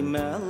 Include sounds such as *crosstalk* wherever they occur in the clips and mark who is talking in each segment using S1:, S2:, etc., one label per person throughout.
S1: المال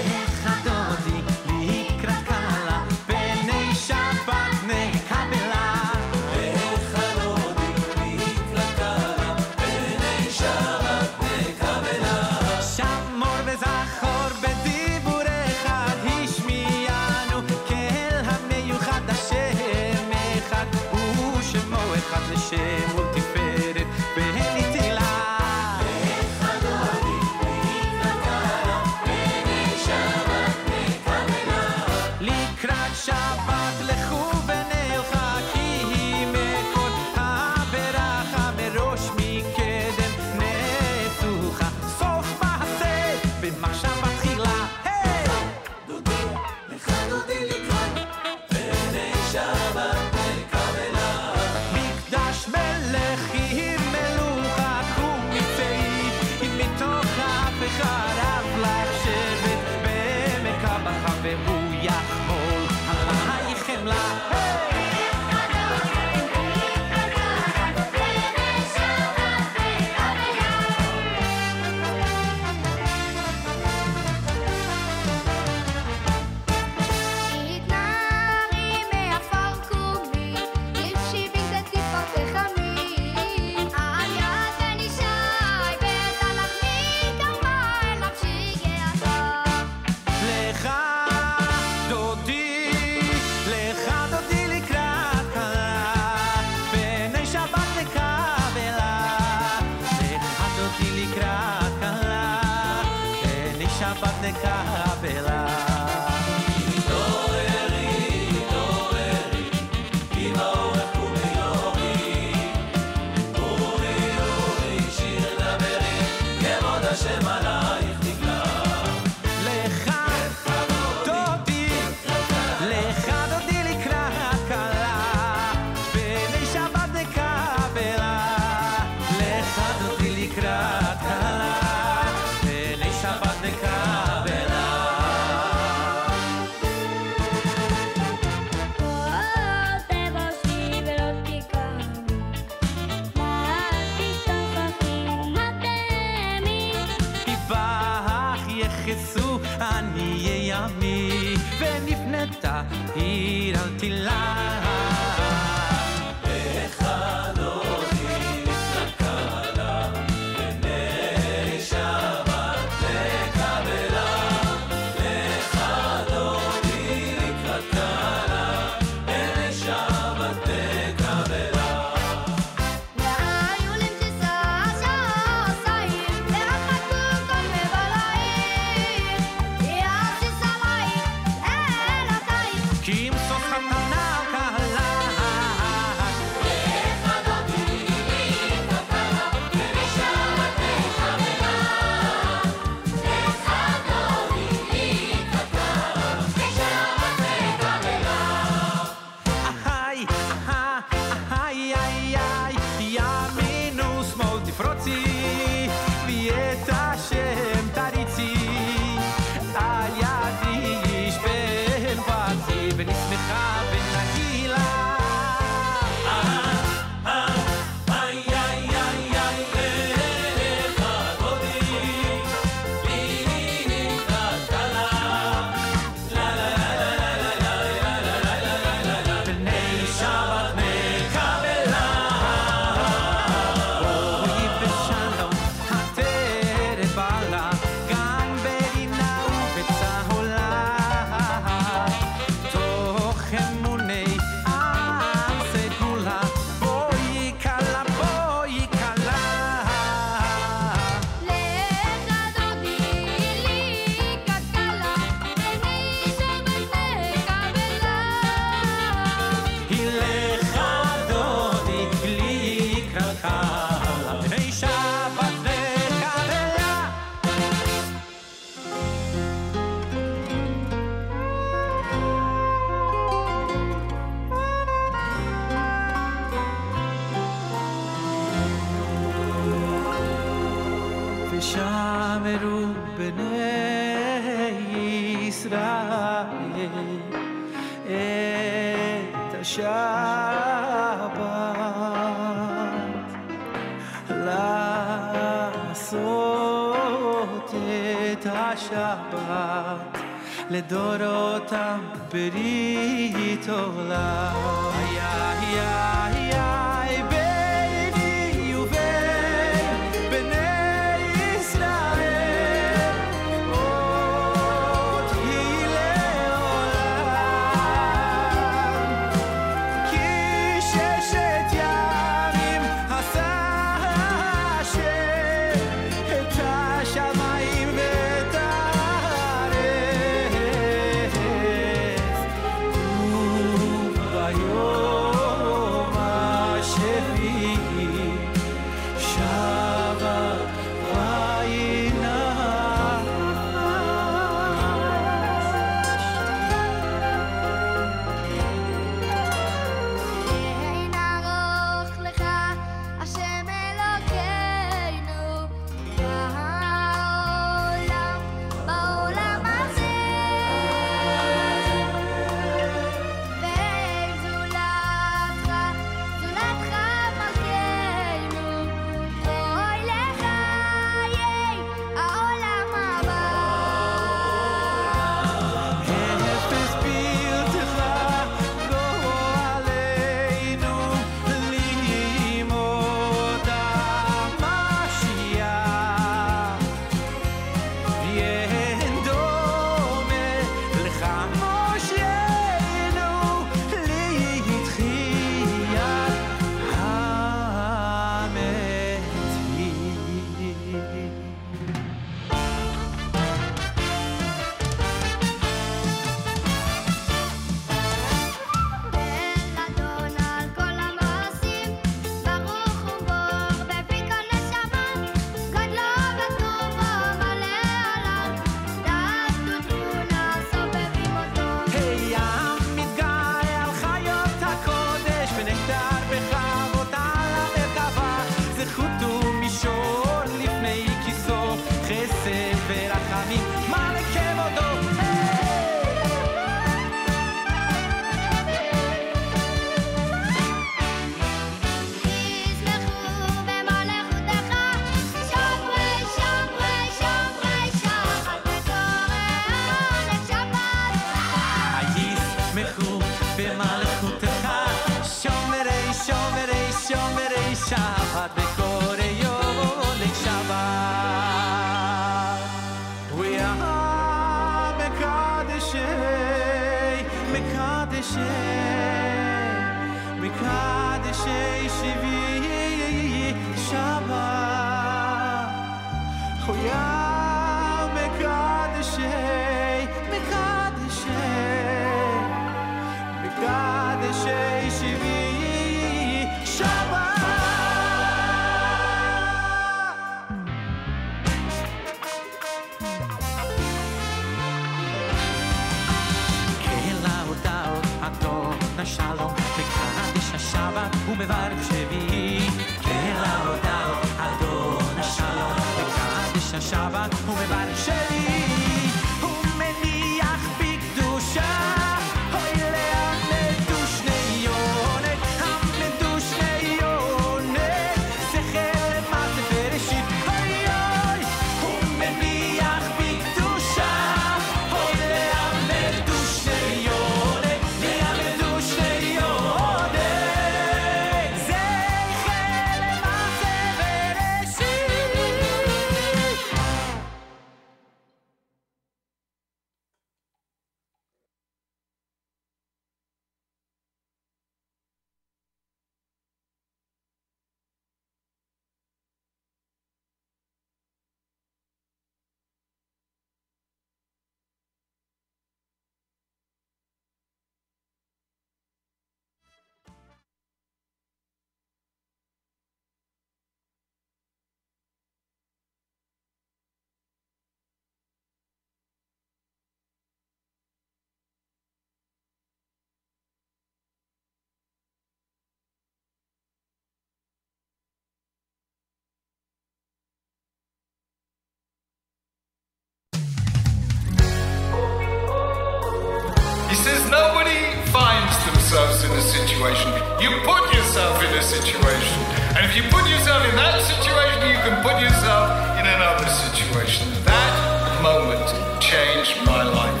S2: If you put yourself in that situation, you can put yourself in another situation. That moment changed my life.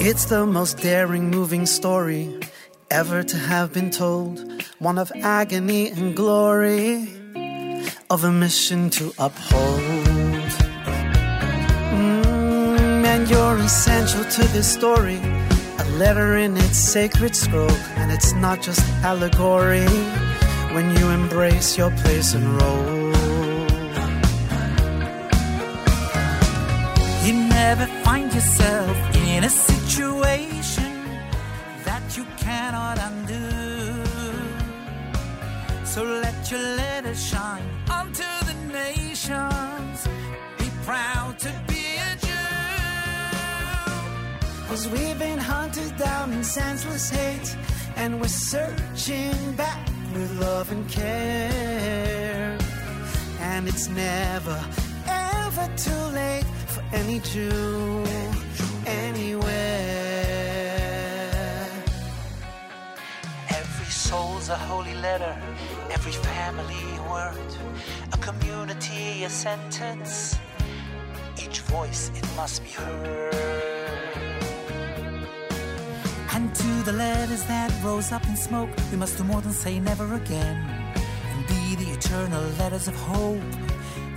S3: It's the most daring, moving story ever to have been told. One of agony and glory, of a mission to uphold. Mm, and you're essential to this story. A letter in its sacred scroll, and it's not just allegory when you embrace your place and role.
S4: You never find yourself in a situation that you cannot undo. So let your letter shine unto the nations. Be proud to be a Jew.
S3: Cause we've been hunted down in senseless hate, and we're searching back with love and care. And it's never, ever too late for any Jew anywhere.
S4: Every soul's a holy letter, every family a word, a community a sentence. Each voice it must be heard. And the letters that rose up in smoke, we must do more than say never again, and be the eternal letters of hope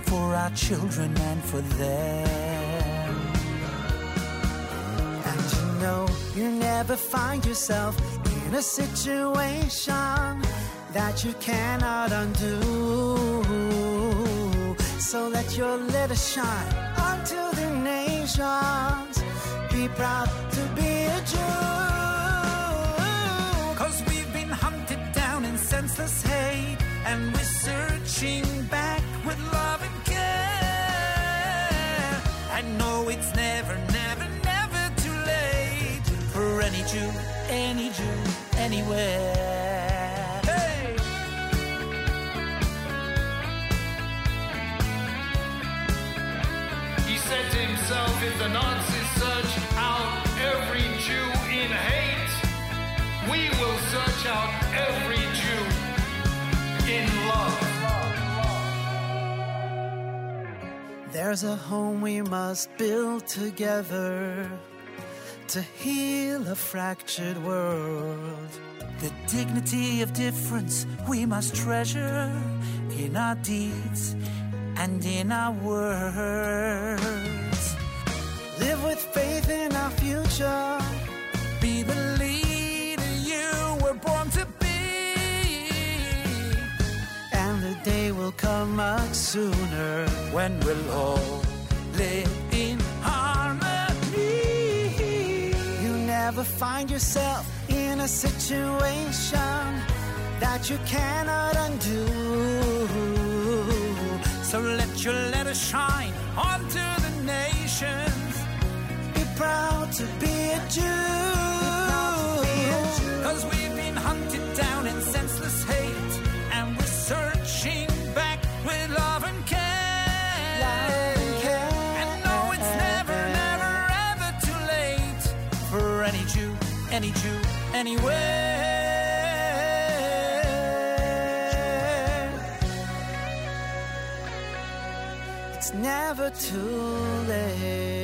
S4: for our children and for them.
S3: And you know, you never find yourself in a situation that you cannot undo. So let your letter shine unto the nations. Be proud to be
S4: and we're searching back with love and care. I know it's never, never, never too late for any Jew, any Jew, anywhere.
S2: He said to himself, if the Nazis search out every Jew in hate, we will search out every.
S3: There's a home we must build together to heal a fractured world.
S4: The dignity of difference we must treasure in our deeds and in our words.
S3: Live with faith in our future.
S4: Be the leader
S3: much sooner
S4: when we'll all live in harmony.
S3: you never find yourself in a situation that you cannot undo.
S4: So let your letter shine onto the nations.
S3: Be proud to be a Jew.
S4: Cause we've been hunted anywhere.
S3: It's never too late.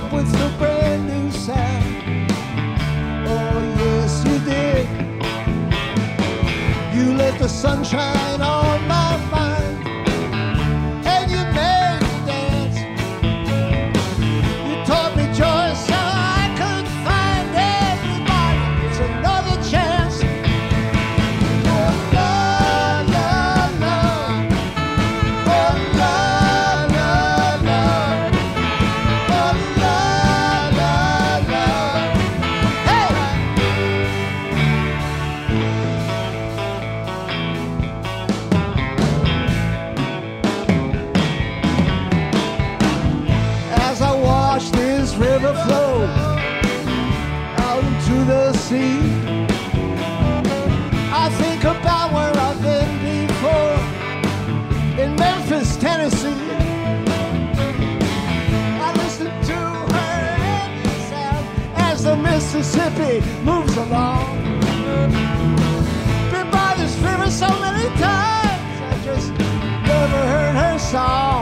S5: Up with a brand new sound. Oh, yes, you did. You let the sunshine on my sea, I think about where I've been before in Memphis, Tennessee. I listen to her sound as the Mississippi moves along. Been by this river so many times, I just never heard her song.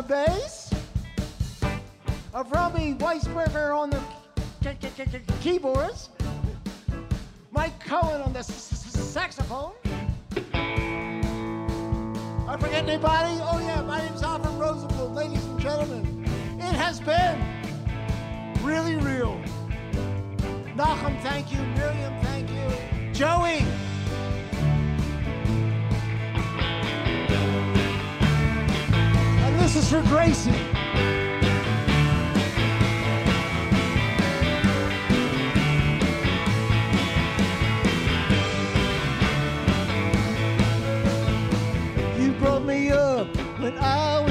S5: The bass, when I was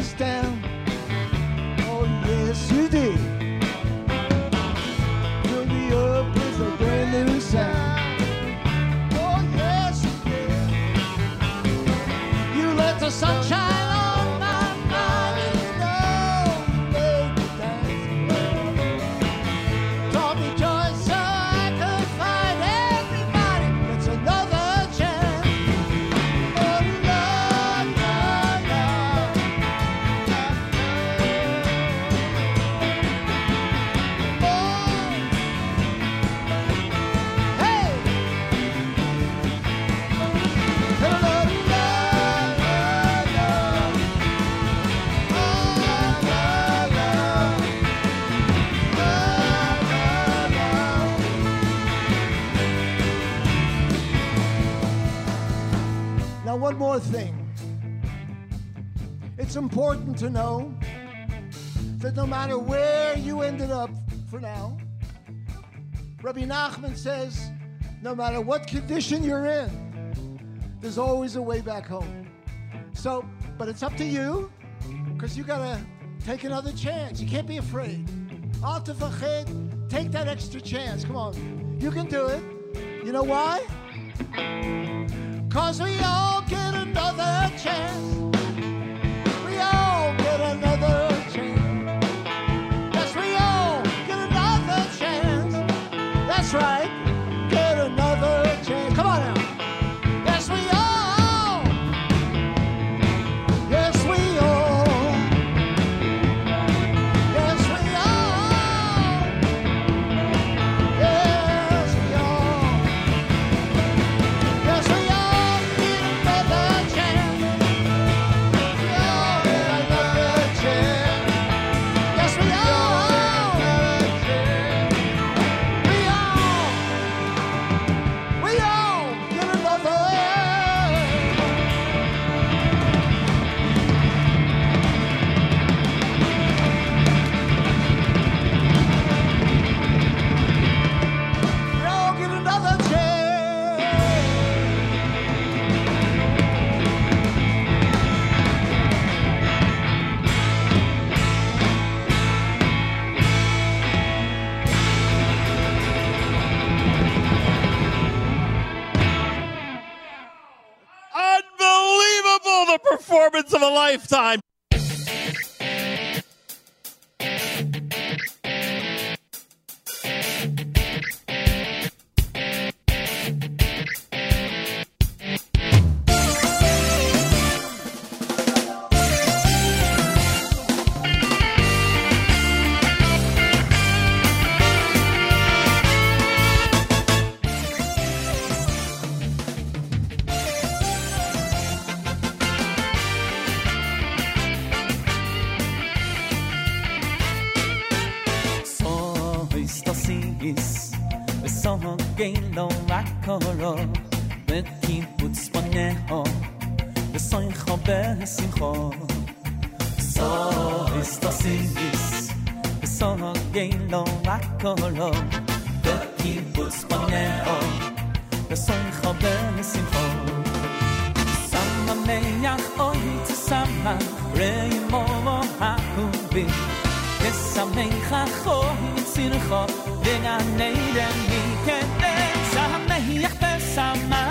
S5: more thing. It's important to know that no matter where you ended up for now, Rabbi Nachman says no matter what condition you're in, there's always a way back home. So, but it's up to you, because you gotta take another chance. You can't be afraid. Al take that extra chance. Come on, you can do it. You know why? Cause we all get another chance.
S6: Performance of a lifetime.
S4: Makoro Ve kibbutz paneho Ve soin chobe simcho So is to sis So gain lo makoro Ve kibbutz paneho Ve soin chobe simcho Sama meach oi tsama Rei momo hakubim Yesamecha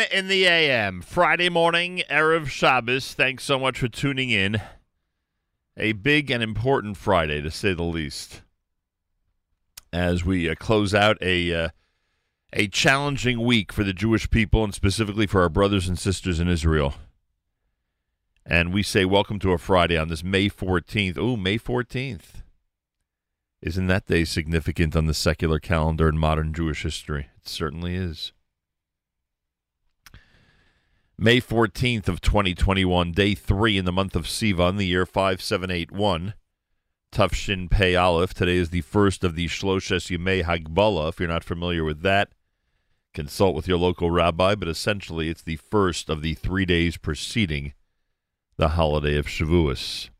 S6: In the AM, Friday morning, Erev Shabbos. Thanks so much for tuning in. A big and important Friday, to say the least, as we uh, close out a uh, a challenging week for the Jewish people, and specifically for our brothers and sisters in Israel. And we say welcome to a Friday on this May 14th. Ooh, May 14th. Isn't that day significant on the secular calendar in modern Jewish history? It certainly is. May 14th of 2021, day 3 in the month of Sivan, the year 5781. Tufshin Pei Aleph. Today is the first of the Shloshes Yemei Hagbala. If you're not familiar with that, consult with your local rabbi, but essentially it's the first of the three days preceding the holiday of Shavuos.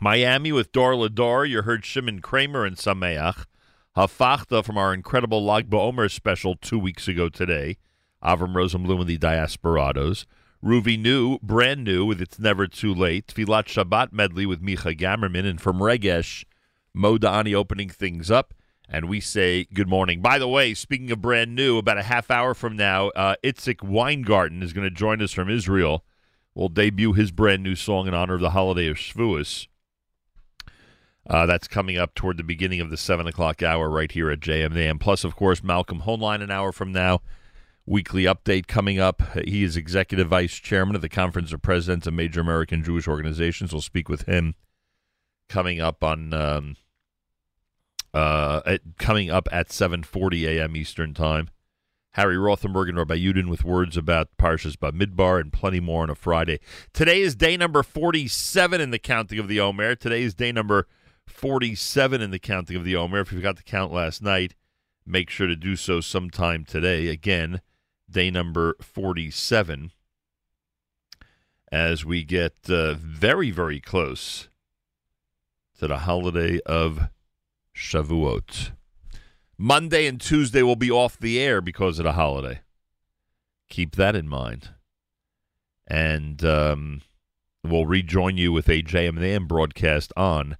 S6: Miami with Dor Lador. You heard Shimon Craimer and Sameach. Hafachta from our incredible Lag BaOmer special two weeks ago today. Avram Rosenblum and the Diasporados. Ruvi New, brand new with It's Never Too Late. Tfilat Shabbat medley with Micha Gamerman. And from Regesh, Modani opening things up. And we say good morning. By the way, speaking of brand new, about a half hour from now, uh, Itzik Weingarten is going to join us from Israel. We'll debut his brand new song in honor of the holiday of Shavuos. Uh, that's coming up toward the beginning of the 7 o'clock hour right here at JMAM. Plus, of course, Malcolm Hoenlein an hour from now. Weekly update coming up. He is executive vice chairman of the Conference of Presidents of Major American Jewish Organizations. We'll speak with him coming up on um, uh, at, coming up at 7:40 a.m. Eastern Time. Harry Rothenberg and Rabbi Yudin with words about Parshas Bamidbar and plenty more on a Friday. Today is day number 47 in the counting of the Omer. Today is day number 47 in the counting of the Omer. If you forgot to count last night, make sure to do so sometime today. Again, day number 47 as we get uh, very, very close to the holiday of Shavuot. Monday and Tuesday will be off the air because of the holiday. Keep that in mind. And um, we'll rejoin you with a JMN broadcast on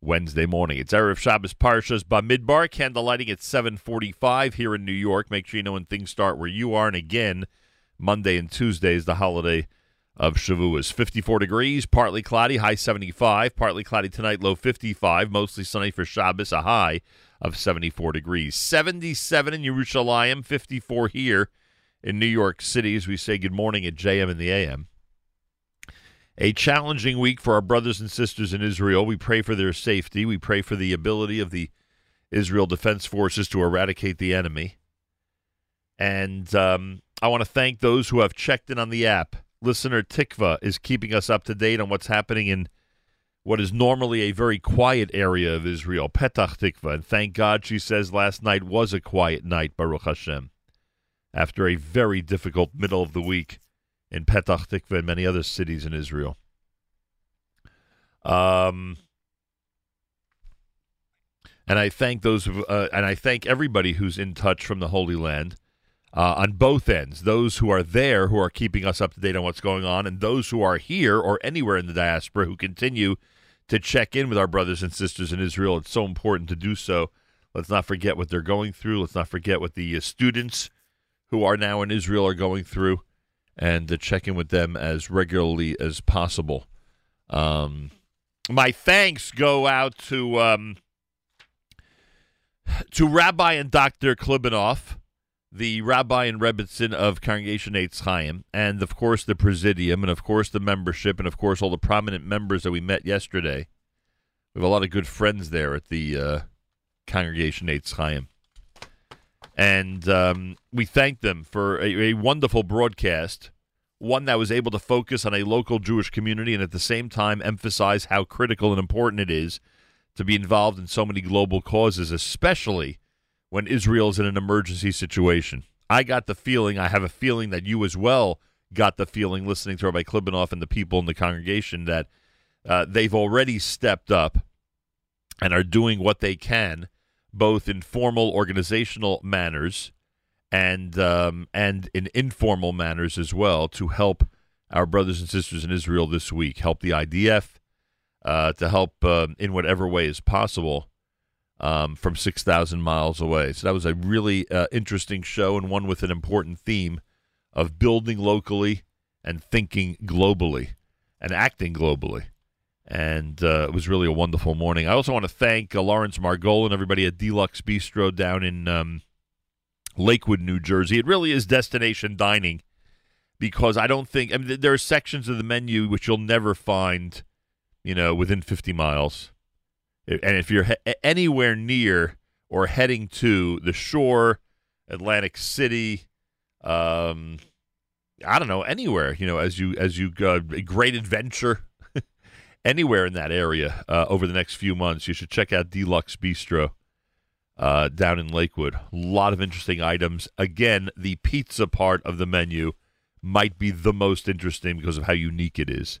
S6: Wednesday morning. It's Erev Shabbos Parshas Bamidbar, candlelighting at 745 here in New York. Make sure you know when things start where you are. And again, Monday and Tuesday is the holiday of Shavuos. 54 degrees, partly cloudy, high 75. Partly cloudy tonight, low 55. Mostly sunny for Shabbos, a high of 74 degrees. 77 in Yerushalayim, 54 here in New York City as we say good morning at JM in the AM. A challenging week for our brothers and sisters in Israel. We pray for their safety. We pray for the ability of the Israel Defense Forces to eradicate the enemy. And um, I want to thank those who have checked in on the app. Listener Tikva is keeping us up to date on what's happening in what is normally a very quiet area of Israel, Petach Tikva. And thank God, she says, last night was a quiet night, Baruch Hashem, after a very difficult middle of the week in Petach Tikva and many other cities in Israel. Um, and I thank those, uh, and I thank everybody who's in touch from the Holy Land uh, on both ends. Those who are there, who are keeping us up to date on what's going on, and those who are here or anywhere in the diaspora who continue to check in with our brothers and sisters in Israel. It's so important to do so. Let's not forget what they're going through. Let's not forget what the uh, students who are now in Israel are going through, and to check in with them as regularly as possible. Um, my thanks go out to um, to Rabbi and Doctor Klibanoff the rabbi and rebbitzin of Congregation Eitz Chaim, and of course the presidium, and of course the membership, and of course all the prominent members that we met yesterday. We have a lot of good friends there at the uh, Congregation Eitz Chaim. And um, we thank them for a, a wonderful broadcast, one that was able to focus on a local Jewish community and at the same time emphasize how critical and important it is to be involved in so many global causes, especially when Israel is in an emergency situation. I got the feeling, I have a feeling that you as well got the feeling listening to Rabbi Klibanoff and the people in the congregation that uh, they've already stepped up and are doing what they can, both in formal organizational manners and um, and in informal manners as well, to help our brothers and sisters in Israel this week, help the IDF, uh, to help uh, in whatever way is possible um, from 6,000 miles away. So that was a really uh, interesting show and one with an important theme of building locally and thinking globally and acting globally. And uh, it was really a wonderful morning. I also want to thank uh, Lawrence Margol and everybody at Deluxe Bistro down in um, Lakewood, New Jersey. It really is destination dining because I don't think I mean, there are sections of the menu which you'll never find, you know, within 50 miles. And if you're he- anywhere near or heading to the shore, Atlantic City, um, I don't know, anywhere, you know, as you as you go, great adventure, anywhere in that area uh, over the next few months, you should check out Deluxe Bistro uh, down in Lakewood. A lot of interesting items. Again, the pizza part of the menu might be the most interesting because of how unique it is.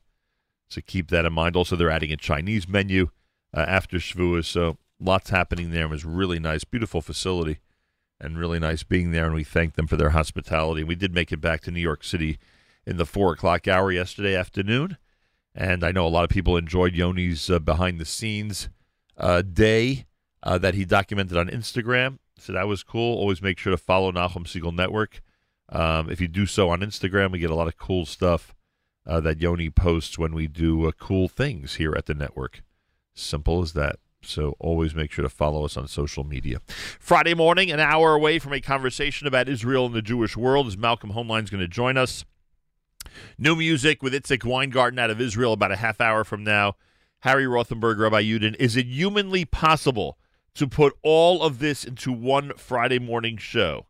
S6: So keep that in mind. Also, they're adding a Chinese menu uh, after Shavuos, so lots happening there. It was really nice, beautiful facility, and really nice being there. And we thank them for their hospitality. We did make it back to New York City in the four o'clock hour yesterday afternoon, and I know a lot of people enjoyed Yoni's uh, behind the scenes uh, day uh, that he documented on Instagram. So that was cool. Always make sure to follow Nachum Segal Network. Um, if you do so on Instagram, we get a lot of cool stuff uh, that Yoni posts when we do uh, cool things here at the network. Simple as that. So always make sure to follow us on social media. Friday morning, an hour away from a conversation about Israel and the Jewish world, is Malcolm Hoenlein's going to join us. New music with Itzik Weingarten out of Israel about a half hour from now. Harry Rothenberg, Rabbi Yudin. Is it humanly possible to put all of this into one Friday morning show?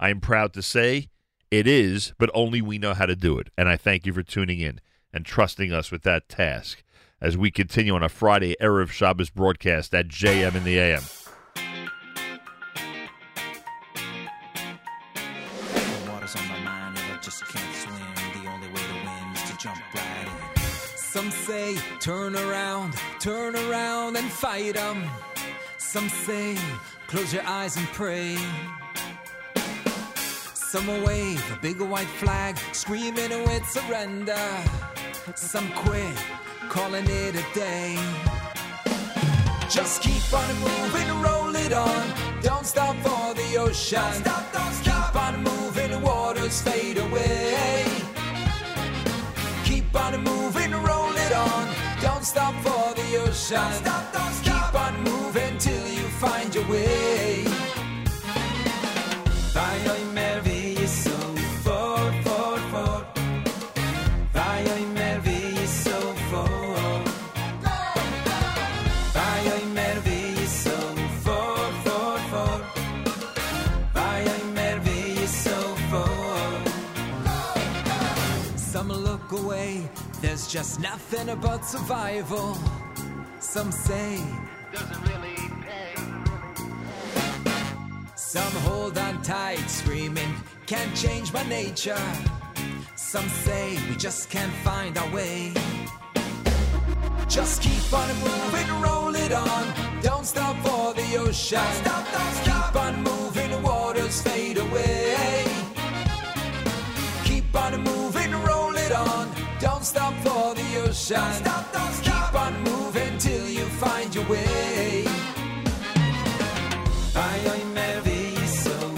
S6: I am proud to say it is, but only we know how to do it. And I thank you for tuning in and trusting us with that task as we continue on a Friday Erev Shabbos broadcast at JM in the AM.
S7: Turn around, turn around and fight 'em. Some say, close your eyes and pray. Some will wave a big white flag, screaming with surrender. Some quit, calling it a day. Just keep on moving, roll it on. Don't stop for the ocean. Don't stop, don't stop. Keep on moving, waters fade away. Keep on moving, roll it on. Stop for the ocean. Don't stop, don't stop. Keep on moving till you find your way. Just nothing about survival. Some say, Some hold on tight, screaming, can't change my nature. Some say we just can't find our way. Just keep on moving, roll it on. Don't stop for the ocean. Stop, stop, Keep on moving, waters fade away. The ocean. Stop, stop, Keep on moving till you find your way. Vai oi mervi so.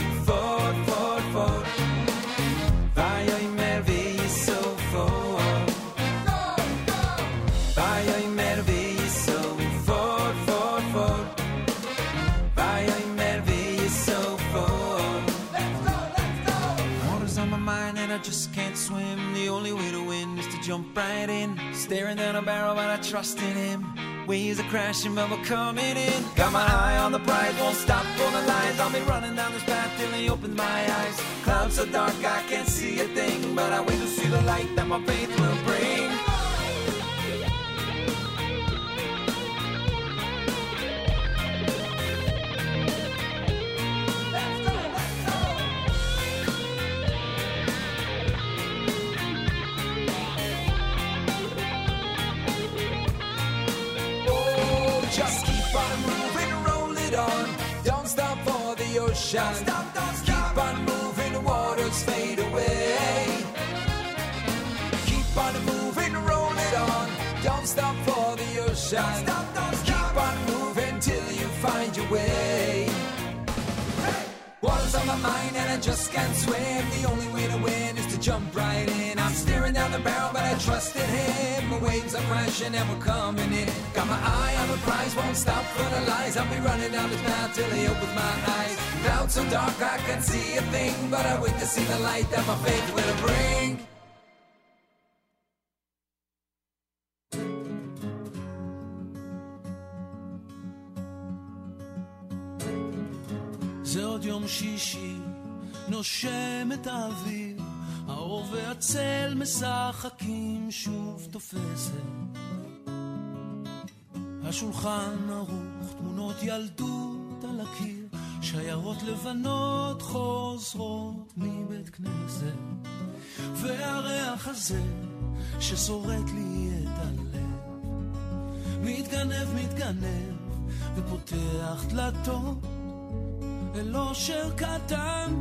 S7: Water's on my mind and I just can't swim. The only way to win is to jump right in. Staring down a barrel, but I trust in him. Waves are crashing, but we're coming in. Got my eye on the prize, won't stop for the lies. I'll be running down this path till he opens my eyes. Clouds so dark, I can't see a thing, but I wait to see the light that my faith will bring. It on. Don't stop for the ocean. Stop, don't stop. Keep on moving, the waters fade away. Keep on moving, roll it on. Don't stop for the ocean. Don't stop. On
S8: my mind and I just can't swim. The only way to win is to jump right in. I'm staring down the barrel, but I trust in him. My waves are crashing and we're coming in. Got my eye on the prize, won't stop for the lies. I'll be running down this path till he opens my eyes. Clouds so dark I can't see a thing, but I wait to see the light that my faith will bring.
S9: זה עוד יום שישי, נושם את האוויר, האור והצל משחקים שוב תופסת. השולחן ערוך, תמונות ילדות על הקיר, שיירות לבנות חוזרות מבית כנסת. והריח הזה ששורט לי את הלב, מתגנב, מתגנב, ופותח דלתות. אל אושר קטן,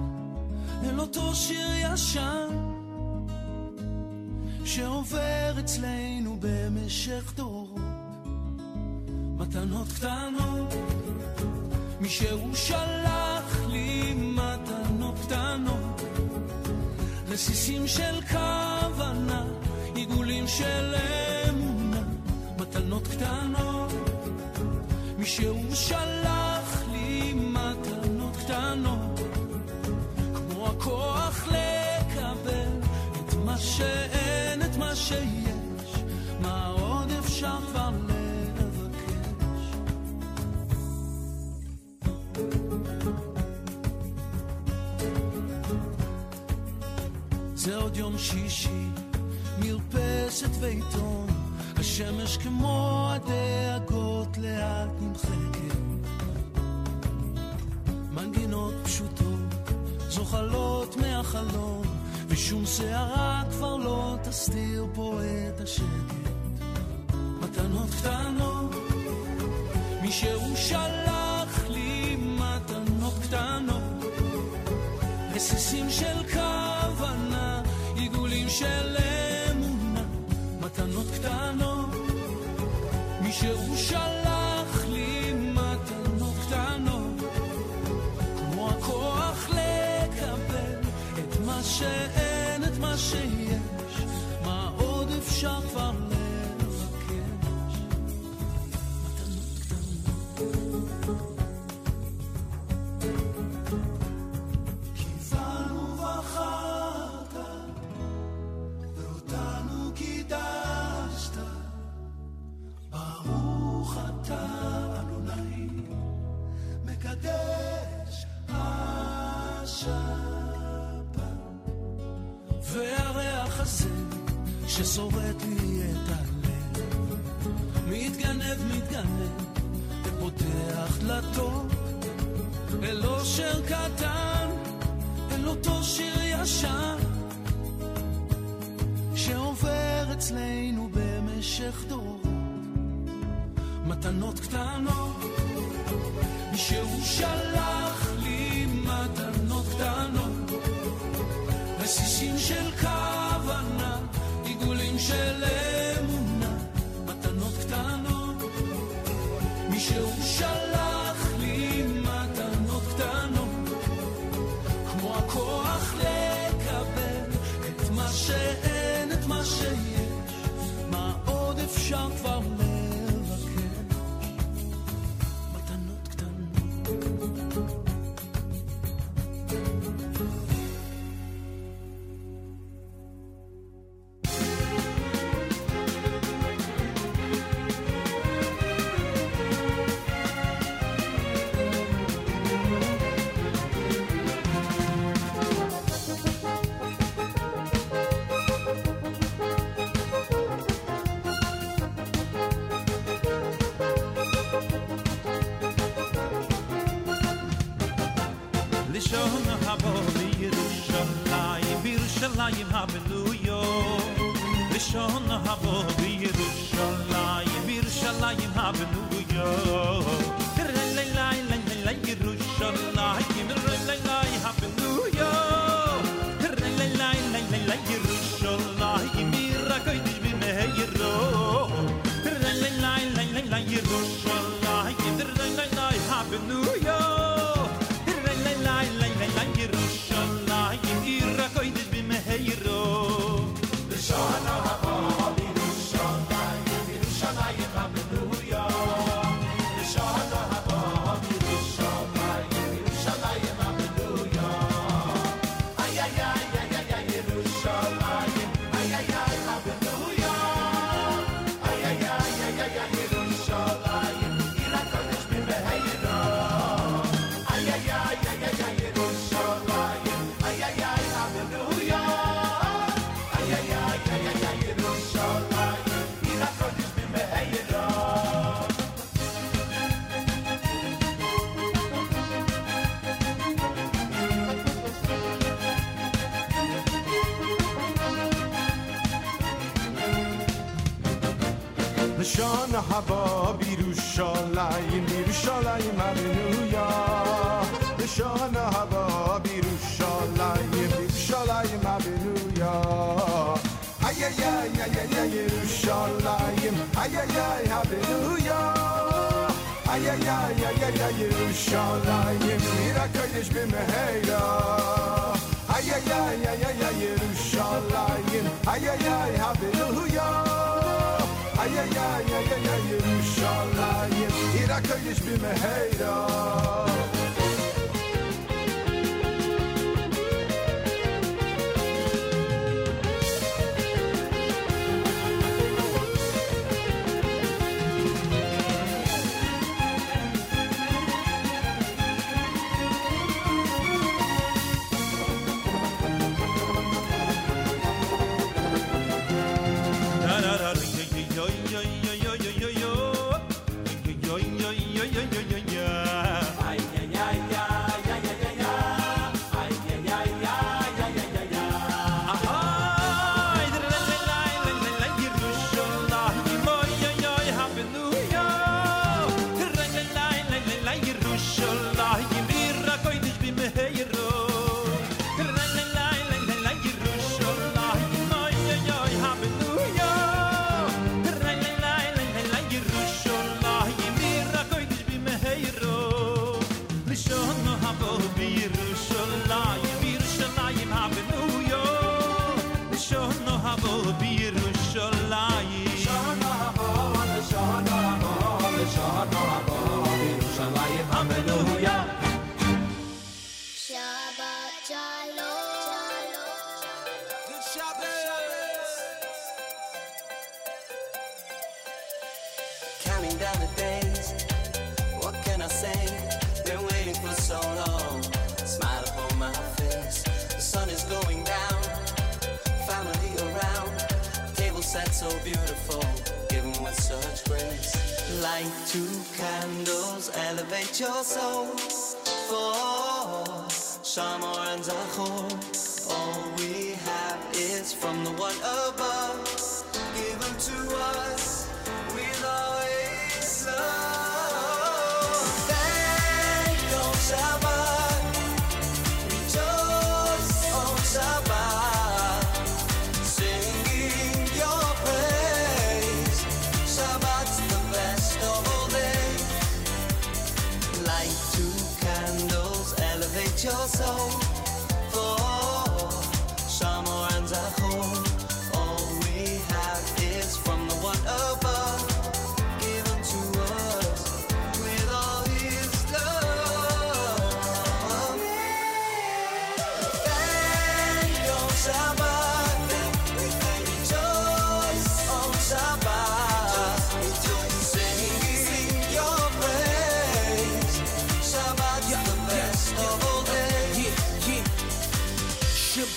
S9: אל אותו שיר ישן, שעובר אצלנו במשך דורות. מתנות קטנות, מישהו שלח לי מתנות קטנות, רסיסים של כוונה, עיגולים של אמונה, מתנות קטנות, מישהו שלח לי קטנות, כמו הכוח לקבל את מה שאין, את מה שיש, מה עוד אפשר כבר לבקש. זה עוד יום שישי, מרפסת ועיתון, השמש כמו הדאגות לאט נמחקת. מנגינות פשוטות, זוחלות מהחלום, ושום שערה כבר לא תסתיר פה את השקט. מתנות קטנות, מישהו שלח לי מתנות קטנות, רסיסים של כוונה, עיגולים של אמונה, מתנות קטנות, מישהו שלח שאין, את מה שיש, מה עוד אפשר כבר לבקש? מתנות קטנות. קיבלנו בחרת, ואותנו קידשת. ברוך אתה, אדוני, מקדש השבת. והריח הזה ששורט לי את הלב, מתגנב, מתגנב, ופותח דלתות אל אושר קטן, אל אותו שיר ישן, שעובר אצלנו במשך דורות. מתנות קטנות, מישהו שלח רסיסים של כוונה, עיגולים של אמונה, מתנות קטנות, מישהו שלח לי מתנות קטנות, כמו הכוח לקבל את מה שאין, את מה שיש, מה עוד אפשר כבר לבקש?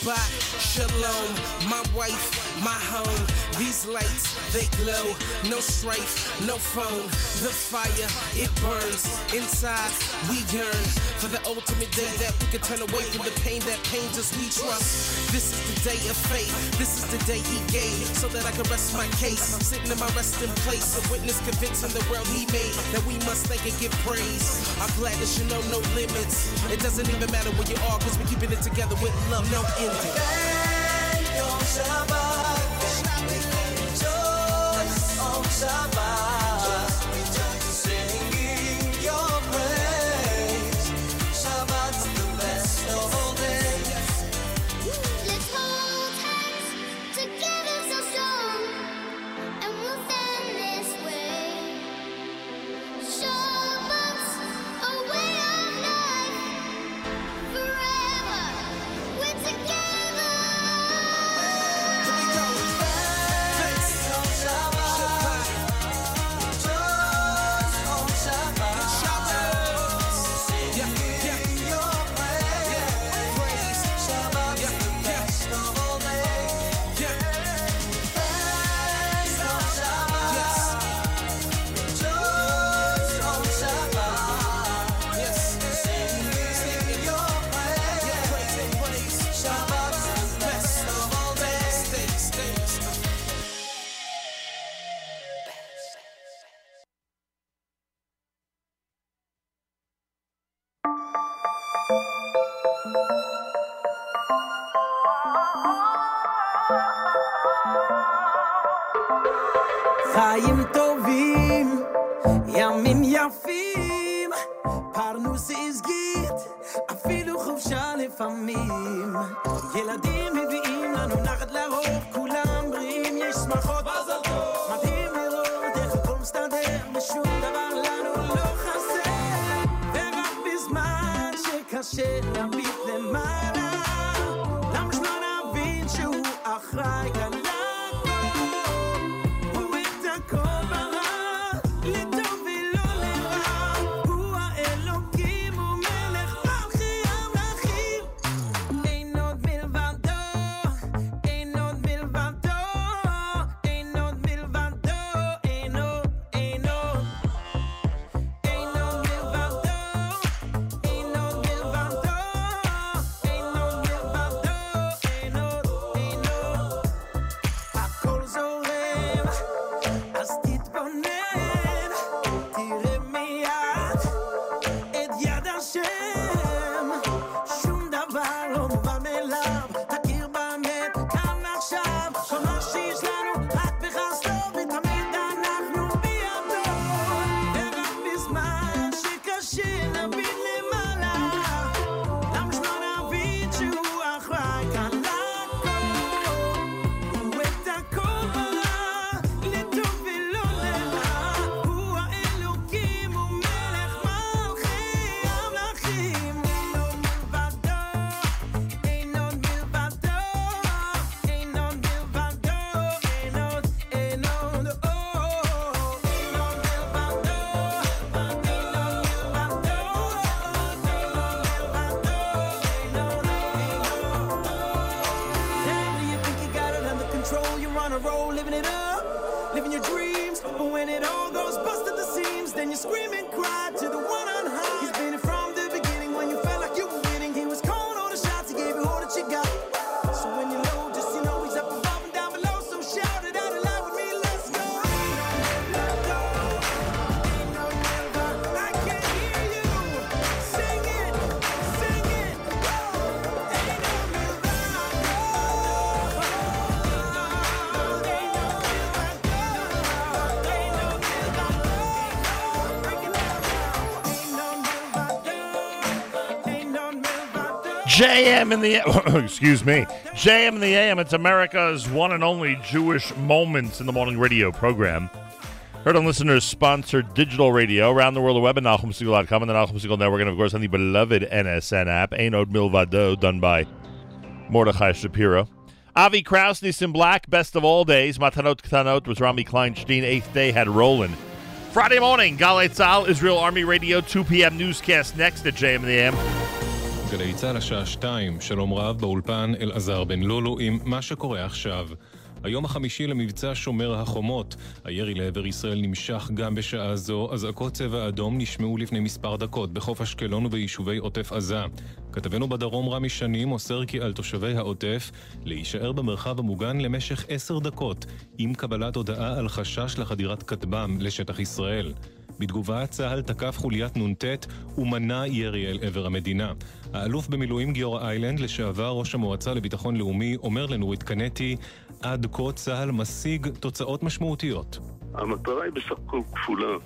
S10: Shabbat, shalom,
S11: my
S12: wife, my home. These lights, they glow. No strife, no phone. The fire, it burns. Inside, we yearn for the ultimate day that we can turn away from the pain that pains us. We trust. This is the day of faith. This is the day He gave so that I can rest my case. I'm Sitting in my resting place, a witness convincing the world He made that we must thank and give praise. I'm glad that you know no limits. It doesn't even matter where you are, cause we're keeping it together with love, no ending.
S11: Shabbat, rejoice on Shabbat,
S13: לפעמים. ילדים מביאים לנו נחת לרוב, כולם בריאים, יש שמחות. מזל טוב! מדהים לראות איך הכל מסתדר, ושום דבר לנו לא חסר. ורק בזמן שקשה להביט
S6: JM in the a *coughs* excuse me, JM in the AM. It's America's one and only Jewish Moments in the Morning radio program. Heard on listeners sponsored digital radio around the world, the web at NachumSegal.com and the Nachum Segal Network, and of course on the beloved NSN app. Ainod Milvado, done by Mordechai Shapiro. Avi Kraus, Nissim Black, best of all days. Matanot Ktanot was Rami Kleinstein. Eighth day had Roland. Friday morning, Galei Tzal, Israel Army Radio, 2 p.m. newscast next at JM the AM.
S14: גלי צה"ל השעה שתיים, שלום רב באולפן אלעזר בן לולו עם מה שקורה עכשיו. היום החמישי למבצע שומר החומות. הירי לעבר ישראל נמשך גם בשעה זו. אזעקות צבע אדום נשמעו לפני מספר דקות בחוף אשקלון וביישובי עוטף עזה. כתבנו בדרום רמי שני מוסר כי על תושבי העוטף להישאר במרחב המוגן למשך עשר דקות עם קבלת הודעה על חשש לחדירת כטב"ם לשטח ישראל. בתגובה, צה"ל תקף חוליית נ"ט ומנע ירי אל עבר המדינה. האלוף במילואים גיורא איילנד, לשעבר ראש המועצה לביטחון לאומי, אומר לנורית קנטי, עד כה צה"ל משיג תוצאות משמעותיות.
S15: המטרה היא בסך הכל כפולה.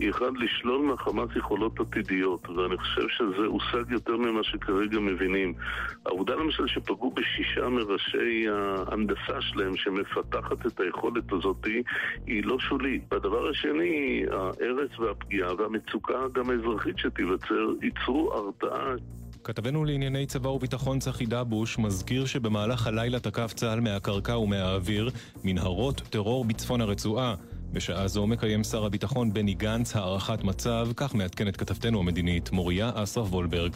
S15: היא אחד, לשלול מהחמאס יכולות עתידיות, ואני חושב שזה הושג יותר ממה שכרגע מבינים. העובדה למשל שפגעו בשישה מראשי ההנדסה שלהם שמפתחת את היכולת הזאת היא לא שולית. והדבר השני, ההרס והפגיעה והמצוקה גם האזרחית שתיווצר ייצרו הרתעה
S14: כתבנו לענייני צבא וביטחון צחי דבוש מזכיר שבמהלך הלילה תקף צה"ל מהקרקע ומהאוויר מנהרות טרור בצפון הרצועה. בשעה זו מקיים שר הביטחון בני גנץ הערכת מצב, כך מעדכנת כתבתנו המדינית מוריה אסרף וולברג.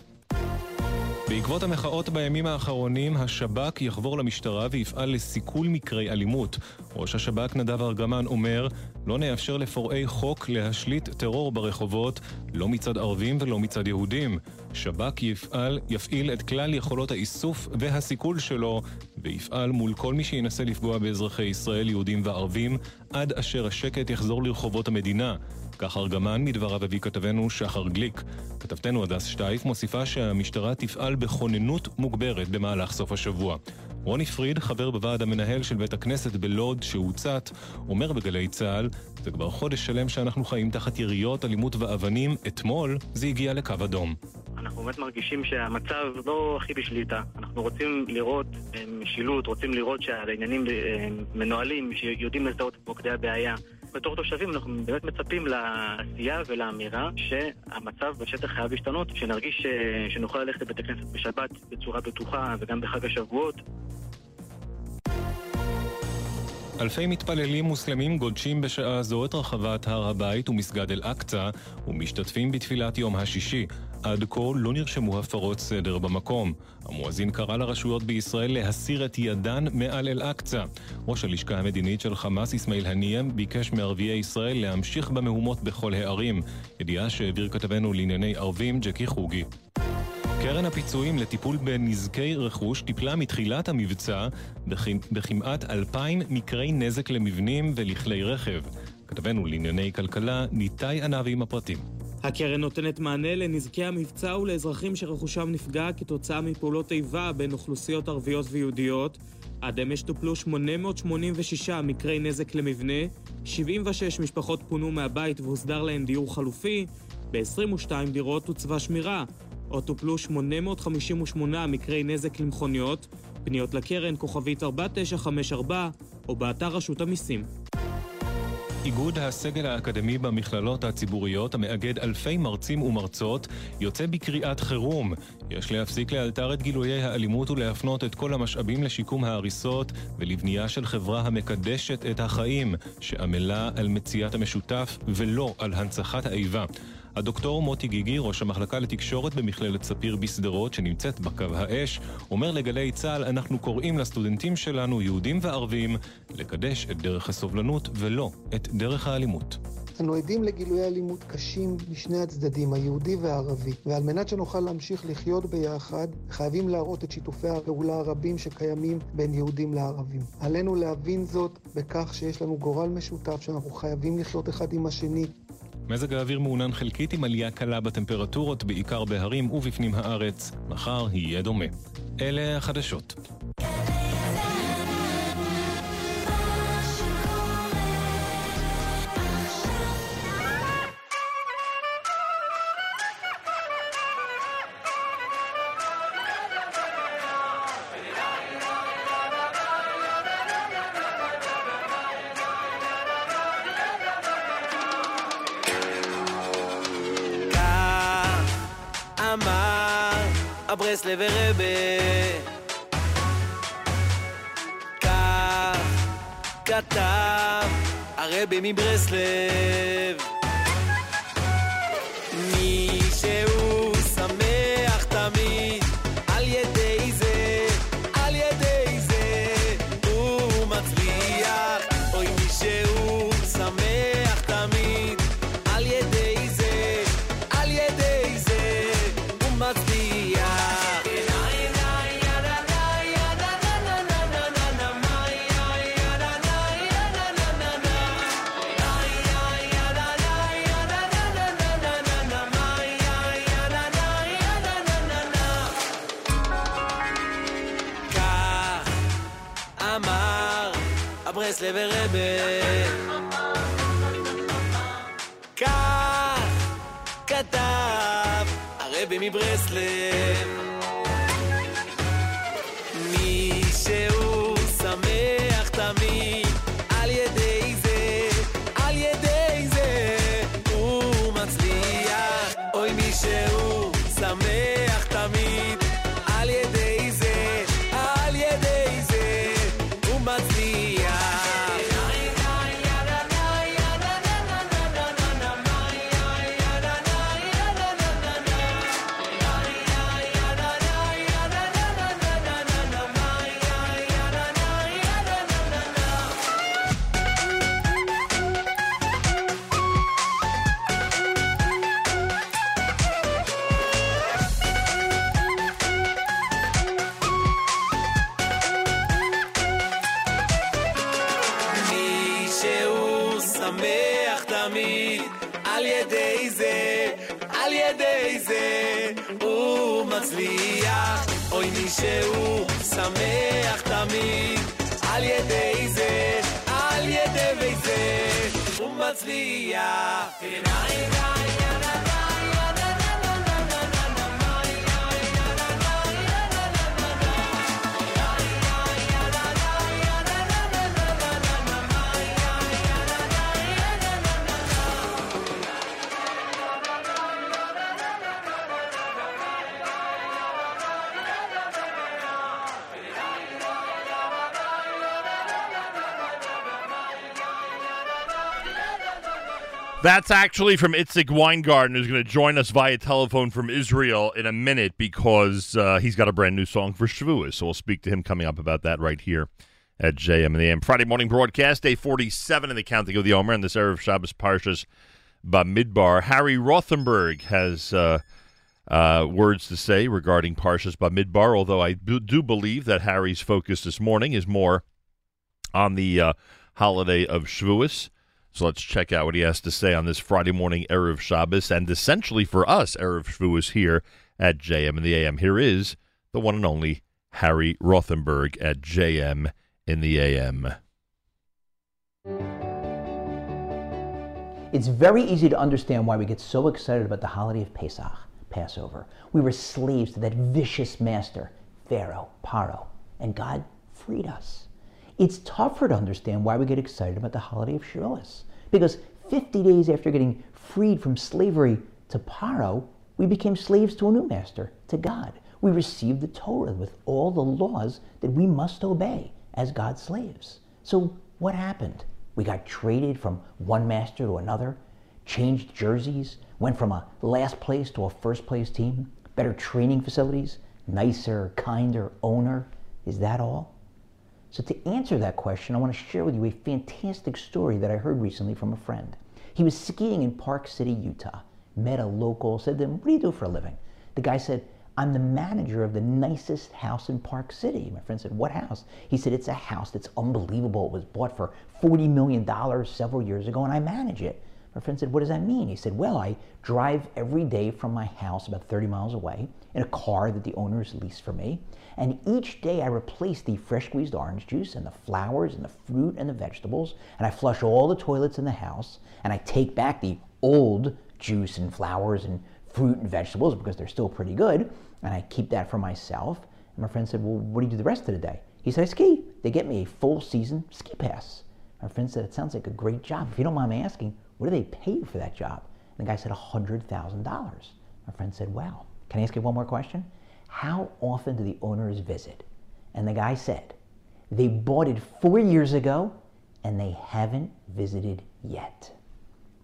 S14: בעקבות המחאות בימים האחרונים, השב"כ יחבור למשטרה ויפעל לסיכול מקרי אלימות. ראש השב"כ נדב ארגמן אומר, לא נאפשר לפורעי חוק להשליט טרור ברחובות, לא מצד ערבים ולא מצד יהודים. שב"כ יפעל, יפעיל את כלל יכולות האיסוף והסיכול שלו, ויפעל מול כל מי שינסה לפגוע באזרחי ישראל, יהודים וערבים, עד אשר השקט יחזור לרחובות המדינה. כך ארגמן מדבריו הביא כתבנו שחר גליק. כתבתנו הדס שטייף מוסיפה שהמשטרה תפעל בכוננות מוגברת במהלך סוף השבוע. רוני פריד, חבר בוועד המנהל של בית הכנסת בלוד שהוצת, אומר בגלי צה"ל, זה כבר חודש שלם שאנחנו חיים תחת יריות, אלימות ואבנים, אתמול זה הגיע לקו אדום.
S16: אנחנו באמת מרגישים שהמצב לא הכי בשליטה. אנחנו רוצים לראות אה, משילות, רוצים לראות שהעניינים אה, מנוהלים, שיודעים לזהות את מוקדי הבעיה. בתור תושבים אנחנו באמת מצפים לעשייה ולאמירה שהמצב בשטח חייב להשתנות, שנרגיש אה, שנוכל ללכת לבית הכנסת בשבת בצורה בטוחה וגם בחג השבועות.
S14: אלפי מתפללים מוסלמים גודשים בשעה זו את רחבת הר הבית ומסגד אל-אקצא ומשתתפים בתפילת יום השישי. עד כה לא נרשמו הפרות סדר במקום. המואזין קרא לרשויות בישראל להסיר את ידן מעל אל-אקצא. ראש הלשכה המדינית של חמאס, אסמאעיל הניאם, ביקש מערביי ישראל להמשיך במהומות בכל הערים. ידיעה שהעביר כתבנו לענייני ערבים, ג'קי חוגי. קרן הפיצויים לטיפול בנזקי רכוש טיפלה מתחילת המבצע בכ- בכמעט אלפיים מקרי נזק למבנים ולכלי רכב. כתבנו לענייני כלכלה, ניתאי ענבי עם הפרטים.
S17: הקרן נותנת מענה לנזקי המבצע ולאזרחים שרכושם נפגע כתוצאה מפעולות איבה בין אוכלוסיות ערביות ויהודיות. עד אמש טופלו 886 מקרי נזק למבנה, 76 משפחות פונו מהבית והוסדר להן דיור חלופי, ב-22 דירות הוצבה שמירה, עוד טופלו 858 מקרי נזק למכוניות, פניות לקרן כוכבית 4954 או באתר רשות המיסים.
S14: איגוד הסגל האקדמי במכללות הציבוריות, המאגד אלפי מרצים ומרצות, יוצא בקריאת חירום. יש להפסיק לאלתר את גילויי האלימות ולהפנות את כל המשאבים לשיקום ההריסות ולבנייה של חברה המקדשת את החיים, שעמלה על מציאת המשותף ולא על הנצחת האיבה. הדוקטור מוטי גיגי, ראש המחלקה לתקשורת במכללת ספיר בשדרות, שנמצאת בקו האש, אומר לגלי צה"ל, אנחנו קוראים לסטודנטים שלנו, יהודים וערבים, לקדש את דרך הסובלנות ולא את דרך האלימות.
S18: אנו עדים לגילויי אלימות קשים משני הצדדים, היהודי והערבי, ועל מנת שנוכל להמשיך לחיות ביחד, חייבים להראות את שיתופי הפעולה הרבים שקיימים בין יהודים לערבים. עלינו להבין זאת בכך שיש לנו גורל משותף, שאנחנו חייבים לחיות אחד עם השני,
S14: מזג האוויר מעונן חלקית עם עלייה קלה בטמפרטורות, בעיקר בהרים ובפנים הארץ. מחר יהיה דומה. אלה החדשות.
S19: baby bracelet. Brisley. שהוא שמח תמיד, על ידי זה, על ידי זה הוא מצליח.
S6: That's actually from Itzik Weingarten, who's going to join us via telephone from Israel in a minute because uh, he's got a brand new song for Shavuos. So we'll speak to him coming up about that right here at JM and the AM. Friday morning broadcast, day 47 in the counting of the Omer, and this Erev Shabbos Parshas Bamidbar. Harry Rothenberg has uh, uh, words to say regarding Parshas Bamidbar, although I do, believe that Harry's focus this morning is more on the uh, holiday of Shavuos. So let's check out what he has to say on this Friday morning Erev Shabbos, and essentially for us, Erev Shavuos here at JM in the AM. Here is the one and only Harry Rothenberg at JM in the AM.
S20: It's very easy to understand why we get so excited about the holiday of Pesach, Passover. We were slaves to that vicious master, Pharaoh, Paro, and God freed us. It's tougher to understand why we get excited about the holiday of Shavuos, because 50 days after getting freed from slavery to Paro, we became slaves to a new master, to God. We received the Torah with all the laws that we must obey as God's slaves. So, what happened? We got traded from one master to another, changed jerseys, went from a last place to a first place team, better training facilities, nicer, kinder owner. Is that all? So, to answer that question, I want to share with you a fantastic story that I heard recently from a friend. He was skiing in Park City, Utah, met a local, said to him, What do you do for a living? The guy said, I'm the manager of the nicest house in Park City. My friend said, What house? He said, It's a house that's unbelievable. It was bought for $40 million several years ago, and I manage it. My friend said, What does that mean? He said, Well, I drive every day from my house about 30 miles away in a car that the owners leased for me. And each day I replace the fresh squeezed orange juice and the flowers and the fruit and the vegetables. And I flush all the toilets in the house. And I take back the old juice and flowers and fruit and vegetables because they're still pretty good. And I keep that for myself. And my friend said, Well, what do you do the rest of the day? He said, I ski. They get me a full season ski pass. My friend said, It sounds like a great job. If you don't mind me asking, what do they pay you for that job? And the guy said, $100,000. My friend said, Wow. Can I ask you one more question? How often do the owners visit? And the guy said, They bought it four years ago and they haven't visited yet.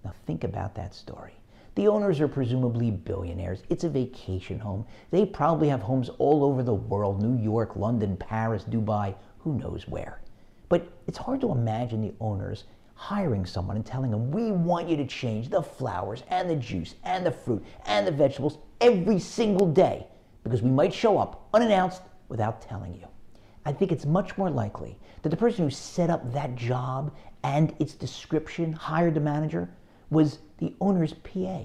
S20: Now think about that story. The owners are presumably billionaires. It's a vacation home. They probably have homes all over the world New York, London, Paris, Dubai, who knows where. But it's hard to imagine the owners hiring someone and telling them, We want you to change the flowers and the juice and the fruit and the vegetables every single day because we might show up unannounced without telling you. I think it's much more likely that the person who set up that job and its description, hired the manager, was the owner's PA,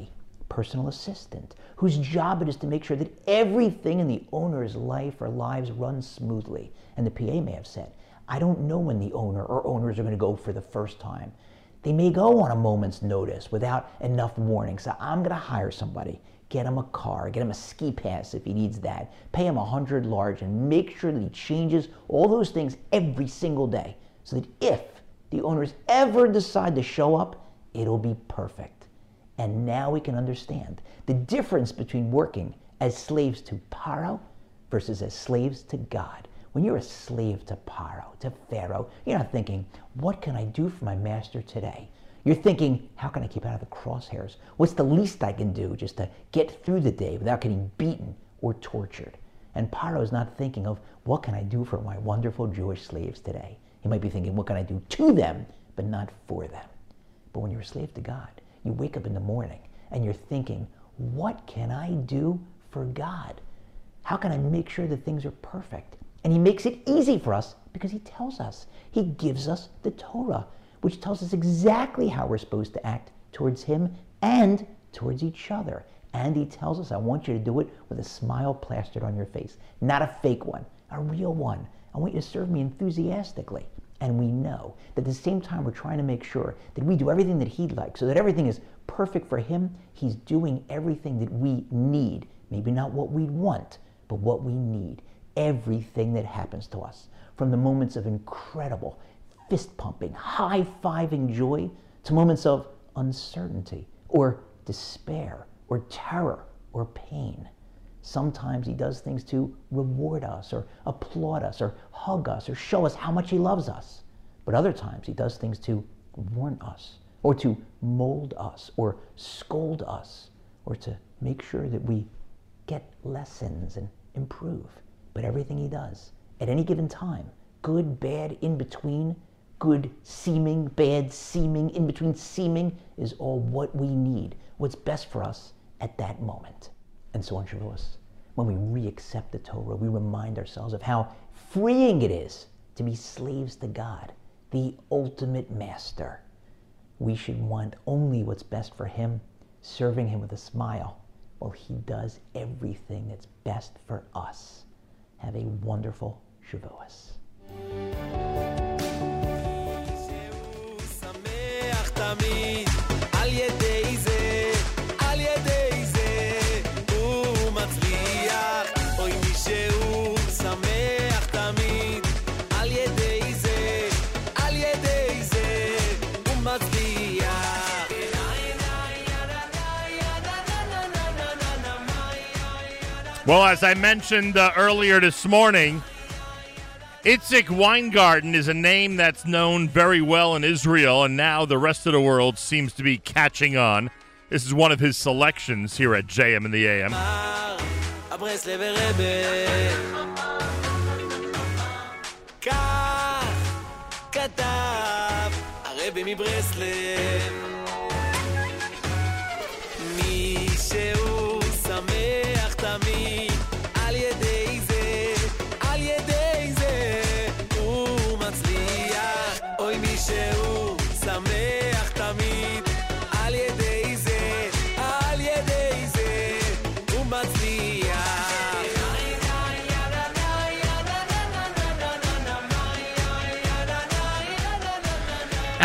S20: personal assistant, whose job it is to make sure that everything in the owner's life or lives runs smoothly. And the PA may have said, I don't know when the owner or owners are going to go for the first time. They may go on a moment's notice without enough warning. So I'm going to hire somebody, get him a car, get him a ski pass if he needs that, pay him a hundred large, and make sure that he changes all those things every single day, so that if the owners ever decide to show up, it'll be perfect. And now we can understand the difference between working as slaves to Paro versus as slaves to God. When you're a slave to Paro, to Pharaoh, you're not thinking, what can I do for my master today? You're thinking, how can I keep out of the crosshairs? What's the least I can do just to get through the day without getting beaten or tortured? And Paro is not thinking of, what can I do for my wonderful Jewish slaves today? He might be thinking, what can I do to them, but not for them? But when you're a slave to God, you wake up in the morning and you're thinking, what can I do for God? How can I make sure that things are perfect? And he makes it easy for us because he tells us. He gives us the Torah, which tells us exactly how we're supposed to act towards him and towards each other. And he tells us, I want you to do it with a smile plastered on your face, not a fake one, a real one. I want you to serve me enthusiastically. And we know that at the same time, we're trying to make sure that we do everything that He'd like, so that everything is perfect for Him. He's doing everything that we need. Maybe not what we want, but what we need. Everything that happens to us, from the moments of incredible fist pumping, high fiving joy, to moments of uncertainty, or despair, or terror, or pain. Sometimes he does things to reward us, or applaud us, or hug us, or show us how much he loves us. But other times he does things to warn us, or to mold us, or scold us, or to make sure that we get lessons and improve. But everything he does, at any given time, good, bad, in between, good seeming, bad seeming, in between seeming, is all what we need, what's best for us at that moment. And so on Shavuos, when we re-accept the Torah, we remind ourselves of how freeing it is to be slaves to God, the ultimate master. We should want only what's best for Him, serving Him with a smile, while He does everything that's best for us. Have a wonderful Shavuos.
S6: Well, as I mentioned uh, earlier this morning, Itzik Weingarten is a name that's known very well in Israel, and now the rest of the world seems to be catching on. This is one of his selections here at JM in the AM.
S19: הברסלבר רבה כך כתב הרבי מברסלב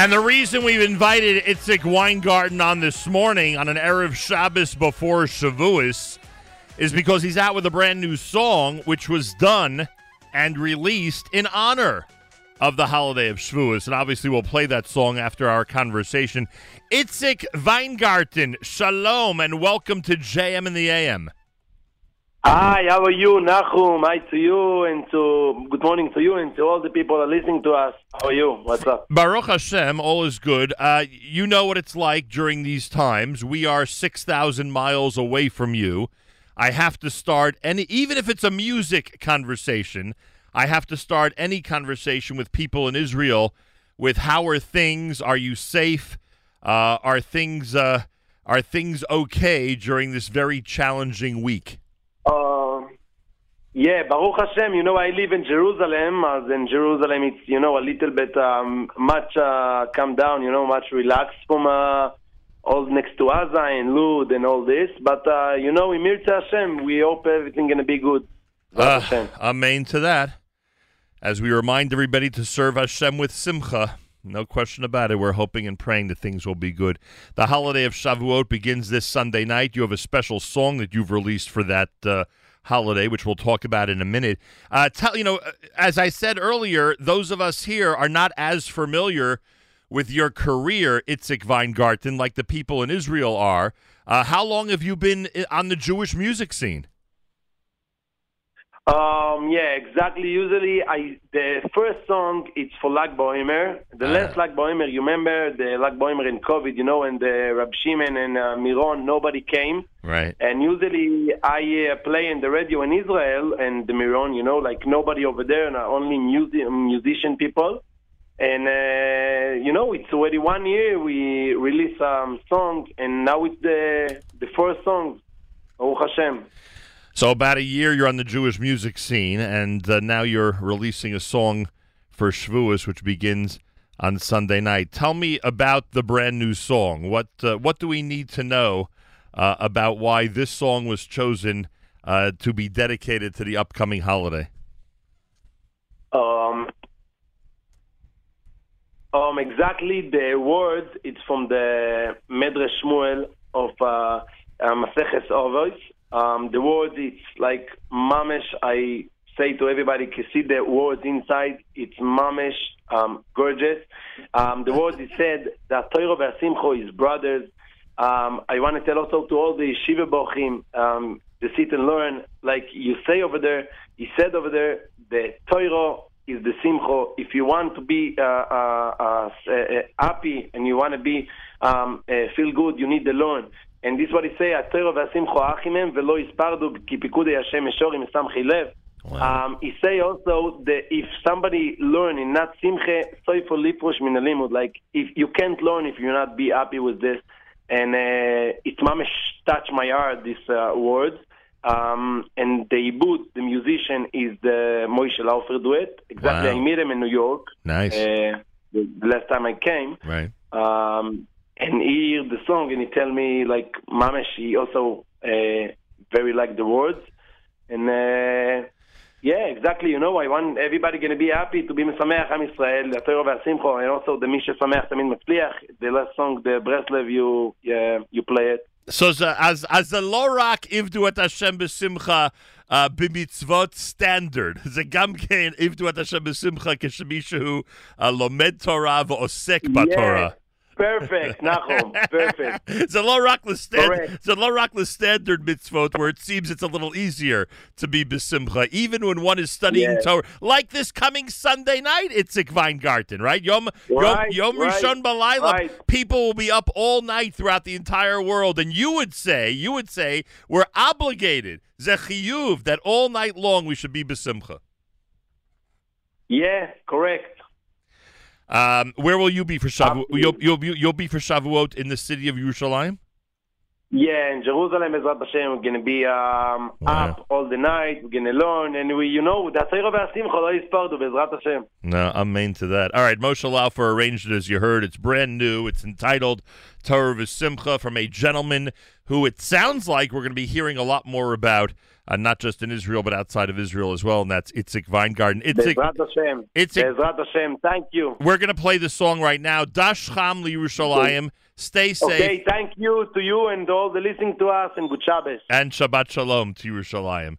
S6: And the reason we've invited Itzik Weingarten on this morning on an Erev Shabbos before Shavuos is because he's out with a brand new song, which was done and released in honor of the holiday of Shavuos. And obviously, we'll play that song after our conversation. Itzik Weingarten, shalom, and welcome to JM in the AM.
S21: Hi, how are you, Nachum? Hi to you and to good morning to you and to all the people that are listening to us. How are you? What's up?
S6: Baruch Hashem, all is good. Uh, you know what it's like during these times. We are 6,000 miles away from you. I have to start any, even if it's a music conversation, I have to start any conversation with people in Israel with how are things? Are you safe? Uh, are things uh, are things okay during this very challenging week?
S21: Yeah, Baruch Hashem. You know, I live in Jerusalem. As in Jerusalem, it's you know a little bit um, much uh, calm down. You know, much relaxed from uh, all next to Gaza and Lud and all this. But uh, you know, in Mirza Hashem, we hope everything gonna be good.
S6: Uh, amen to that. As we remind everybody to serve Hashem with simcha, no question about it. We're hoping and praying that things will be good. The holiday of Shavuot begins this Sunday night. You have a special song that you've released for that uh, holiday, which we'll talk about in a minute. Uh, tell you know, as I said earlier, those of us here are not as familiar with your career, Itzik Weingarten, like the people in Israel are. Uh, how long have you been on the Jewish music scene?
S21: Um, yeah, exactly. Usually, I the first song it's for Lag Boimer. The last Lag Boimer, you remember the Lag Boimer in COVID, you know, and the Rab Shimon and uh, Miron, nobody came.
S6: Right.
S21: And usually, I uh, play in the radio in Israel and the Miron, you know, like nobody over there, and only music musician people. And uh, you know, it's already one year we release a um, song, and now it's the the first song. Baruch Hashem.
S6: So about a year you're on the Jewish music scene, and uh, now you're releasing a song for Shavuos, which begins on Sunday night. Tell me about the brand new song. What uh, what do we need to know uh, about why this song was chosen uh, to be dedicated to the upcoming holiday.
S21: Um, um, exactly the words, it's from the Medrash Shmuel of uh, uh, Maseches Ovos. Um, the words, it's like Mamesh, I say to everybody, can see the words inside, it's Mamesh, um, gorgeous. Um, the words, he said, that Torah v'Asimcho is brothers. Um, I want to tell also to all the Yeshiva Bochim, um, to sit and learn, like you say over there, he said over there, the Torah is the Simcho. If you want to be uh, uh, uh, uh, happy and you want to be um, uh, feel good, you need to learn. And this is what he say, Atero v'asim choachimem v'lo ispardu ki pikudei Hashem eshorim esamchi lev. Wow. Um, he say also that if somebody learn in not simche soifo lipush min alimud, like if you can't learn if you're not be happy with this, and uh, it mamish touch my heart these uh, words. Um, and the ibud, the musician, is the Moishe Laufer duet. Exactly,
S6: wow.
S21: I met him in New York.
S6: Nice.
S21: Uh, the last time I came.
S6: Right.
S21: Um, and he heard the song and he tell me like Mamesh, he also uh, very like the words. And uh, yeah, exactly. You know, I want everybody gonna be happy to be Mesameach Am Yisrael, הטרו והשמחו, and also the מי ששמח תמיד מצליח. The last song, the Breslev, you uh, you play it.
S6: So the, as as the lorak ivdu et Hashem b'simcha uh, b'mitzvot standard, *laughs* the gamkein ivdu et Hashem b'simcha k'shemishahu uh, lomed Torah v'osek b'Torah.
S21: Perfect, Nachum, perfect.
S6: It's a low rock the standard. It's a low rock standard mitzvot where it seems it's a little easier to be besimcha, even when one is studying
S21: Yes.
S6: Torah. Like this coming Sunday night, Itzik Weingarten, right? Yom
S21: Right,
S6: Yom, Yom
S21: right,
S6: Rishon Balayla.
S21: right.
S6: People will be up all night throughout the entire world, and you would say, you would say, we're obligated, zechiyuv, that all night long we should be besimcha.
S21: Yeah, correct.
S6: Um, where will you be for Shavuot? You'll, you'll, be- you'll be for Shavuot in the city of Yerushalayim.
S21: Yeah, and Jerusalem, Ezrat Hashem, we're going to be um, wow. up all the night. We're going to learn, and we, you know, Hashem.
S6: No, I'm main to that. All right, Moshe Laufer arranged it as you heard. It's brand new. It's entitled Torah veSimcha" from a gentleman who it sounds like we're going to be hearing a lot more about, uh, not just in Israel but outside of Israel as well. And that's Itzik Weingarten. Itzik,
S21: Bezrat Hashem.
S6: Itzik,
S21: the Hashem. Thank you.
S6: We're going to play the song right now, Dash Cham Stay safe.
S21: Okay, thank you to you and all the listening to us, and good Shabbos.
S6: and Shabbat Shalom to Yerushalayim.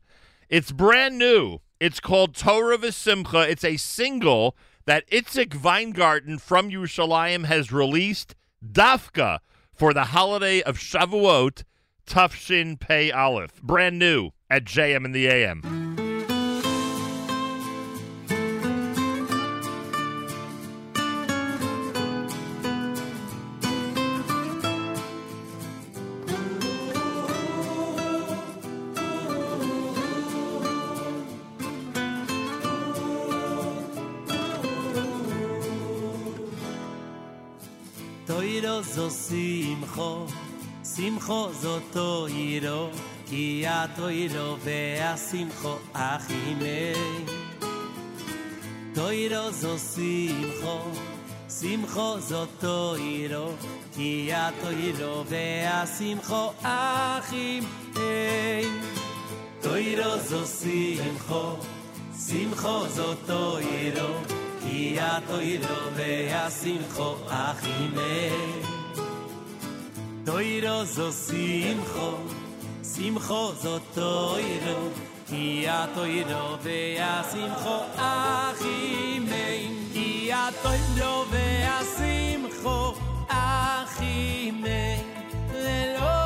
S6: It's brand new. It's called Torah V'Simcha. It's a single that Itzik Weingarten from Yerushalayim has released, Dafka, for the holiday of Shavuot, Tav Shin Pei Aleph. Brand new at JM in the AM.
S19: Toiro zo simcho, simcho zo toiro, ki a toiro ve a simcho achime. Toiro zo simcho, simcho zo toiro, ki a toiro ve a simcho achime. Toiro zo simcho, simcho zo toiro,
S22: כי התוירו והשמחו אך הנה. תוירו זו שמחו, שמחו זו תוירו כי התוירו והשמחו אך הנה. כי התוירו והשמחו אך
S23: הנה. ללא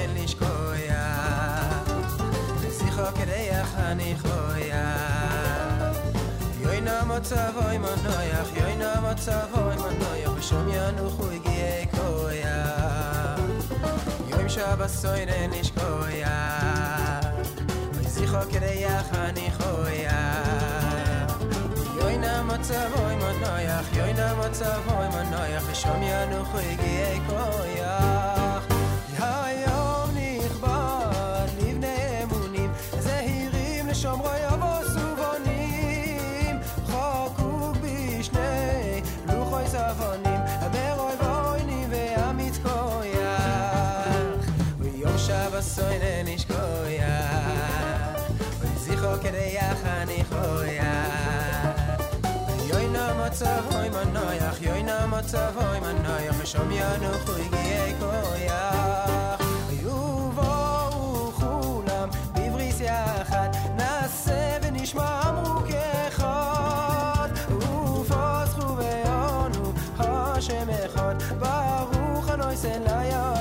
S23: אין לי שקויה מנויח יוי נא
S13: מוצב מנויח ושום ינוחו הגיעי קויה soine nish koya Oy zicho kede yachani khoya Yoy na matzav hoy man noyach Yoy na matzav hoy man noyach Shom yanu khoy ge koya. Yuvo khulam bivris yachat Nase venishma amru kechad Ufaz khuveonu Hashem echad Baruch anoy selayah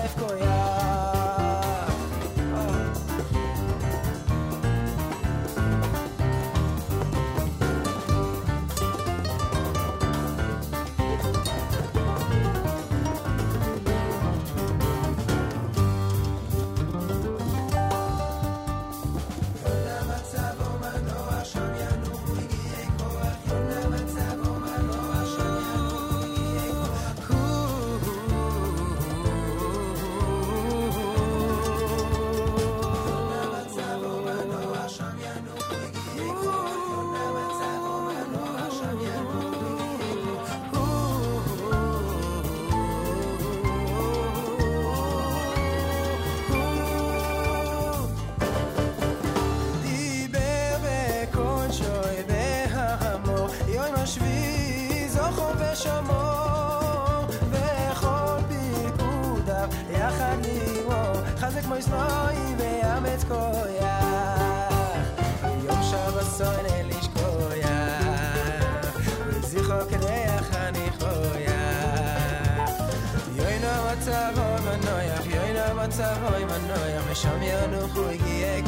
S13: Me chame, ano, ruigue,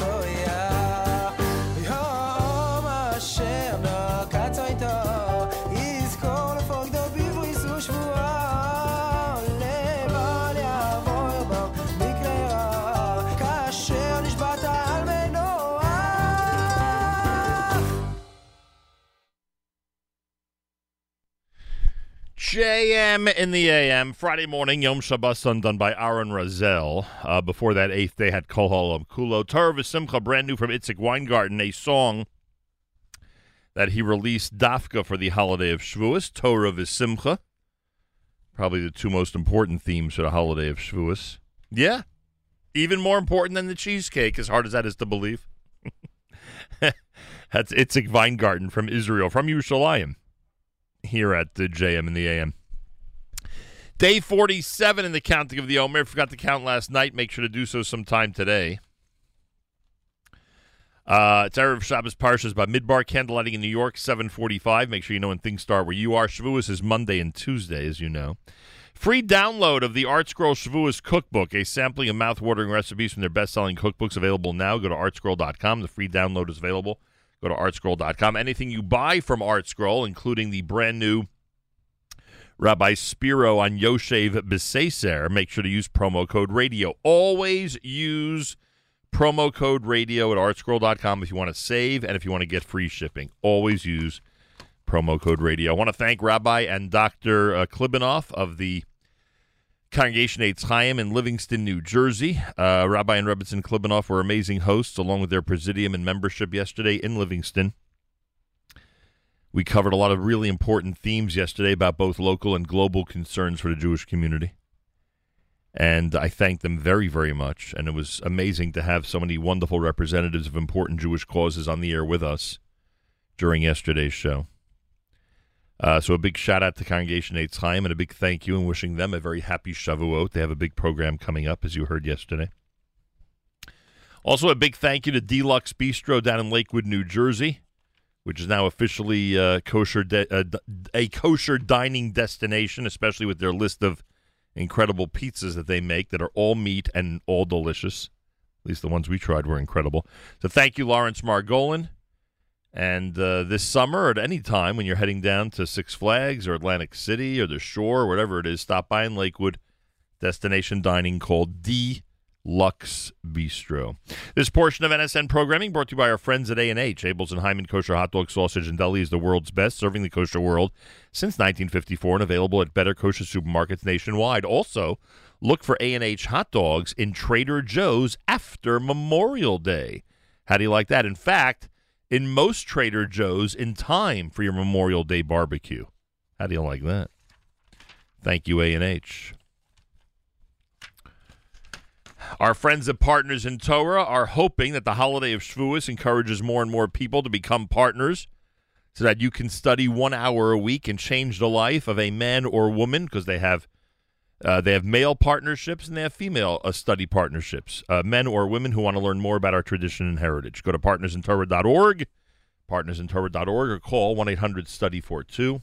S6: JM in the AM, Friday morning, Yom Shabbos undone by Aaron Razel. Uh, before that, eighth day had Kol Halam Kulo. Torah V'Simcha, brand new from Itzik Weingarten, a song that he released Dafka for the holiday of Shavuos, Torah V'Simcha. Probably the two most important themes for the holiday of Shavuos. Yeah, even more important than the cheesecake, as hard as that is to believe. *laughs* That's Itzik Weingarten from Israel, from Yerushalayim here at the JM and the AM. Day 47 in the counting of the Omer. Forgot to count last night. Make sure to do so sometime today. Uh, it's Erev Shabbos Parshas Bamidbar Candlelighting in New York, 745. Make sure you know when things start where you are. Shavuos is Monday and Tuesday, as you know. Free download of the Art Scroll Shavuos Cookbook, a sampling of mouth-watering recipes from their best-selling cookbooks available now. Go to artscroll.com. The free download is available. Go to artscroll.com. Anything you buy from Art Scroll, including the brand new Rabbi Spiro on Yoshev Beseser, make sure to use promo code radio. Always use promo code radio at artscroll.com if you want to save and if you want to get free shipping. Always use promo code radio. I want to thank Rabbi and Dr. Uh, Klibanoff of the Congregation Eitz Chaim in Livingston, New Jersey. Uh, Rabbi and Rebbetzin Klibanoff were amazing hosts along with their presidium and membership yesterday in Livingston. We covered a lot of really important themes yesterday about both local and global concerns for the Jewish community. And I thank them very, very much. And it was amazing to have so many wonderful representatives of important Jewish causes on the air with us during yesterday's show. Uh, so a big shout out to Congregation Eitz Chaim and a big thank you and wishing them a very happy Shavuot. They have a big program coming up, as you heard yesterday. Also, a big thank you to Deluxe Bistro down in Lakewood, New Jersey, which is now officially uh, kosher de- uh, a kosher dining destination, especially with their list of incredible pizzas that they make that are all meat and all delicious. At least the ones we tried were incredible. So thank you, Lawrence Margolin. And uh, this summer, at any time when you're heading down to Six Flags or Atlantic City or the shore or whatever it is, stop by in Lakewood. Destination dining called Lux Bistro. This portion of NSN programming brought to you by our friends at A&H. Abeles and Heymann Kosher Hot Dog Sausage and Deli is the world's best, serving the kosher world since 1954 and available at better kosher supermarkets nationwide. Also, look for A&H hot dogs in Trader Joe's after Memorial Day. How do you like that? In fact, in most Trader Joe's in time for your Memorial Day barbecue. How do you like that? Thank you, A&H. Our friends and partners in Torah are hoping that the holiday of Shavuos encourages more and more people to become partners so that you can study one hour a week and change the life of a man or woman because they have uh, they have male partnerships and they have female uh, study partnerships. Uh, men or women who want to learn more about our tradition and heritage. Go to partnersintorah.org, partnersintorah.org, or call 1 800 study 42.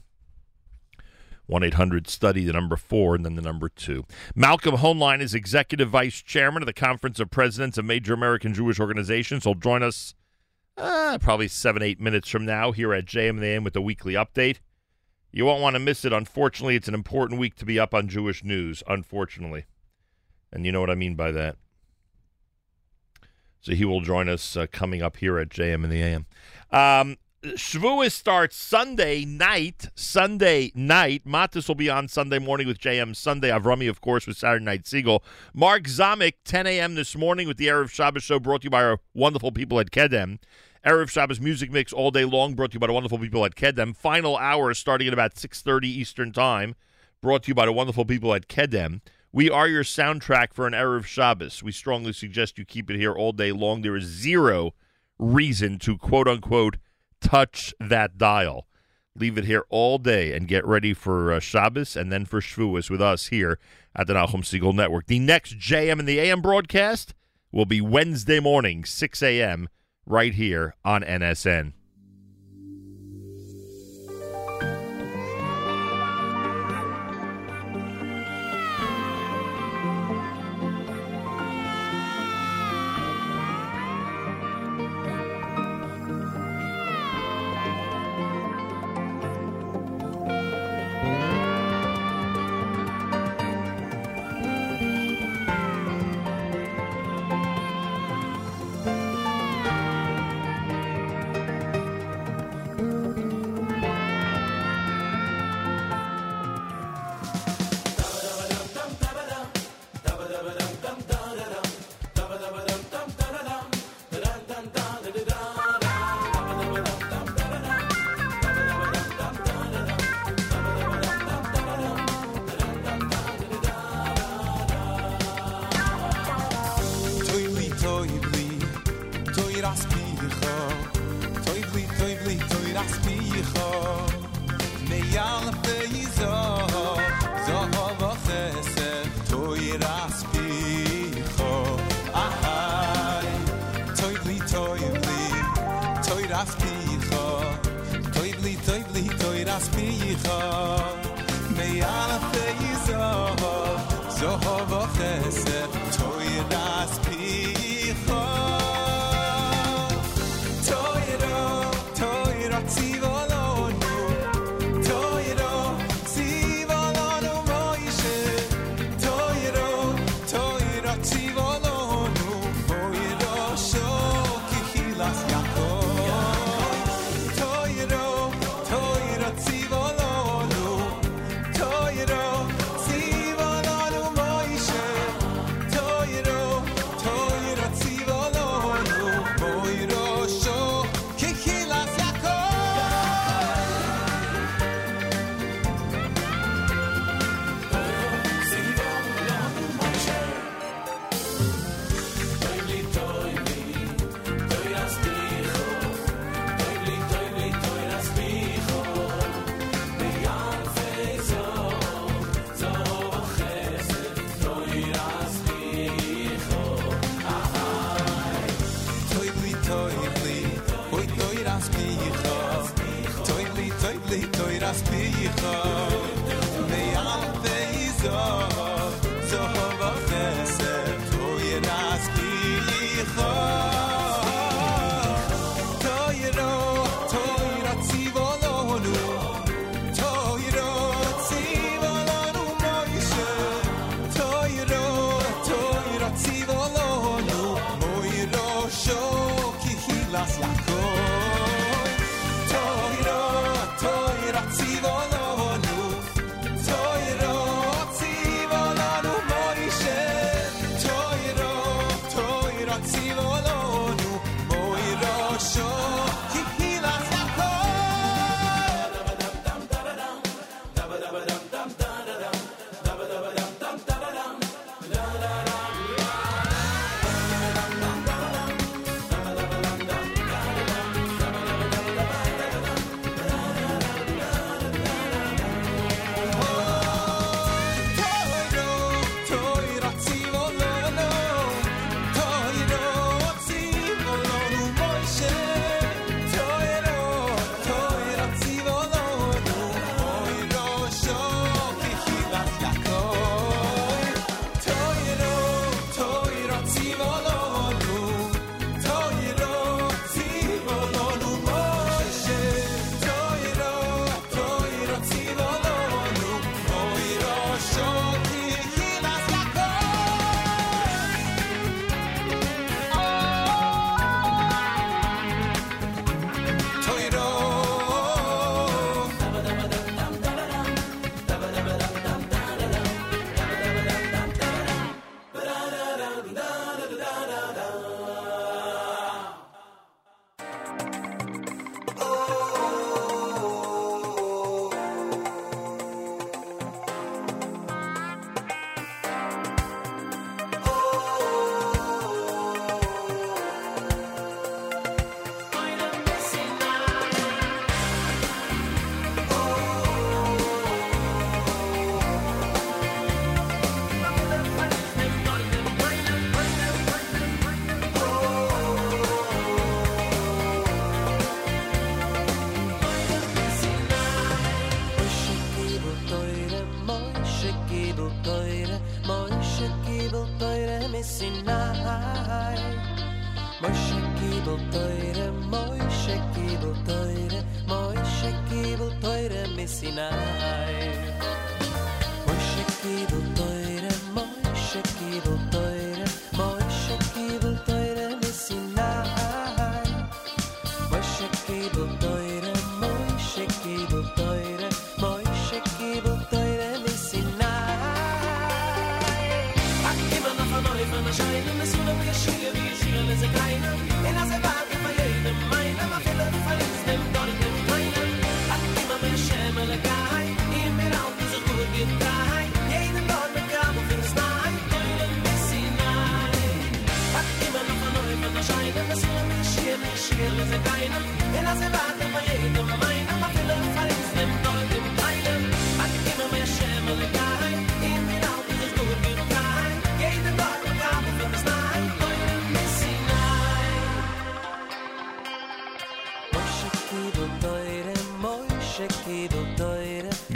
S6: 1 800 study the number 4 and then the number 2. Malcolm Hoenlein is executive vice chairman of the Conference of Presidents of Major American Jewish Organizations. He'll join us uh, probably seven, eight minutes from now here at JM with the weekly update. You won't want to miss it. Unfortunately, it's an important week to be up on Jewish news, unfortunately. And you know what I mean by that. So he will join us uh, coming up here at JM in the AM. Um, starts Sunday night. Sunday night. Matis will be on Sunday morning with JM Sunday. Avrami, of course, with Saturday Night Segal. Mark Zamek, 10 a.m. this morning with the Erev Shabbos show brought to you by our wonderful people at Kedem. Erev Shabbos music mix all day long brought to you by the wonderful people at Kedem. Final hour starting at about 6.30 Eastern Time brought to you by the wonderful people at Kedem. We are your soundtrack for an Erev Shabbos. We strongly suggest you keep it here all day long. There is zero reason to quote-unquote touch that dial. Leave it here all day and get ready for uh, Shabbos and then for Shavuos with us here at the Nachum Segal Network. The next JM and the AM broadcast will be Wednesday morning, 6 a.m., right here on NSN.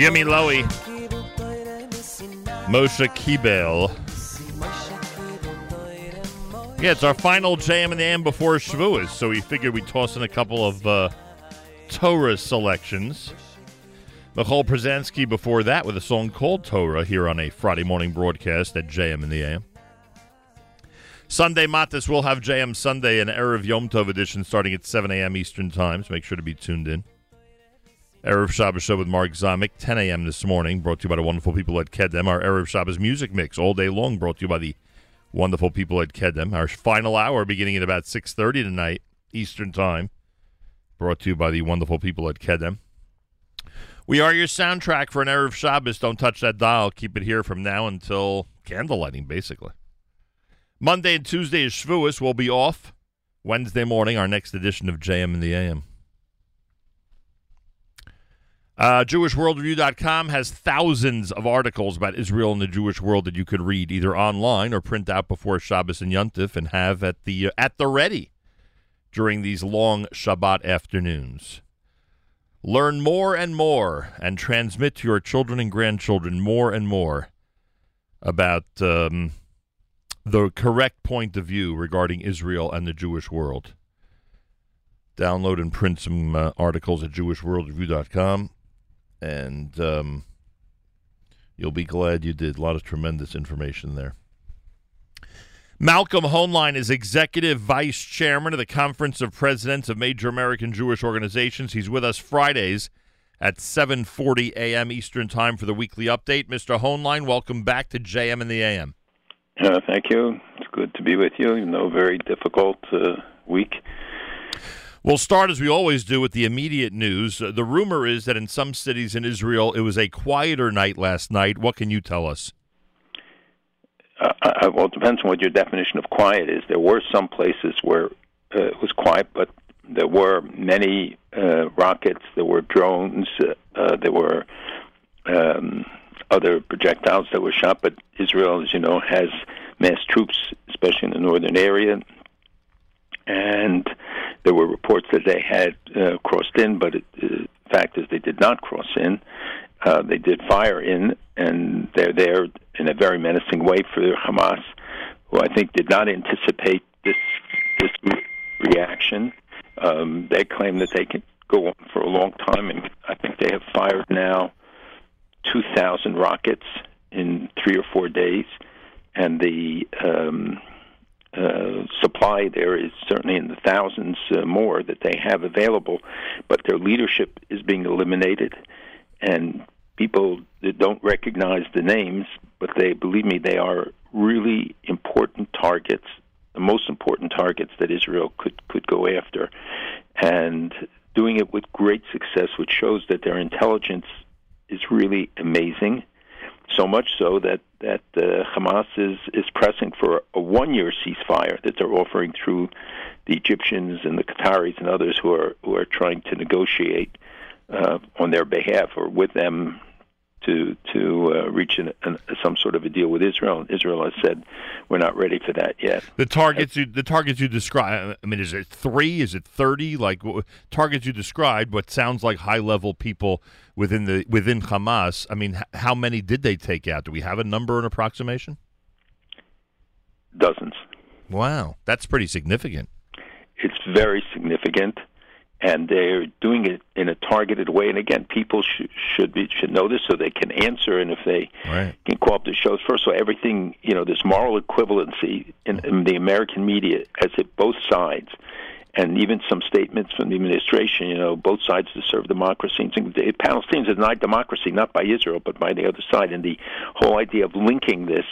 S6: Give Lowy. Moshe Kibel. Yeah, it's our final JM in the AM before Shavuos, so we figured we'd toss in a couple of uh, Torah selections. Michal Przansky before that with a song called Torah here on a Friday morning broadcast at JM in the AM. Sunday Matis will have JM Sunday and Erev Yom Tov edition starting at 7 a.m. Eastern Time, so make sure to be tuned in. Erev Shabbos show with Mark Zamek, 10 a.m. this morning, brought to you by the wonderful people at Kedem. Our Erev Shabbos music mix all day long, brought to you by the wonderful people at Kedem. Our final hour beginning at about 6.30 tonight, Eastern Time, brought to you by the wonderful people at Kedem. We are your soundtrack for an Erev Shabbos. Don't touch that dial. Keep it here from now until candlelighting, basically. Monday and Tuesday is Shavuos. We'll be off. Wednesday morning, our next edition of JM in the AM. Uh, JewishWorldReview.com has thousands of articles about Israel and the Jewish world that you could read either online or print out before Shabbos and Yontif and have at the uh, at the ready during these long Shabbat afternoons. Learn more and more and transmit to your children and grandchildren more and more about um, the correct point of view regarding Israel and the Jewish world. Download and print some uh, articles at JewishWorldReview.com, and um, you'll be glad you did. A lot of tremendous information there. Malcolm Hoenlein is executive vice chairman of the Conference of Presidents of Major American Jewish Organizations. He's with us Fridays at 7:40 a.m. Eastern Time for the weekly update. Mr. Hoenlein, welcome back to JM in the AM.
S24: Uh, thank you. It's good to be with you. You know, very difficult uh, week.
S6: We'll start as we always do with the immediate news. Uh, the rumor is that in some cities in Israel it was a quieter night last night. What can you tell us?
S24: Uh, uh, well, it depends on what your definition of quiet is. There were some places where uh, it was quiet, but there were many uh, rockets, there were drones, uh, uh, there were um, other projectiles that were shot. But Israel, as you know, has mass troops, especially in the northern area. And there were reports that they had uh, crossed in, but it, the fact is they did not cross in. Uh, they did fire in, and they're there in a very menacing way for Hamas, who I think did not anticipate this this reaction. Um, they claim that they can go on for a long time, and I think they have fired now 2,000 rockets in three or four days, and the um, uh, supply there is certainly in the thousands uh, more that they have available, but their leadership is being eliminated, and people that don't recognize the names, but they believe me, they are really important targets, the most important targets that Israel could could go after, and doing it with great success, which shows that their intelligence is really amazing. So much so that that uh, Hamas is is pressing for a one year ceasefire that they're offering through the Egyptians and the Qataris and others who are who are trying to negotiate uh, on their behalf or with them to to uh, reach an, an, some sort of a deal with Israel. Israel has said we're not ready for that yet.
S6: The targets you the targets you describe. I mean, is it three? Is it thirty? Like targets you described, what sounds like high level people within the within Hamas. I mean, h- how many did they take out? Do we have a number, an approximation?
S24: Dozens.
S6: Wow, that's pretty significant.
S24: It's very significant, and they're doing it in a targeted way. And again, people should should be should know this so they can answer. And if they
S6: right.
S24: can call up the shows first, so everything you know, this moral equivalency in, in the American media as it both sides. And even some statements from the administration, you know, both sides deserve democracy. And. The Palestinians are denied democracy, not by Israel, but by the other side. And the whole idea of linking this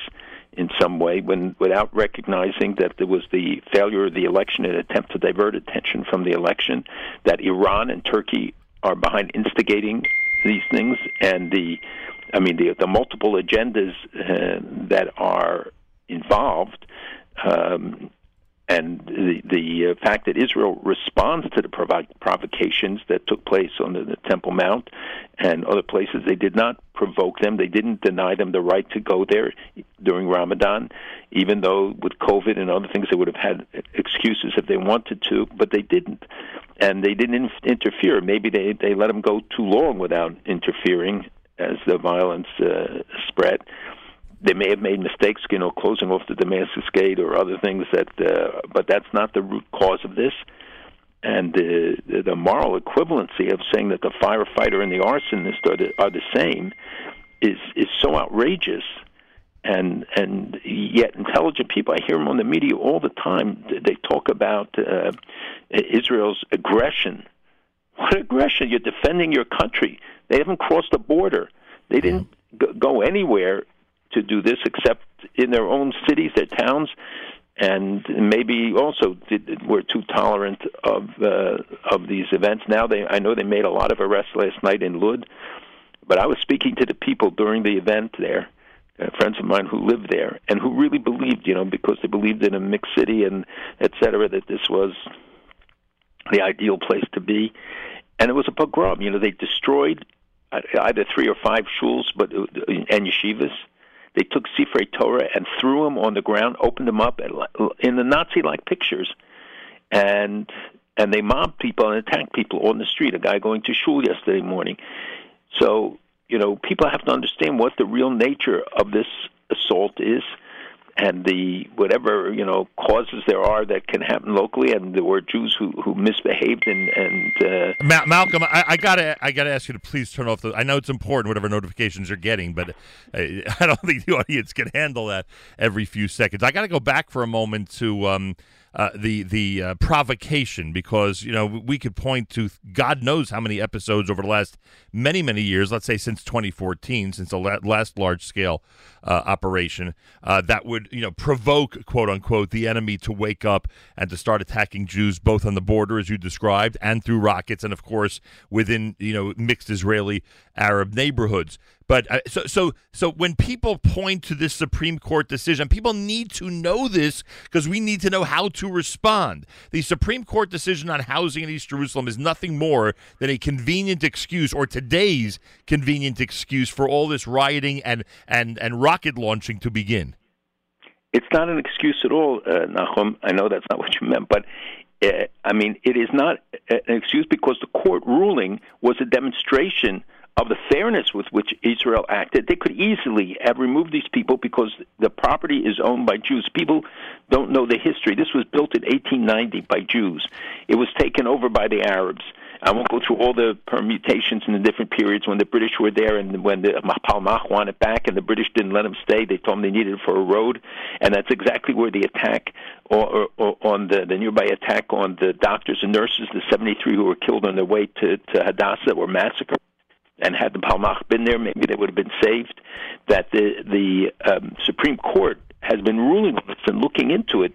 S24: in some way when without recognizing that there was the failure of the election an attempt to divert attention from the election that Iran and Turkey are behind instigating these things and the I mean the the multiple agendas uh, that are involved um, and the the uh, fact that Israel responds to the provo- provocations that took place on the, the Temple Mount and other places, they did not provoke them. They didn't deny them the right to go there during Ramadan, even though with COVID and other things they would have had excuses if they wanted to, but they didn't, and they didn't in- interfere. Maybe they they let them go too long without interfering as the violence uh, spread they may have made mistakes, you know, closing off the Damascus Gate or other things that, uh, but that's not the root cause of this. And the the, moral equivalency of saying that the firefighter and the arsonist are the, are the same is is so outrageous. And and yet intelligent people, I hear them on the media all the time. They talk about uh, Israel's aggression. What aggression? You're defending your country. They haven't crossed the border. They didn't go anywhere to do this except in their own cities, their towns, and maybe also did, were too tolerant of uh, of these events. Now they, I know they made a lot of arrests last night in Lud, but I was speaking to the people during the event there, uh, friends of mine who lived there and who really believed, you know, because they believed in a mixed city and et cetera, that this was the ideal place to be. And it was a pogrom. You know, they destroyed uh, either three or five shuls, but uh, and yeshivas. They took Sifrei Torah and threw them on the ground, opened them up in the Nazi-like pictures, and and they mobbed people and attacked people on the street. A guy going to shul yesterday morning. So you know, people have to understand what the real nature of this assault is, and the whatever you know causes there are that can happen locally, and there were Jews who who misbehaved and and uh,
S6: Ma- Malcolm, I, I gotta, I gotta ask you to please turn off the. I know it's important, whatever notifications you're getting, but uh, *laughs* I don't think the audience can handle that every few seconds. I gotta go back for a moment to um, uh, the the uh, provocation because you know we could point to God knows how many episodes over the last many many years. Let's say since 2014, since the last large scale uh, operation uh, that would you know provoke quote unquote the enemy to wake up and to start attacking Jews both on the border as you described and through rockets and of course within you know mixed Israeli Arab neighborhoods. But uh, so so so when people point to this Supreme Court decision, people need to know this because we need to know how to respond. The Supreme Court decision on housing in East Jerusalem is nothing more than a convenient excuse, or today's convenient excuse for all this rioting and and and rocket launching to begin.
S24: it's not an excuse at all, uh, Nachum. I know that's not what you meant, but uh, I mean, it is not an excuse because the court ruling was a demonstration of the fairness with which Israel acted. They could easily have removed these people because the property is owned by Jews. People don't know the history. This was built in 1890 by Jews. It was taken over by the Arabs. I won't go through all the permutations in the different periods when the British were there and when the Palmach wanted back and the British didn't let them stay. They told them they needed it for a road, and that's exactly where the attack or, or, or on the, the nearby attack on the doctors and nurses, the 73 who were killed on their way to, to Hadassah, were massacred. And had the Palmach been there, maybe they would have been saved. That the the um, Supreme Court has been ruling on this and looking into it.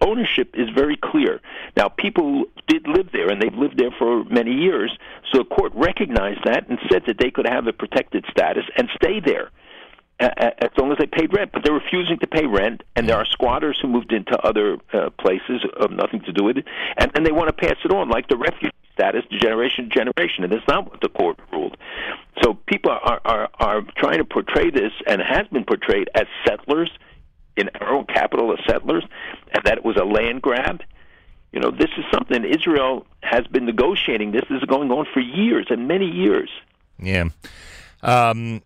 S24: Ownership is very clear. Now, people did live there, and they've lived there for many years. So the court recognized that and said that they could have a protected status and stay there as long as they paid rent. But they're refusing to pay rent, and there are squatters who moved into other uh, places of nothing to do with it, and, and they want to pass it on like the refugee status, generation to generation, and that's not what the court ruled. So people are are, are trying to portray this, and has been portrayed as settlers in our own capital as settlers, and that it was a land grab. You know, this is something Israel has been negotiating. This is going on for years and many years.
S6: Yeah. Um,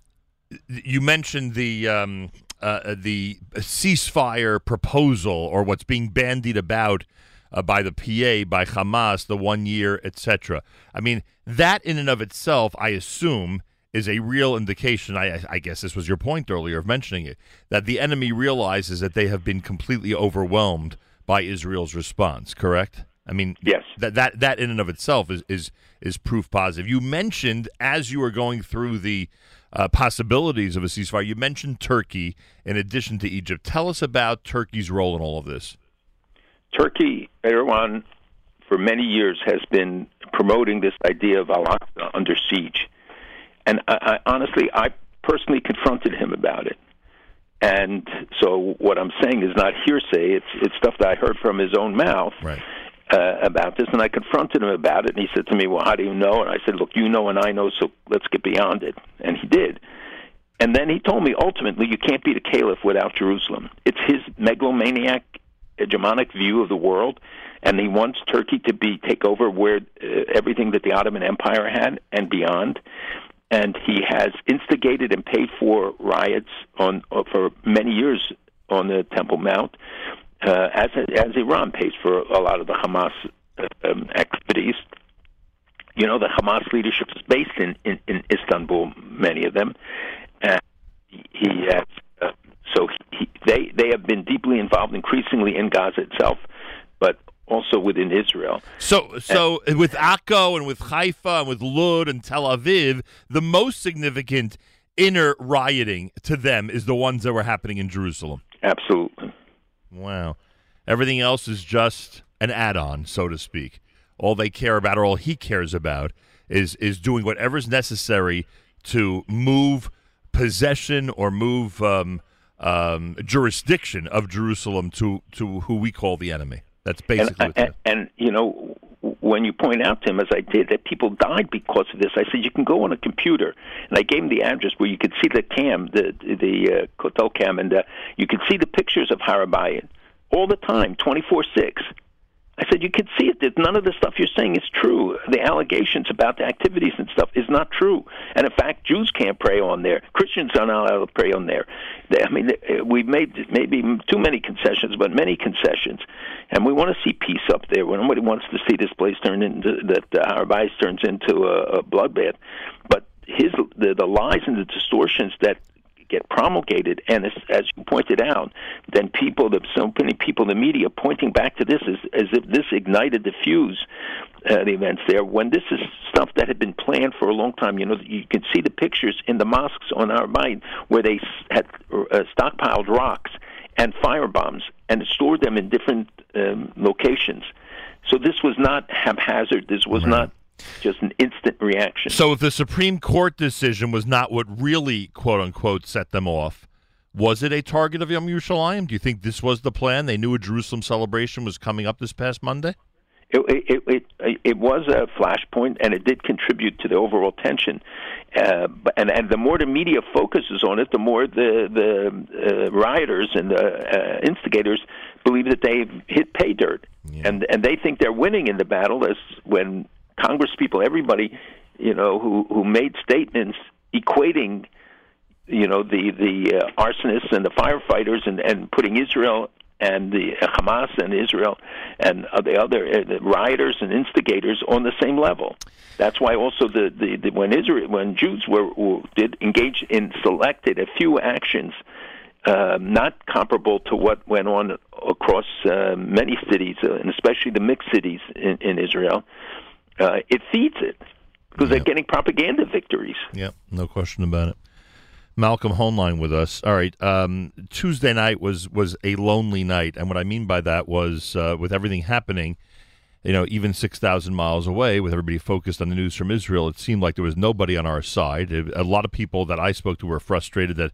S6: you mentioned the um, uh, the ceasefire proposal or what's being bandied about uh, by the PA, by Hamas, the one year, etc. I mean, that in and of itself, I assume, is a real indication. I, I guess this was your point earlier of mentioning it that the enemy realizes that they have been completely overwhelmed by Israel's response. Correct? I mean,
S24: yes.
S6: That that that in and of itself is is is proof positive. You mentioned as you were going through the uh, possibilities of a ceasefire, you mentioned Turkey in addition to Egypt. Tell us about Turkey's role in all of this.
S24: Turkey, Erdogan, for many years has been promoting this idea of Al Aqsa under siege. And I, I, honestly, I personally confronted him about it. And so what I'm saying is not hearsay, it's, it's stuff that I heard from his own mouth.
S6: Right.
S24: Uh, about this, and I confronted him about it, and he said to me, "Well, how do you know?" And I said, "Look, you know, and I know, so let's get beyond it." And he did. And then he told me, ultimately, you can't beat a caliph without Jerusalem. It's his megalomaniac, hegemonic view of the world, and he wants Turkey to be take over where uh, everything that the Ottoman Empire had and beyond. And he has instigated and paid for riots on uh, for many years on the Temple Mount, uh, as as Iran pays for a lot of the Hamas uh, um, activities. You know, the Hamas leadership is based in, in, in Istanbul, many of them. And he has, uh, so he, they, they have been deeply involved increasingly in Gaza itself, but also within Israel.
S6: So, so with Akko and with Haifa and with Lud and Tel Aviv, the most significant inner rioting to them is the ones that were happening in Jerusalem.
S24: Absolutely.
S6: Wow. Everything else is just an add-on, so to speak. All they care about, or all he cares about, is is doing whatever's necessary to move possession or move um, um, jurisdiction of Jerusalem to to who we call the enemy. That's basically
S24: and,
S6: what's
S24: and, and you know when you point out to him as I did that people died because of this, I said you can go on a computer, and I gave him the address where you could see the cam, the the uh, Kotel cam, and uh, you could see the pictures of Harabayit all the time, twenty four six. I said you can see it. That none of the stuff you're saying is true. The allegations about the activities and stuff is not true. And in fact, Jews can't pray on there. Christians are not allowed to pray on there. I mean, uh, we've made maybe too many concessions, but many concessions, and we want to see peace up there. Nobody wants to see this place turn into that uh, our vice turns into a, a bloodbath. But his the, the lies and the distortions that get promulgated, and as, as you pointed out, then people, the so many people in the media pointing back to this as, as if this ignited the fuse, uh, the events there. When this is stuff that had been planned for a long time, you know, you can see the pictures in the mosques on our mind where they had uh, stockpiled rocks and fire bombs and stored them in different um, locations. So this was not haphazard. This was not just an instant reaction.
S6: So if the Supreme Court decision was not what really, quote unquote, set them off, was it a target of Yom Yerushalayim? Do you think this was the plan? They knew a Jerusalem celebration was coming up this past Monday?
S24: It, it, it, it was a flashpoint, and it did contribute to the overall tension. Uh, and, and the more the media focuses on it, the more the the uh, rioters and the uh, instigators believe that they've hit pay dirt, and and they think they're winning in the battle. As when Congress people, everybody, you know, who who made statements equating you know the the uh, arsonists and the firefighters and and putting Israel and the uh, Hamas and Israel and uh, the other uh, the rioters and instigators on the same level. That's why also the, the, the when Israel when Jews were, were did engage in selected a few actions um, not comparable to what went on across uh, many cities uh, and especially the mixed cities in, in Israel. Uh, it feeds it because they're getting propaganda victories.
S6: Yep, no question about it. Malcolm Hoenlein with us. All right, um, Tuesday night was was a lonely night, and what I mean by that was uh, with everything happening, you know, even six thousand miles away, with everybody focused on the news from Israel, it seemed like there was nobody on our side. It- a lot of people that I spoke to were frustrated that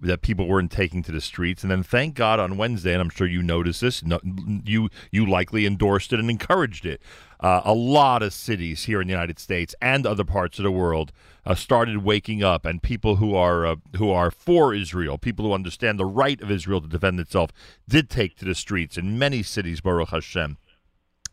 S6: that people weren't taking to the streets, and then thank God on Wednesday, and I'm sure you noticed this. No, you you likely endorsed it and encouraged it. Uh, a lot of cities here in the United States and other parts of the world uh, started waking up, and people who are uh, who are for Israel, people who understand the right of Israel to defend itself, did take to the streets in many cities. Baruch Hashem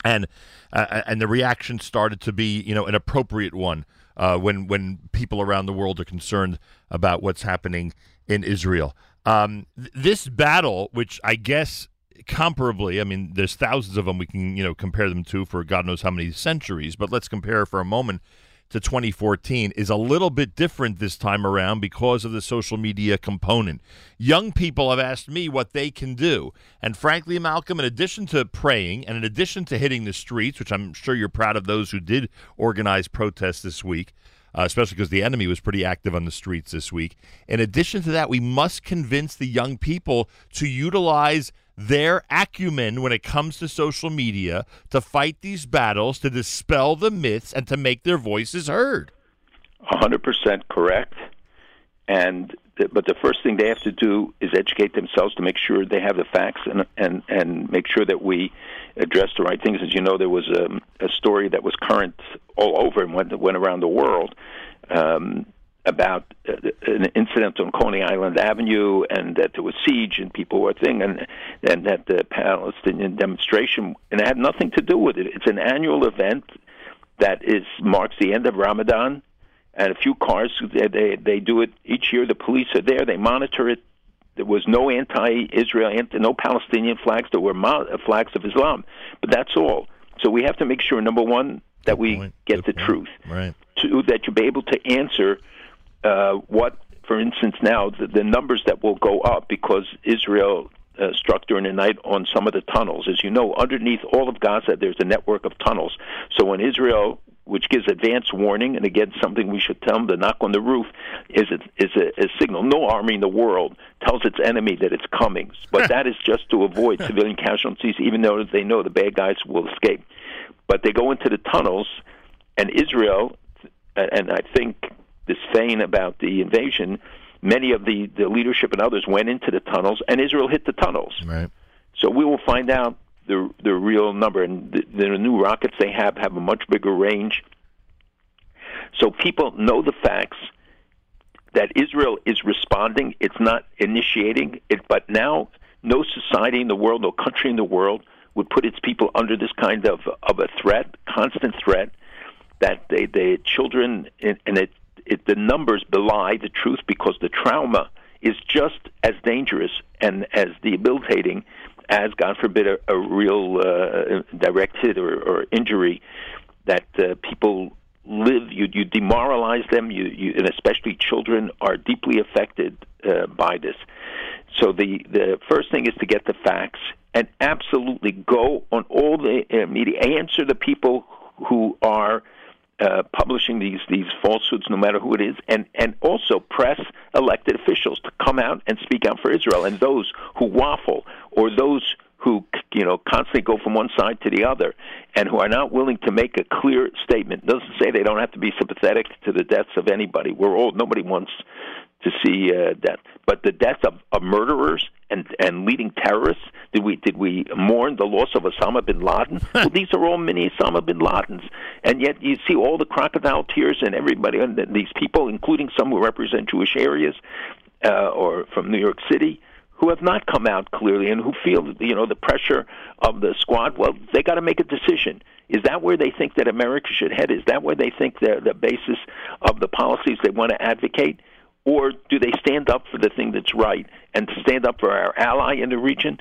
S6: and uh, and the reaction started to be you know an appropriate one uh, when when people around the world are concerned about what's happening in Israel. Um, th- this battle, which I guess comparably, I mean, there's thousands of them we can you know compare them to for God knows how many centuries, but let's compare for a moment to 2014 is a little bit different this time around because of the social media component. Young people have asked me what they can do. And frankly, Malcolm, in addition to praying and in addition to hitting the streets, which I'm sure you're proud of those who did organize protests this week, uh, especially because the enemy was pretty active on the streets this week. In addition to that, we must convince the young people to utilize their acumen when it comes to social media to fight these battles, to dispel the myths, and to make their voices heard.
S24: hundred percent correct. And but the first thing they have to do is educate themselves to make sure they have the facts and and and make sure that we address the right things. As you know, there was a, a story that was current all over and went went around the world. Um, about uh, an incident on Coney Island Avenue, and that there was siege and people were thing, and and that the Palestinian demonstration, and it had nothing to do with it. It's an annual event that is marks the end of Ramadan, and a few cars they they, they do it each year. The police are there, they monitor it. There was no anti-Israel, anti, no Palestinian flags. There were mo- flags of Islam, but that's all. So we have to make sure, number one, that we get the truth.
S6: Right.
S24: Two, that you'll be able to answer uh, what, for instance, now the, the numbers that will go up because Israel uh, struck during the night on some of the tunnels. As you know, underneath all of Gaza, there's a network of tunnels. So when Israel, which gives advance warning, and again, something we should tell them to knock on the roof, is a, is a, a signal. No army in the world tells its enemy that it's coming, but that is just to avoid civilian casualties, even though they know the bad guys will escape. But they go into the tunnels, and Israel, and I think this feign about the invasion, many of the, the leadership and others went into the tunnels, and Israel hit the tunnels.
S6: Right.
S24: So we will find out the the real number, and the, the new rockets they have have a much bigger range. So people know the facts that Israel is responding. It's not initiating it, but now no society in the world, no country in the world would put its people under this kind of of a threat, constant threat that they the children and it, it the numbers belie the truth because the trauma is just as dangerous and as debilitating as, God forbid, a, a real uh, direct hit or, or injury that uh, people live. You, you demoralize them, you, you, and especially children are deeply affected uh, by this. So the the first thing is to get the facts and absolutely go on all the uh, media, answer the people who are uh, publishing these these falsehoods, no matter who it is, and and also press elected officials to come out and speak out for Israel, and those who waffle or those who you know constantly go from one side to the other, and who are not willing to make a clear statement. Doesn't say they don't have to be sympathetic to the deaths of anybody. We're all nobody wants to see uh, death, but the death of, of murderers and and leading terrorists. Did we did we mourn the loss of Osama bin Laden? *laughs* well, these are all mini Osama bin Ladens, and yet you see all the crocodile tears and everybody and these people, including some who represent Jewish areas uh, or from New York City, who have not come out clearly and who feel you know the pressure of the squad. Well, they got to make a decision. Is that where they think that America should head? Is that where they think the the basis of the policies they want to advocate? Or do they stand up for the thing that's right and stand up for our ally in the region?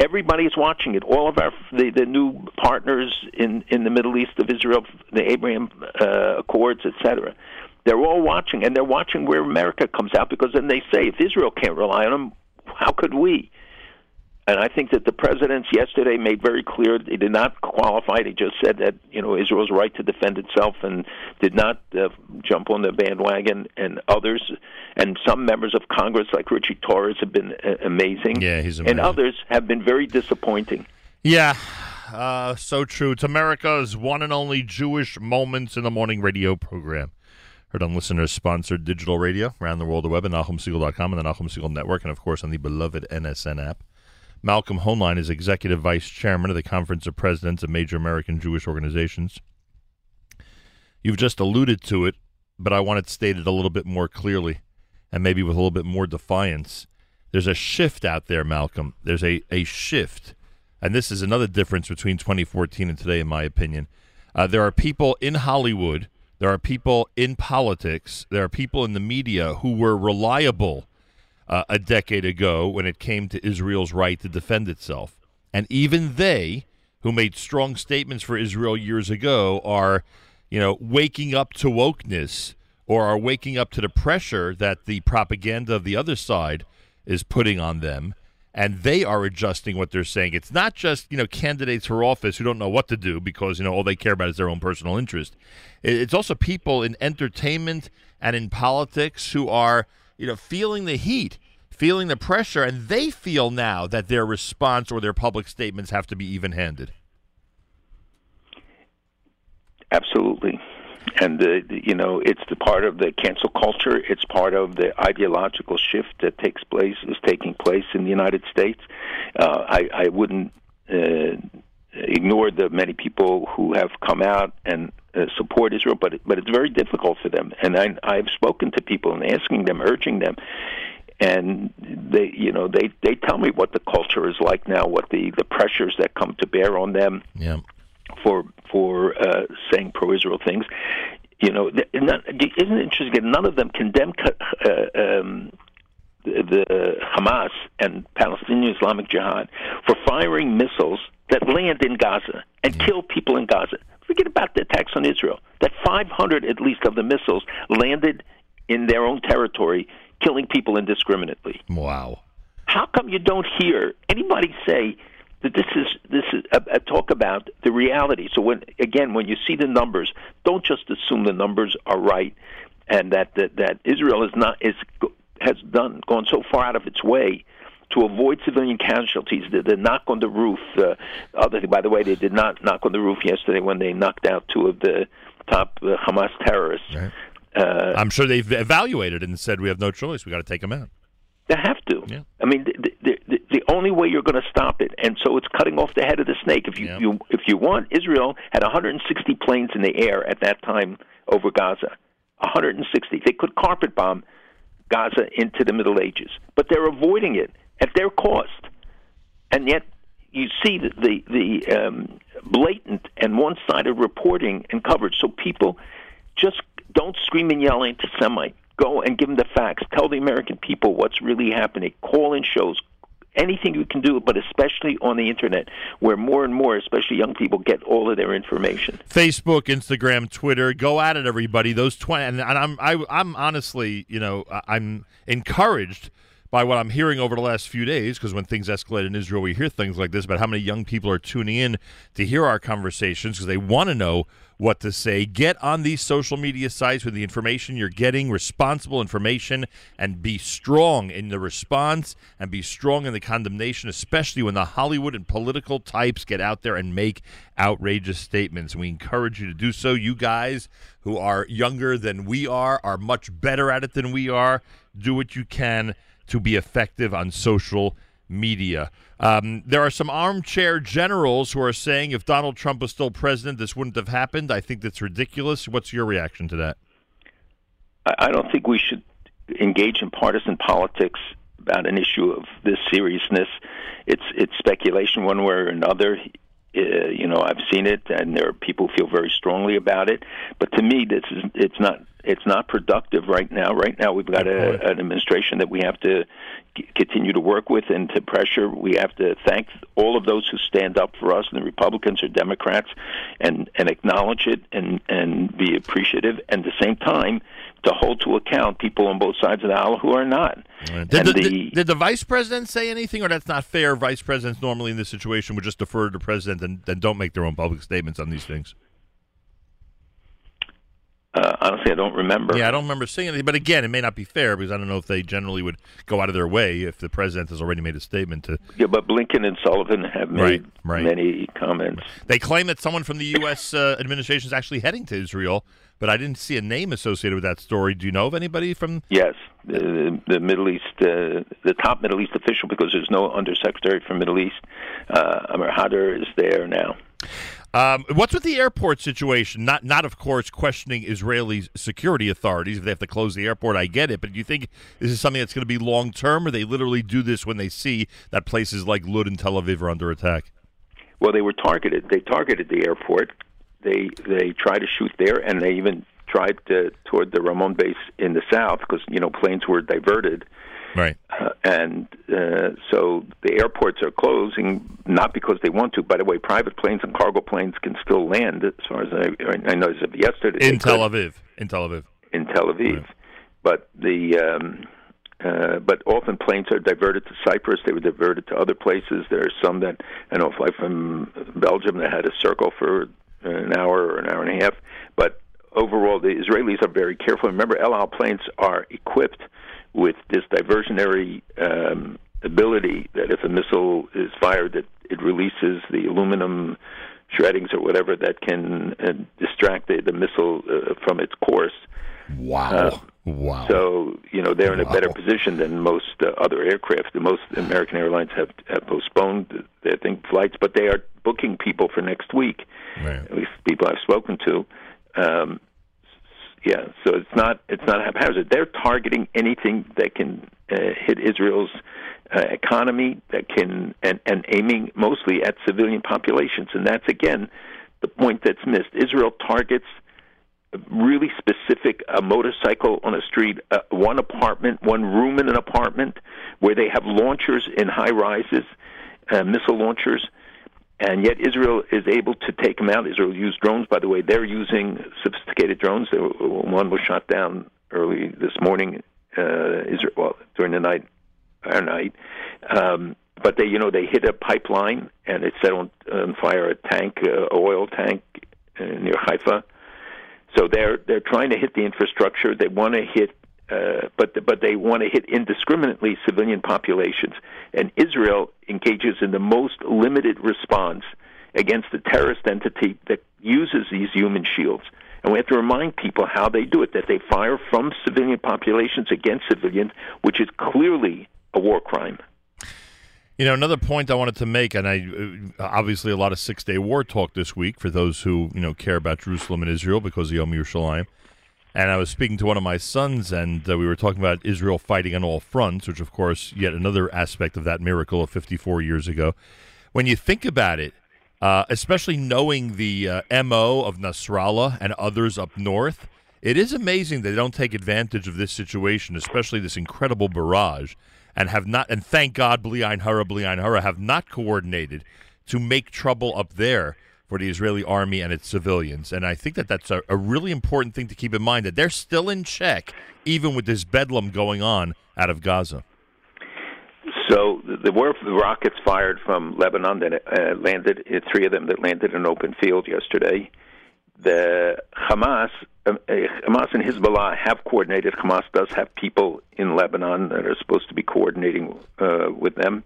S24: Everybody is watching it. All of our the, the new partners in in the Middle East of Israel, the Abraham uh, Accords, etc. They're all watching, and they're watching where America comes out because then they say, if Israel can't rely on them, how could we? And I think that the presidents yesterday made very clear they did not qualify. They just said that you know Israel's right to defend itself and did not uh, jump on the bandwagon. And others, and some members of Congress like Richie Torres have been uh, amazing.
S6: Yeah, he's amazing.
S24: And others have been very disappointing.
S6: Yeah, uh, so true. It's America's one and only Jewish Moments in the Morning radio program. Heard on listeners sponsored digital radio around the world, the web at NachumSegal.com and the Nachum Segal Network, and of course on the beloved NSN app. Malcolm Hoenlein is executive vice chairman of the Conference of Presidents of Major American Jewish Organizations. You've just alluded to it, but I want it stated a little bit more clearly and maybe with a little bit more defiance. There's a shift out there, Malcolm. There's a, a shift. And this is another difference between 2014 and today, in my opinion. Uh, there are people in Hollywood, there are people in politics, there are people in the media who were reliable uh, a decade ago when it came to Israel's right to defend itself. And even they, who made strong statements for Israel years ago, are, you know, waking up to wokeness or are waking up to the pressure that the propaganda of the other side is putting on them. And they are adjusting what they're saying. It's not just, you know, candidates for office who don't know what to do because, you know, all they care about is their own personal interest. It's also people in entertainment and in politics who are, you know, feeling the heat, feeling the pressure, and they feel now that their response or their public statements have to be even handed.
S24: Absolutely. And uh, you know, it's the part of the cancel culture. It's part of the ideological shift that takes place is taking place in the United States. Uh, I, I wouldn't uh, ignore the many people who have come out and uh, support Israel, but but it's very difficult for them. And I, I've spoken to people and asking them, urging them, and they you know they they tell me what the culture is like now, what the the pressures that come to bear on them
S6: Yeah.
S24: for for uh, saying pro-Israel things. You know, not, isn't it interesting? that None of them condemn uh, um, the, the Hamas and Palestinian Islamic Jihad for firing missiles that land in Gaza and kill people in Gaza. Forget about the attacks on Israel. That 500 at least of the missiles landed in their own territory, killing people indiscriminately.
S6: Wow.
S24: How come you don't hear anybody say that this is this is a, a talk about the reality? So when again, when you see the numbers, don't just assume the numbers are right, and that that, that Israel is not is has done gone so far out of its way to avoid civilian casualties. The, the knock on the roof. Uh, other, by the way, they did not knock on the roof yesterday when they knocked out two of the top uh, Hamas terrorists. Uh,
S6: I'm sure they've evaluated and said we have no choice. We got to take them out.
S24: They have to. I mean, the, the, the, the only way you're going to stop it, and so it's cutting off the head of the snake. If you, you if you want, Israel had 160 planes in the air at that time over Gaza. 160. They could carpet bomb Gaza into the Middle Ages, but they're avoiding it at their cost. And yet, you see the the, the um, blatant and one-sided reporting and coverage. So people just don't scream and yell anti-Semite. Go and give them the facts. Tell the American people what's really happening. Call in shows. Anything you can do, but especially on the internet, where more and more, especially young people, get all of their information.
S6: Facebook, Instagram, Twitter. Go at it, everybody. Those twenty, and, I'm I, I'm honestly, you know, I'm encouraged by what I'm hearing over the last few days. Because when things escalate in Israel, we hear things like this about how many young people are tuning in to hear our conversations because they want to know what to say. Get on these social media sites with the information you're getting, responsible information, and be strong in the response and be strong in the condemnation, especially when the Hollywood and political types get out there and make outrageous statements. We encourage you to do so. You guys who are younger than we are are much better at it than we are. Do what you can to be effective on social media. Um, there are some armchair generals who are saying if Donald Trump was still president, this wouldn't have happened. I think that's ridiculous. What's your reaction to that?
S24: I don't think we should engage in partisan politics about an issue of this seriousness. It's it's speculation one way or another. Uh, you know, I've seen it, and there are people who feel very strongly about it. But to me, this is it's not it's not productive right now. Right now, we've got a, an administration that we have to c- continue to work with and to pressure. We have to thank all of those who stand up for us, and the Republicans or Democrats, and and acknowledge it and and be appreciative. And at the same time, to hold to account people on both sides of the aisle who are not.
S6: Did the,
S24: the-
S6: did, did the vice president say anything, or that's not fair? Vice presidents normally in this situation would just defer to the president and, and don't make their own public statements on these things.
S24: Uh, honestly, I don't remember.
S6: Yeah, I don't remember seeing anything. But again, it may not be fair because I don't know if they generally would go out of their way if the president has already made a statement to.
S24: Yeah, but Blinken and Sullivan have made
S6: Right, right.
S24: many comments.
S6: They claim that someone from the U.S. Uh, administration is actually heading to Israel, but I didn't see a name associated with that story. Do you know of anybody from?
S24: Yes, the, the Middle East, uh, the top Middle East official, because there's no undersecretary for Middle East. Uh, Amir Hadar is there now.
S6: Um, what's with the airport situation? Not, not of course, questioning Israeli security authorities if they have to close the airport. I get it, but do you think this is something that's going to be long term, or they literally do this when they see that places like Lud and Tel Aviv are under attack?
S24: Well, they were targeted. They targeted the airport. They they tried to shoot there, and they even tried to toward the Ramon base in the south because you know planes were diverted.
S6: Right.
S24: Uh, and uh, so the airports are closing not because they want to. By the way, private planes and cargo planes can still land, as far as I, I know. As of yesterday,
S6: In Tel Aviv. In Tel Aviv.
S24: in Tel Aviv. But the um, uh, but often planes are diverted to Cyprus. They were diverted to other places. There are some that I know fly from Belgium that had a circle for an hour or an hour and a half. But overall, the Israelis are very careful. Remember, El Al planes are equipped with this diversionary um, ability that if a missile is fired, that it releases the aluminum shreddings or whatever that can uh, distract the, the missile uh, from its course.
S6: Wow. wow.
S24: So, you know, they're in a better position than most uh, other aircraft. The Most American airlines have, have postponed their think flights, but they are booking people for next week. At least people I've spoken to. Um, yeah, so it's not it's not haphazard. They're targeting anything that can uh, hit Israel's uh, economy, that can and, and aiming mostly at civilian populations, and that's again the point that's missed. Israel targets really specific a motorcycle on a street, uh, one apartment, one room in an apartment, where they have launchers in high rises, uh, missile launchers, and yet Israel is able to take them out. Israel used drones, by the way. They're using sophisticated drones. One was shot down early this morning, uh, Israel, well, during the night, our night. Um, but they, you know, they hit a pipeline and it set on, on fire a tank, uh, oil tank uh, near Haifa. So they're they're trying to hit the infrastructure. They want to hit, uh, but but they want to hit indiscriminately civilian populations. And Israel engages in the most limited response against a terrorist entity that uses these human shields. And we have to remind people how they do it: that they fire from civilian populations against civilians, which is clearly a war crime.
S6: You know, another point I wanted to make, and I uh, obviously a lot of Six Day War talk this week for those who you know care about Jerusalem and Israel because of Yom Yerushalayim. And I was speaking to one of my sons, and uh, we were talking about Israel fighting on all fronts, which, of course, yet another aspect of that miracle of 54 years ago. When you think about it, uh, especially knowing the uh, MO of Nasrallah and others up north, It is amazing they don't take advantage of this situation, especially this incredible barrage, and have not. And thank God, Bli Ein Hara, Bli Ein Hara have not coordinated to make trouble up there for the Israeli army and its civilians. And I think that that's a, a really important thing to keep in mind that they're still in check, even with this bedlam going on out of Gaza.
S24: So th- there were rockets fired from Lebanon that uh, landed, uh, three of them that landed in an open field yesterday. The Hamas, uh, Hamas and Hezbollah have coordinated. Hamas does have people in Lebanon that are supposed to be coordinating uh, with them.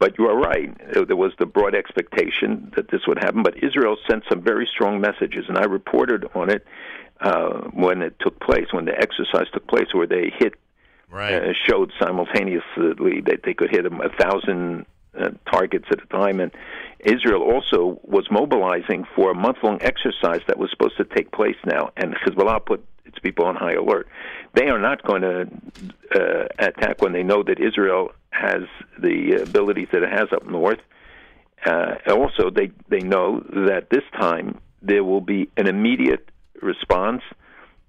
S24: But you are right. There was the broad expectation that this would happen. But Israel sent some very strong messages, and I reported on it uh, when it took place, when the exercise took place, where they hit uh, showed simultaneously that they could hit a thousand uh, targets at a time. And Israel also was mobilizing for a month long exercise that was supposed to take place now. And Hezbollah put its people on high alert. They are not going to uh, attack when they know that Israel has the abilities that it has up north. Uh, also, they, they know that this time there will be an immediate response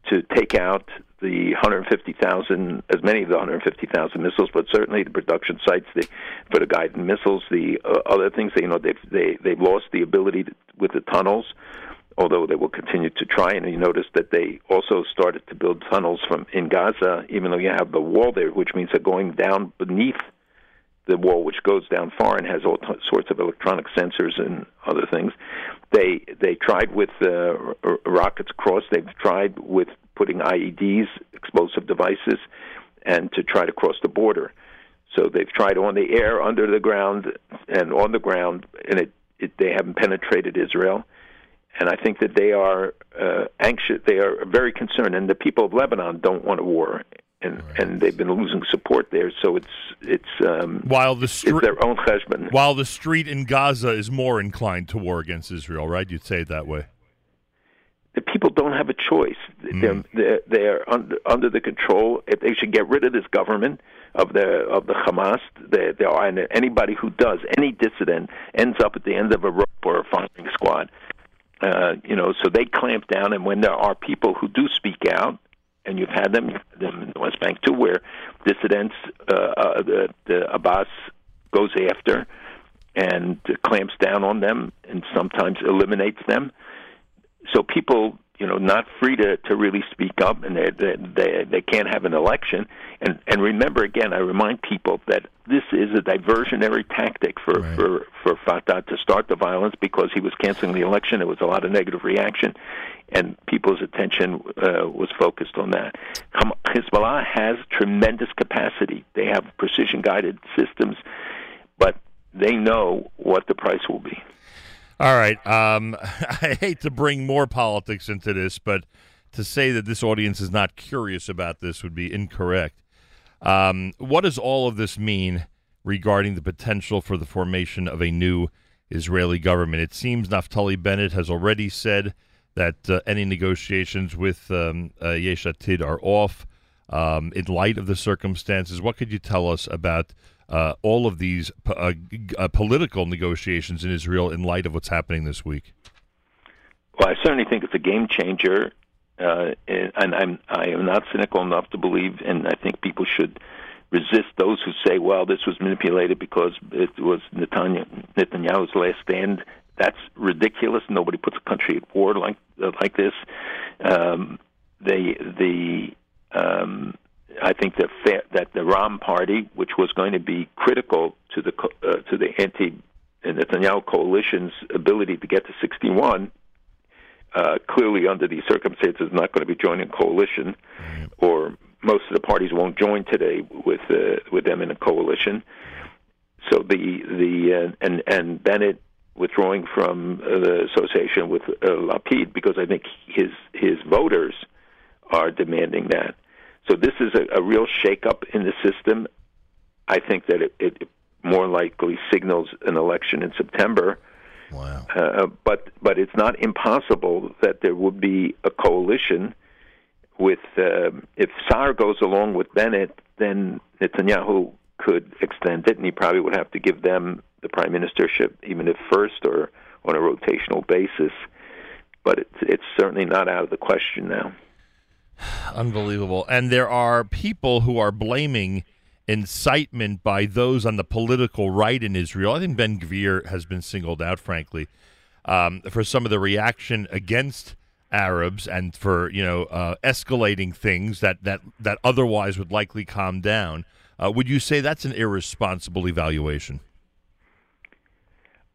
S24: to take out the 150,000, as many of the 150,000 missiles, but certainly the production sites the, for the guided missiles, the uh, other things. That, you know, they've they they've lost the ability to, with the tunnels, although they will continue to try. And you notice that they also started to build tunnels from in Gaza, even though you have the wall there, which means they're going down beneath the wall, which goes down far and has all t- sorts of electronic sensors and other things. They they tried with uh, r- rockets across. They've tried with putting IEDs, explosive devices, and to try to cross the border. So they've tried on the air, under the ground, and on the ground, and it, it they haven't penetrated Israel. And I think that they are uh, anxious. They are very concerned, and the people of Lebanon don't want a war, and and they've been losing support there. So it's it's um,
S6: While the street,
S24: their own cheshbon.
S6: while the street in Gaza is more inclined to war against Israel, right? You'd say it that way.
S24: the people don't have a choice. They're, they're they're under under the control. If they should get rid of this government of the of the Hamas, they they are and anybody who does any dissident ends up at the end of a rope or a firing squad. Uh, you know, so they clamp down, and when there are people who do speak out, and you've had them, them in the West Bank too, where dissidents, uh, uh, the, the Abbas goes after and clamps down on them, and sometimes eliminates them. So people you know not free to to really speak up and they they they, can't have an election. And and remember again i remind people that this is a diversionary tactic for for for Fatah to start the violence because he was canceling the election. There was a lot of negative reaction and people's attention uh, was focused on that. Hezbollah has tremendous capacity. They have precision guided systems but they know what the price will be
S6: All right. Um, *laughs* I hate to bring more politics into this, but to say that this audience is not curious about this would be incorrect. Um, what does all of this mean regarding the potential for the formation of a new Israeli government? It seems Naftali Bennett has already said that uh, any negotiations with um, uh, Yesh Atid are off. Um, in light of the circumstances, what could you tell us about uh, all of these uh, uh, political negotiations in Israel in light of what's happening this week?
S24: Well, I certainly think it's a game changer, uh, and I'm I am not cynical enough to believe, and I think people should resist those who say, "Well, this was manipulated because it was Netanyahu, Netanyahu's last stand." That's ridiculous. Nobody puts a country at war like like this. Um, they the um, I think that fa- that the Ra'am party, which was going to be critical to the uh, to the anti Netanyahu coalition's ability to get to 61, uh, clearly under these circumstances, is not going to be joining a coalition, or most of the parties won't join today with uh, with them in a coalition. So the the uh, and and Bennett withdrawing from uh, the association with uh, Lapid because I think his his voters are demanding that. So this is a, a real shakeup in the system. I think that it, it more likely signals an election in September.
S6: Wow.
S24: Uh, but but it's not impossible that there would be a coalition with uh, if Saar goes along with Bennett, then Netanyahu could extend it, and he probably would have to give them the prime ministership, even if first or on a rotational basis. But it's it's certainly not out of the question now.
S6: Unbelievable. And there are people who are blaming incitement by those on the political right in Israel. I think Ben Gvir has been singled out, frankly, um, for some of the reaction against Arabs and for you know uh, escalating things that, that that otherwise would likely calm down. Uh, would you say that's an irresponsible evaluation?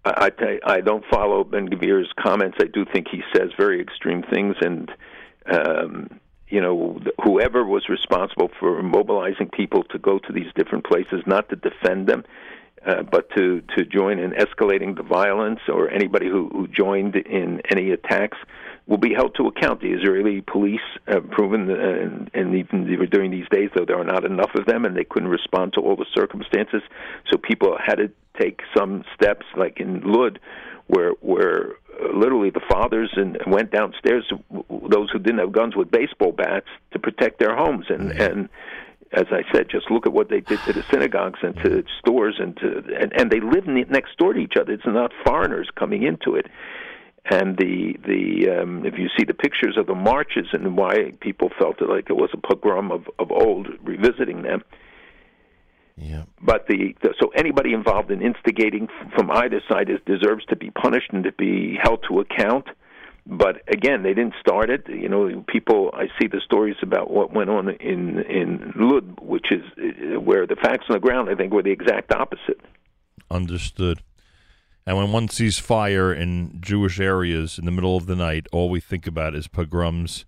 S24: I, you, I don't follow Ben Gvir's comments. I do think he says very extreme things, and um, you know, whoever was responsible for mobilizing people to go to these different places, not to defend them, uh, but to to join in escalating the violence, or anybody who, who joined in any attacks will be held to account. The Israeli police have proven, uh, and, and even during these days, though there are not enough of them, and they couldn't respond to all the circumstances, so people had to take some steps, like in Lud, where where literally the fathers and went downstairs, those who didn't have guns with baseball bats, to protect their homes, and and as I said, just look at what they did to the synagogues and to stores and to and, and they live ne- next door to each other. It's not foreigners coming into it. And the the um, if you see the pictures of the marches and why people felt it like it was a pogrom of of old, revisiting them.
S6: Yeah.
S24: But the, the so anybody involved in instigating from either side is, deserves to be punished and to be held to account. But again, they didn't start it. You know, people. I see the stories about what went on in in Lud, which is uh, where the facts on the ground, I think, were the exact opposite.
S6: Understood. And when one sees fire in Jewish areas in the middle of the night, all we think about is pogroms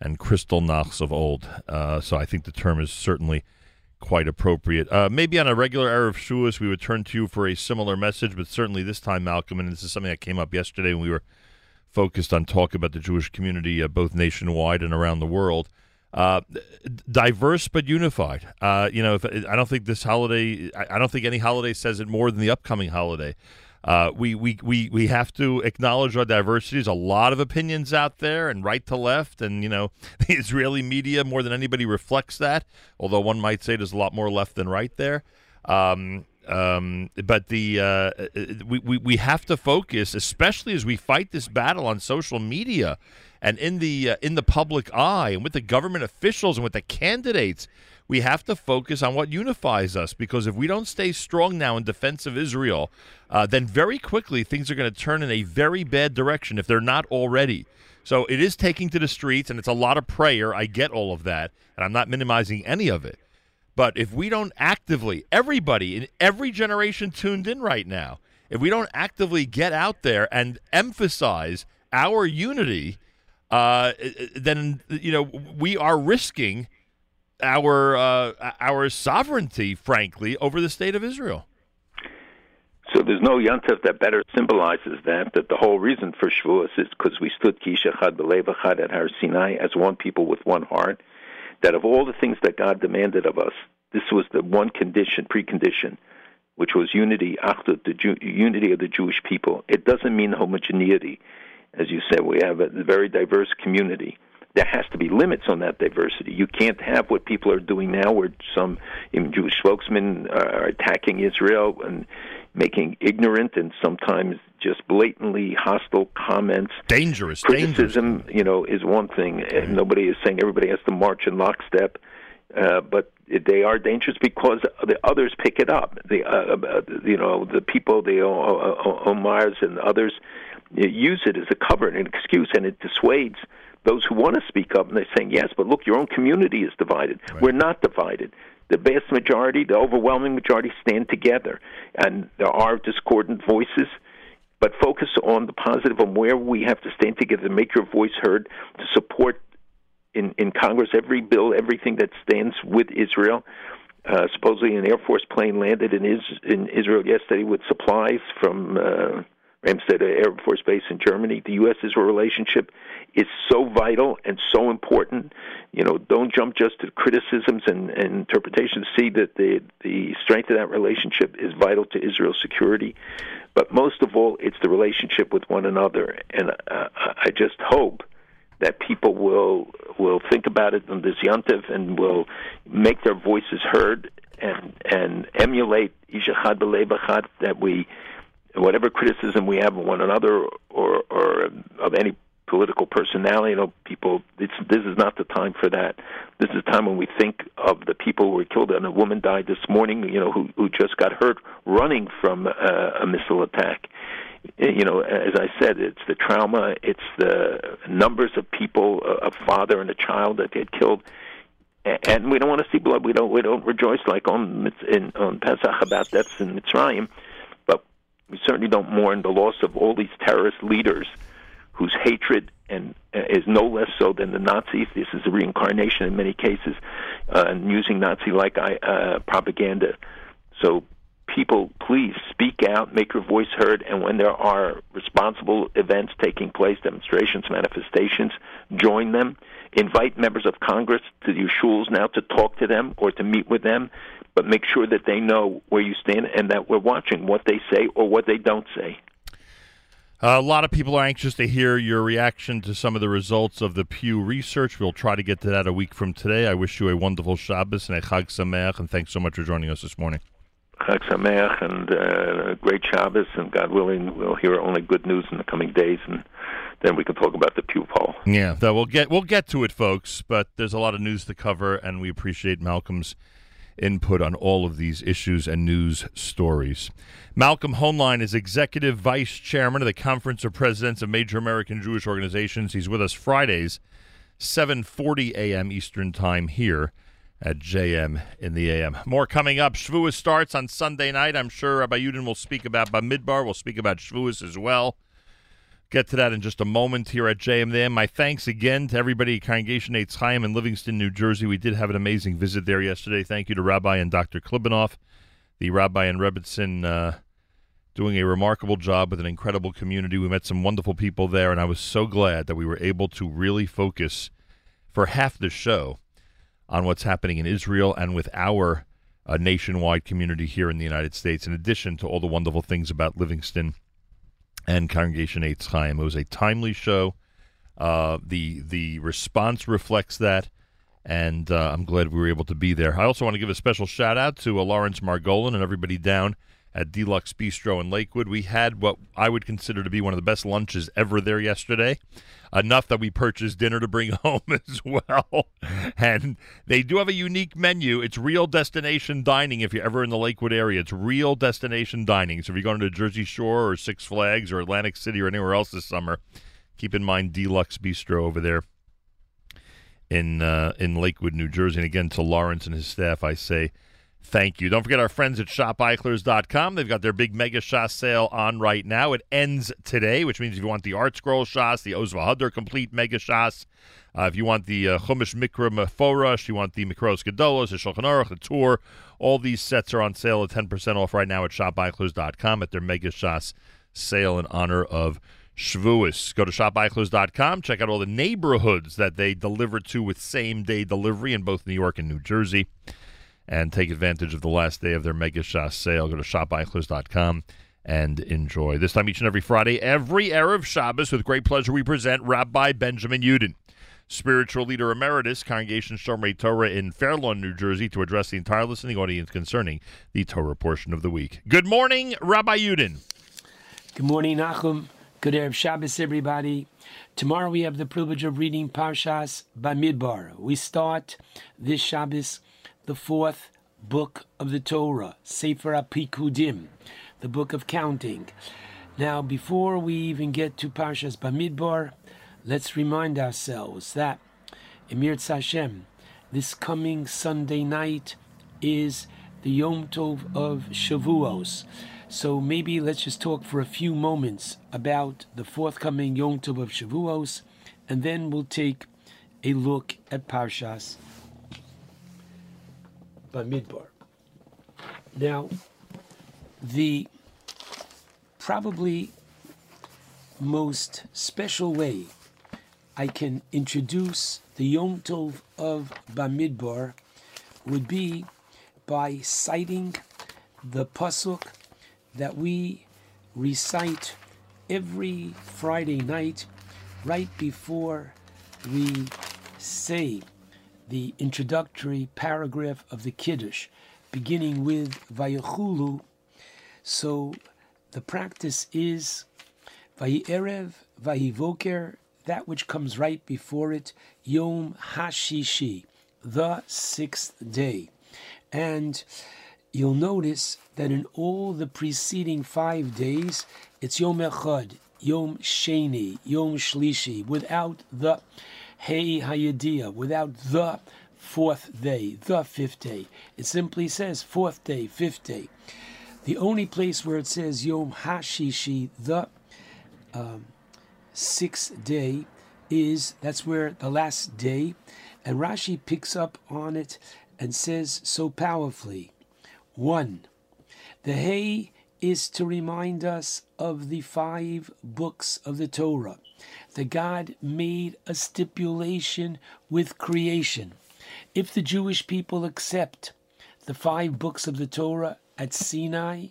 S6: and Kristallnachts of old. Uh, so I think the term is certainly quite appropriate. Uh, maybe on a regular Erev Shavuos, we would turn to you for a similar message, but certainly this time, Malcolm, and this is something that came up yesterday when we were focused on talk about the Jewish community, uh, both nationwide and around the world. Uh, diverse but unified. Uh, you know, if, I don't think this holiday. I, I don't think any holiday says it more than the upcoming holiday. Uh, we, we, we, we have to acknowledge our diversity. There's a lot of opinions out there, and right to left, and you know, *laughs* the Israeli media more than anybody reflects that. Although one might say there's a lot more left than right there. Um, um, but the uh, we, we we have to focus, especially as we fight this battle on social media and in the uh, in the public eye and with the government officials and with the candidates. We have to focus on what unifies us because if we don't stay strong now in defense of Israel, uh, then very quickly things are going to turn in a very bad direction if they're not already. So it is taking to the streets, and it's a lot of prayer. I get all of that, and I'm not minimizing any of it. But if we don't actively, everybody in every generation tuned in right now, if we don't actively get out there and emphasize our unity, uh, then you know we are risking our uh, our sovereignty, frankly, over the state of Israel.
S24: So there's no yontif that better symbolizes that. That the whole reason for Shavuos is because we stood kishachad belevachad at Har Sinai as one people with one heart. That of all the things that God demanded of us, this was the one condition, precondition, which was unity, achdut, the Jew, unity of the Jewish people. It doesn't mean homogeneity, as you said. We have a very diverse community. There has to be limits on that diversity. You can't have what people are doing now, where some even Jewish spokesmen are attacking Israel and making ignorant and sometimes just blatantly hostile comments.
S6: Dangerous.
S24: Criticism, you know, is one thing. And nobody is saying everybody has to march in lockstep, uh, but they are dangerous because the others pick it up. The uh, uh, you know the people, the Omars and others use it as a cover and an excuse, and it dissuades those who want to speak up. And they're saying, yes, but look, your own community is divided. We're not divided. The vast majority, the overwhelming majority, stand together, and there are discordant voices. But focus on the positive, on where we have to stand together to make your voice heard, to support in, in Congress every bill, everything that stands with Israel. Uh, supposedly, an Air Force plane landed in, is, in Israel yesterday with supplies from uh, Ramstein Air Force Base in Germany. The U.S.-Israel relationship is so vital and so important. You know, don't jump just to criticisms and, and interpretations. See that the the strength of that relationship is vital to Israel's security. But most of all, it's the relationship with one another. And uh, I just hope that people will will think about it on this yontif and will make their voices heard and and emulate ishachad b'levachad that we whatever criticism we have of one another or or of any political personality. You know, people. This is not the time for that. This is the time when we think of the people who were killed. And a woman died this morning. You know, who who just got hurt running from uh, a missile attack. You know, as I said, it's the trauma. It's the numbers of people, a father and a child that get killed. And we don't want to see blood. We don't. We don't rejoice like on in, on Pesach about deaths in Mitzrayim, we certainly don't mourn the loss of all these terrorist leaders whose hatred and uh, is no less so than the Nazis. This is a reincarnation in many cases, uh, and using Nazi-like uh, propaganda. So, people, please speak out, make your voice heard, and when there are responsible events taking place, demonstrations, manifestations, join them. Invite members of Congress to your shuls now to talk to them or to meet with them, but make sure that they know where you stand and that we're watching what they say or what they don't say.
S6: A lot of people are anxious to hear your reaction to some of the results of the Pew research. We'll try to get to that a week from today. I wish you a wonderful Shabbos and a Chag Sameach, and thanks so much for joining us this morning.
S24: Chag Sameach and uh, great Shabbos, and God willing, we'll hear only good news in the coming days, and then we can talk about the Pew poll.
S6: Yeah, that we'll get we'll get to it, folks. But there's a lot of news to cover, and we appreciate Malcolm's input on all of these issues and news stories. Malcolm Hoenlein is executive vice chairman of the Conference of Presidents of Major American Jewish Organizations. He's with us Fridays, 7:40 a.m. Eastern Time here at JM in the AM. More coming up. Shavuos starts on Sunday night. I'm sure Rabbi Yudin will speak about Bamidbar. We'll speak about Shavuos as well. Get to that in just a moment here at JMM. My thanks again to everybody at Congregation Eitz Chaim in Livingston, New Jersey. We did have an amazing visit there yesterday. Thank you to Rabbi and Dr. Klibanoff, the Rabbi and Rebbitzin, uh, doing a remarkable job with an incredible community. We met some wonderful people there, and I was so glad that we were able to really focus for half the show on what's happening in Israel and with our uh, nationwide community here in the United States, in addition to all the wonderful things about Livingston and Congregation Eitz Chaim. It was a timely show. Uh, the the response reflects that, and uh, I'm glad we were able to be there. I also want to give a special shout out to uh, Lawrence Margolin and everybody down at Deluxe Bistro in Lakewood. We had what I would consider to be one of the best lunches ever there yesterday. Enough that we purchased dinner to bring *laughs* home as well. And they do have a unique menu. It's real destination dining if you're ever in the Lakewood area. It's real destination dining. So if you're going to Jersey Shore or Six Flags or Atlantic City or anywhere else this summer, keep in mind Deluxe Bistro over there in uh, in Lakewood, New Jersey. And again, to Lawrence and his staff, I say thank you. Don't forget our friends at shopeichlers.com. They've got their big mega Shas sale on right now. It ends today, which means if you want the Art Scroll shots, the Oz Vehadar complete mega shots, uh, if you want the uh, Chumash Mikra Meforosh, you want the Mikros Gedolos, the Shulchan Aruch, the tour, all these sets are on sale at 10% off right now at shopeichlers.com at their mega shots sale in honor of Shavuos. Go to shopeichlers.com. Check out all the neighborhoods that they deliver to with same day delivery in both New York and New Jersey. And take advantage of the last day of their Mega Shas sale. Go to shopeichlers.com and enjoy. This time each and every Friday, every Erev Shabbos, with great pleasure, we present Rabbi Benjamin Yudin, spiritual leader emeritus, Congregation Shomrei Torah in Fairlawn, New Jersey, to address the entire listening audience concerning the Torah portion of the week. Good morning, Rabbi Yudin.
S25: Good morning, Nachum. Good Erev Shabbos, everybody. Tomorrow we have the privilege of reading Parshas Bamidbar. We start this Shabbos the fourth book of the Torah, Sefer HaPikudim, the book of counting. Now, before we even get to Parshas Bamidbar, let's remind ourselves that Emir Hashem, this coming Sunday night is the Yom Tov of Shavuos. So maybe let's just talk for a few moments about the forthcoming Yom Tov of Shavuos, and then we'll take a look at Parshas Bamidbar. Now, the probably most special way I can introduce the Yom Tov of Bamidbar would be by citing the pasuk that we recite every Friday night right before we say the introductory paragraph of the Kiddush, beginning with Vayachulu. So the practice is Vayerev, Vayivoker, that which comes right before it, Yom Hashishi, the sixth day. And you'll notice that in all the preceding five days, it's Yom Echad, Yom Sheni, Yom Shlishi, without the Hey Hayadiah, without the fourth day, the fifth day. It simply says fourth day, fifth day. The only place where it says Yom Hashishi, the um, sixth day, is that's where the last day, and Rashi picks up on it and says so powerfully. One, the Hay is to remind us of the five books of the Torah. That God made a stipulation with creation. If the Jewish people accept the five books of the Torah at Sinai,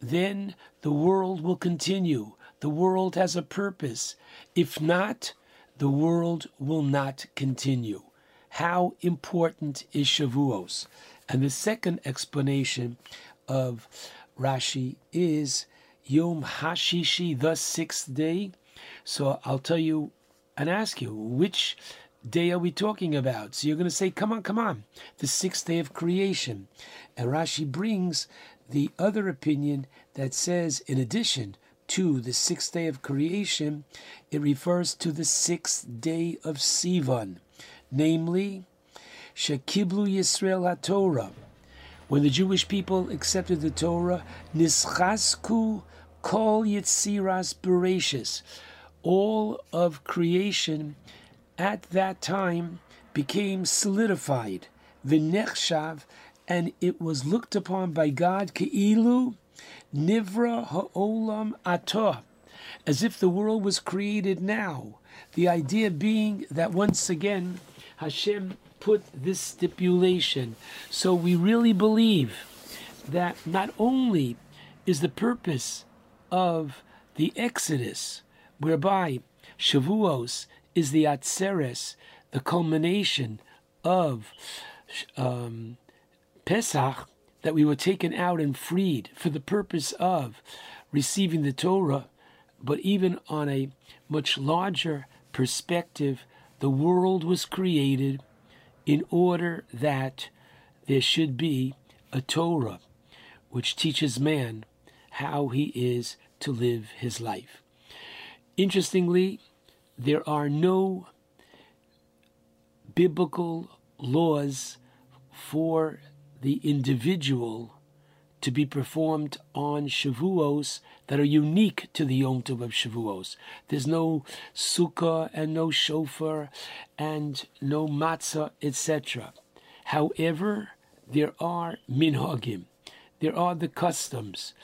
S25: then the world will continue. The world has a purpose. If not, the world will not continue. How important is Shavuos? And the second explanation of Rashi is Yom Hashishi, the sixth day. So I'll tell you and ask you, which day are we talking about? So you're going to say, come on, come on, the sixth day of creation. And Rashi brings the other opinion that says, in addition to the sixth day of creation, it refers to the sixth day of Sivan, namely, Shekiblu Yisrael HaTorah. When the Jewish people accepted the Torah, Nischasku Kol Yitziras Bereshis, all of creation at that time became solidified, Vinechshav, and it was looked upon by God Keilu Nivra Ha'olam Atah, as if the world was created now. The idea being that once again Hashem put this stipulation. So we really believe that not only is the purpose of the Exodus, whereby Shavuos is the Atzeres, the culmination of um, Pesach, that we were taken out and freed for the purpose of receiving the Torah, but even on a much larger perspective, the world was created in order that there should be a Torah which teaches man how he is to live his life. Interestingly, there are no biblical laws for the individual to be performed on Shavuos that are unique to the Yom Tov of Shavuos. There's no sukkah and no shofar and no matzah, etc. However, there are minhagim. There are the customs.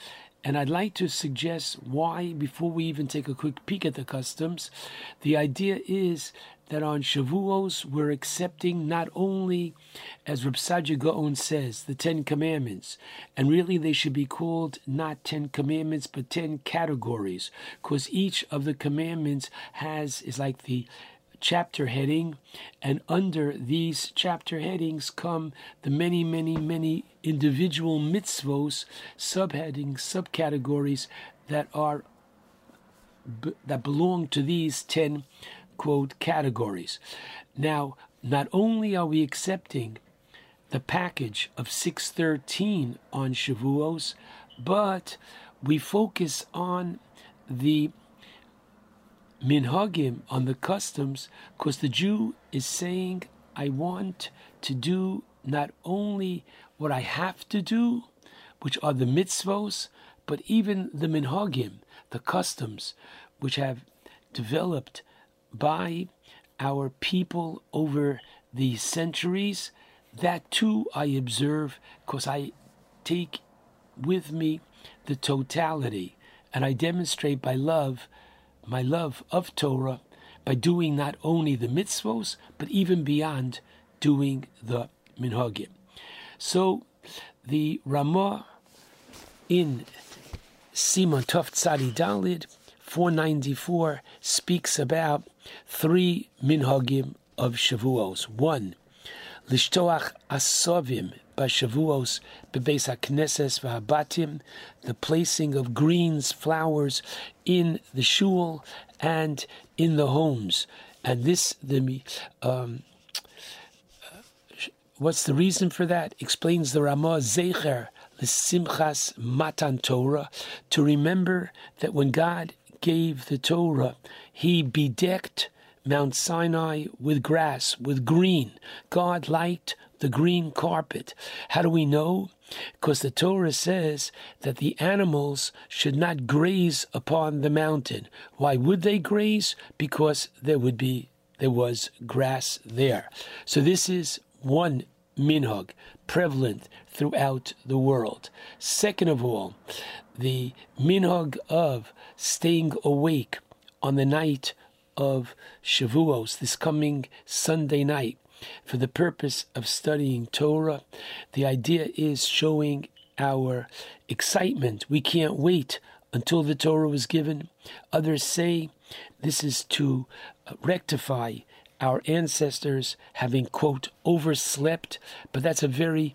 S25: And I'd like to suggest why, before we even take a quick peek at the customs, the idea is that on Shavuos we're accepting not only, as Saadia Gaon says, the Ten Commandments, and really they should be called not Ten Commandments but Ten categories, because each of the commandments has is like the chapter heading, and under these chapter headings come the many, many, many individual mitzvos, subheadings, subcategories that are that belong to these ten quote categories. Now, not only are we accepting the package of 613 on Shavuos, but we focus on the minhagim, on the customs, because the Jew is saying, I want to do not only what I have to do, which are the mitzvos, but even the minhagim, the customs, which have developed by our people over the centuries, that too I observe because I take with me the totality and I demonstrate by love, my love of Torah, by doing not only the mitzvos, but even beyond doing the minhagim. So the Ramah in Siman Tav Tzadi Dalid 494 speaks about three minhagim of Shavuos. One, lishtoach asovim b'Shavuos bebeis hakneses v'habatim, the placing of greens, flowers in the shul and in the homes. And this, the um, what's the reason for that? Explains the Ramah Zecher the Simchas Matan Torah to remember that when God gave the Torah, He bedecked Mount Sinai with grass, with green. God liked the green carpet. How do we know? Because the Torah says that the animals should not graze upon the mountain. Why would they graze? Because there would be there was grass there. So this is one minhag prevalent throughout the world. Second of all, the minhag of staying awake on the night of Shavuos, this coming Sunday night, for the purpose of studying Torah. The idea is showing our excitement. We can't wait until the Torah was given. Others say this is to rectify our ancestors having, quote, overslept, but that's a very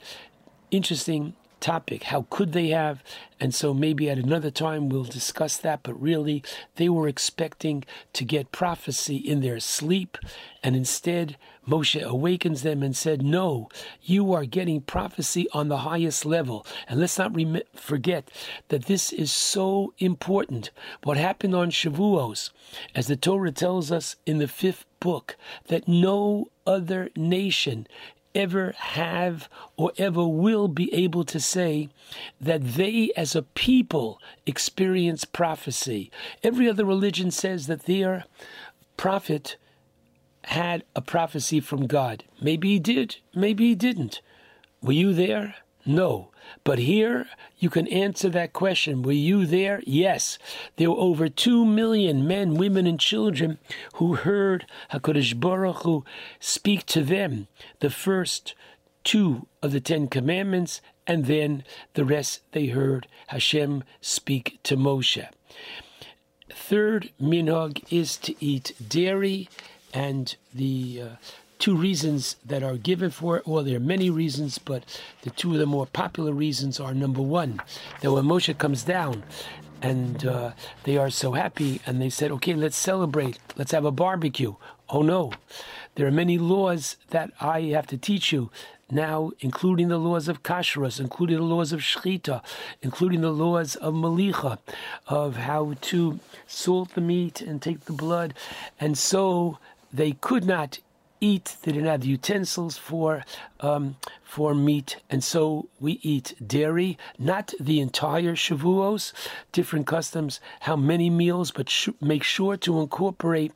S25: interesting topic. How could they have? And so maybe at another time we'll discuss that. But really, they were expecting to get prophecy in their sleep. And instead, Moshe awakens them and said, No, you are getting prophecy on the highest level. And let's not rem- forget that this is so important. What happened on Shavuos, as the Torah tells us in the fifth book, that no other nation ever have or ever will be able to say that they as a people experience prophecy. Every other religion says that their prophet had a prophecy from God. Maybe he did, maybe he didn't. Were you there? No. But here you can answer that question. Were you there? Yes. There were over two million men, women, and children who heard HaKadosh Baruch Hu speak to them the first two of the Ten Commandments, and then the rest they heard Hashem speak to Moshe. Third minhag is to eat dairy, and the uh, two reasons that are given for it. Well, there are many reasons, but the two of the more popular reasons are number one, that when Moshe comes down and uh, they are so happy and they said, okay, let's celebrate, let's have a barbecue. Oh no, there are many laws that I have to teach you. Now, including the laws of kashrus, including the laws of shechita, including the laws of malicha, of how to salt the meat and take the blood, and so they could not eat. They didn't have the utensils for um, for meat, and so we eat dairy. Not the entire Shavuos, different customs. How many meals, but sh- make sure to incorporate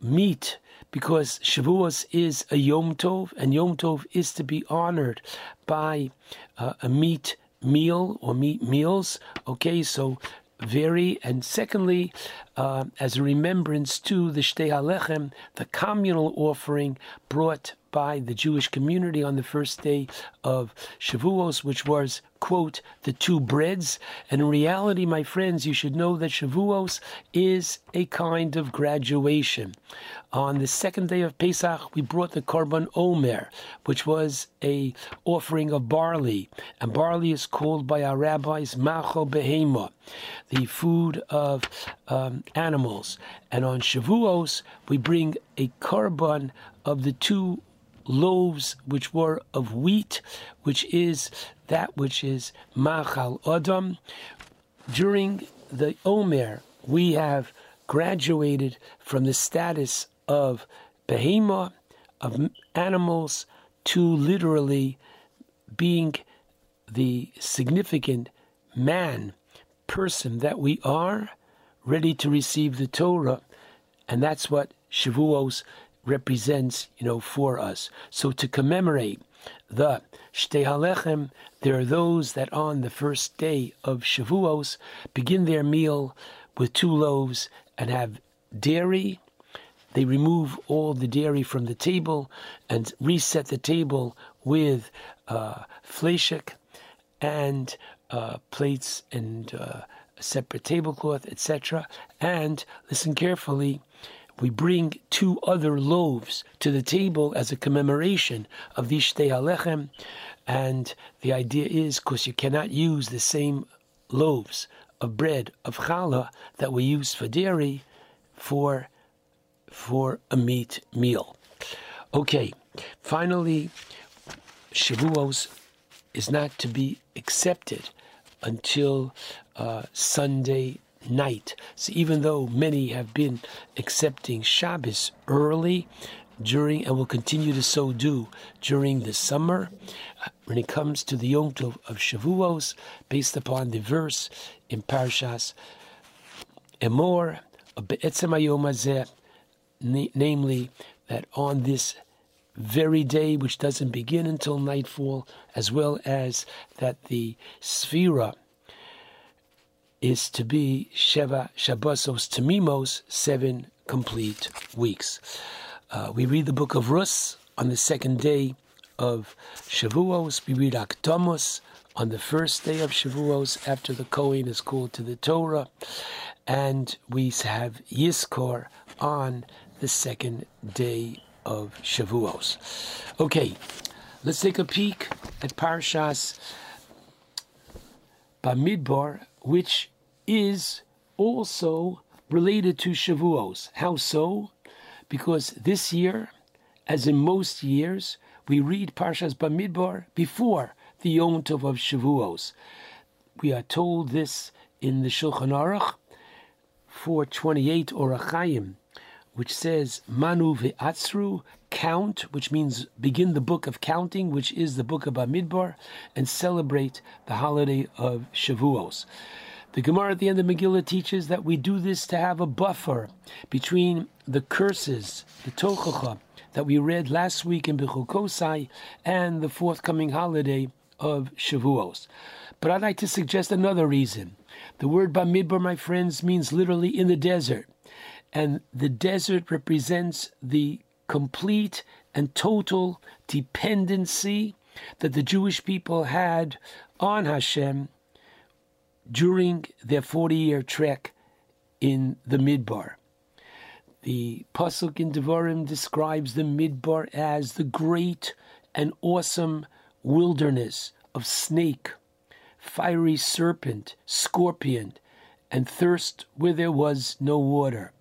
S25: meat because Shavuos is a Yom Tov, and Yom Tov is to be honored by uh, a meat meal or meat meals. Okay, so vary. And secondly, uh, as a remembrance to the Shtei Halechem, the communal offering brought by the Jewish community on the first day of Shavuos, which was, quote, the two breads. And in reality, my friends, you should know that Shavuos is a kind of graduation. On the second day of Pesach, we brought the Korban Omer, which was a offering of barley. And barley is called by our rabbis Machal Behema, the food of um, animals. And on Shavuos, we bring a Korban of the two loaves which were of wheat, which is that which is Machal Adam. During the Omer, we have graduated from the status of behema, of animals, to literally being the significant man, person that we are, ready to receive the Torah. And that's what Shavuos represents, you know, for us. So to commemorate the Shtei Halechem, there are those that on the first day of Shavuos begin their meal with two loaves and have dairy. They remove all the dairy from the table and reset the table with uh, and uh, plates and uh, separate tablecloth, etc. And listen carefully, we bring two other loaves to the table as a commemoration of the Shtei Halechem. And the idea is because you cannot use the same loaves of bread of challah that we use for dairy for for a meat meal. Okay, finally, Shavuos is not to be accepted until uh, Sunday night. So even though many have been accepting Shabbos early during and will continue to so do during the summer, uh, when it comes to the Yom Tov of Shavuos, based upon the verse in Parshas Emor, Be'etzem Hayom Hazeh, na- namely that on this very day, which doesn't begin until nightfall, as well as that the Sphira is to be Sheva Shabbosos Tamimos, seven complete weeks. Uh, we read the book of Rus on the second day of Shavuos. We read Akdamos on the first day of Shavuos after the Kohen is called to the Torah. And we have Yizkor on the second day of Shavuos. Okay, let's take a peek at Parshas Bamidbar, which is also related to Shavuos. How so? Because this year, as in most years, we read Parshas Bamidbar before the Yom Tov of Shavuos. We are told this in the Shulchan Aruch 428 Orach Chaim, which says Manu ve'atzru, count, which means begin the book of counting, which is the book of Bamidbar, and celebrate the holiday of Shavuos. The Gemara at the end of Megillah teaches that we do this to have a buffer between the curses, the tochacha, that we read last week in Bechukosai, and the forthcoming holiday of Shavuos. But I'd like to suggest another reason. The word Bamidbar, my friends, means literally in the desert. And the desert represents the complete and total dependency that the Jewish people had on Hashem during their 40 year trek in the Midbar. The Pasuk in Devarim describes the Midbar as the great and awesome wilderness of snake, fiery serpent, scorpion, and thirst where there was no water,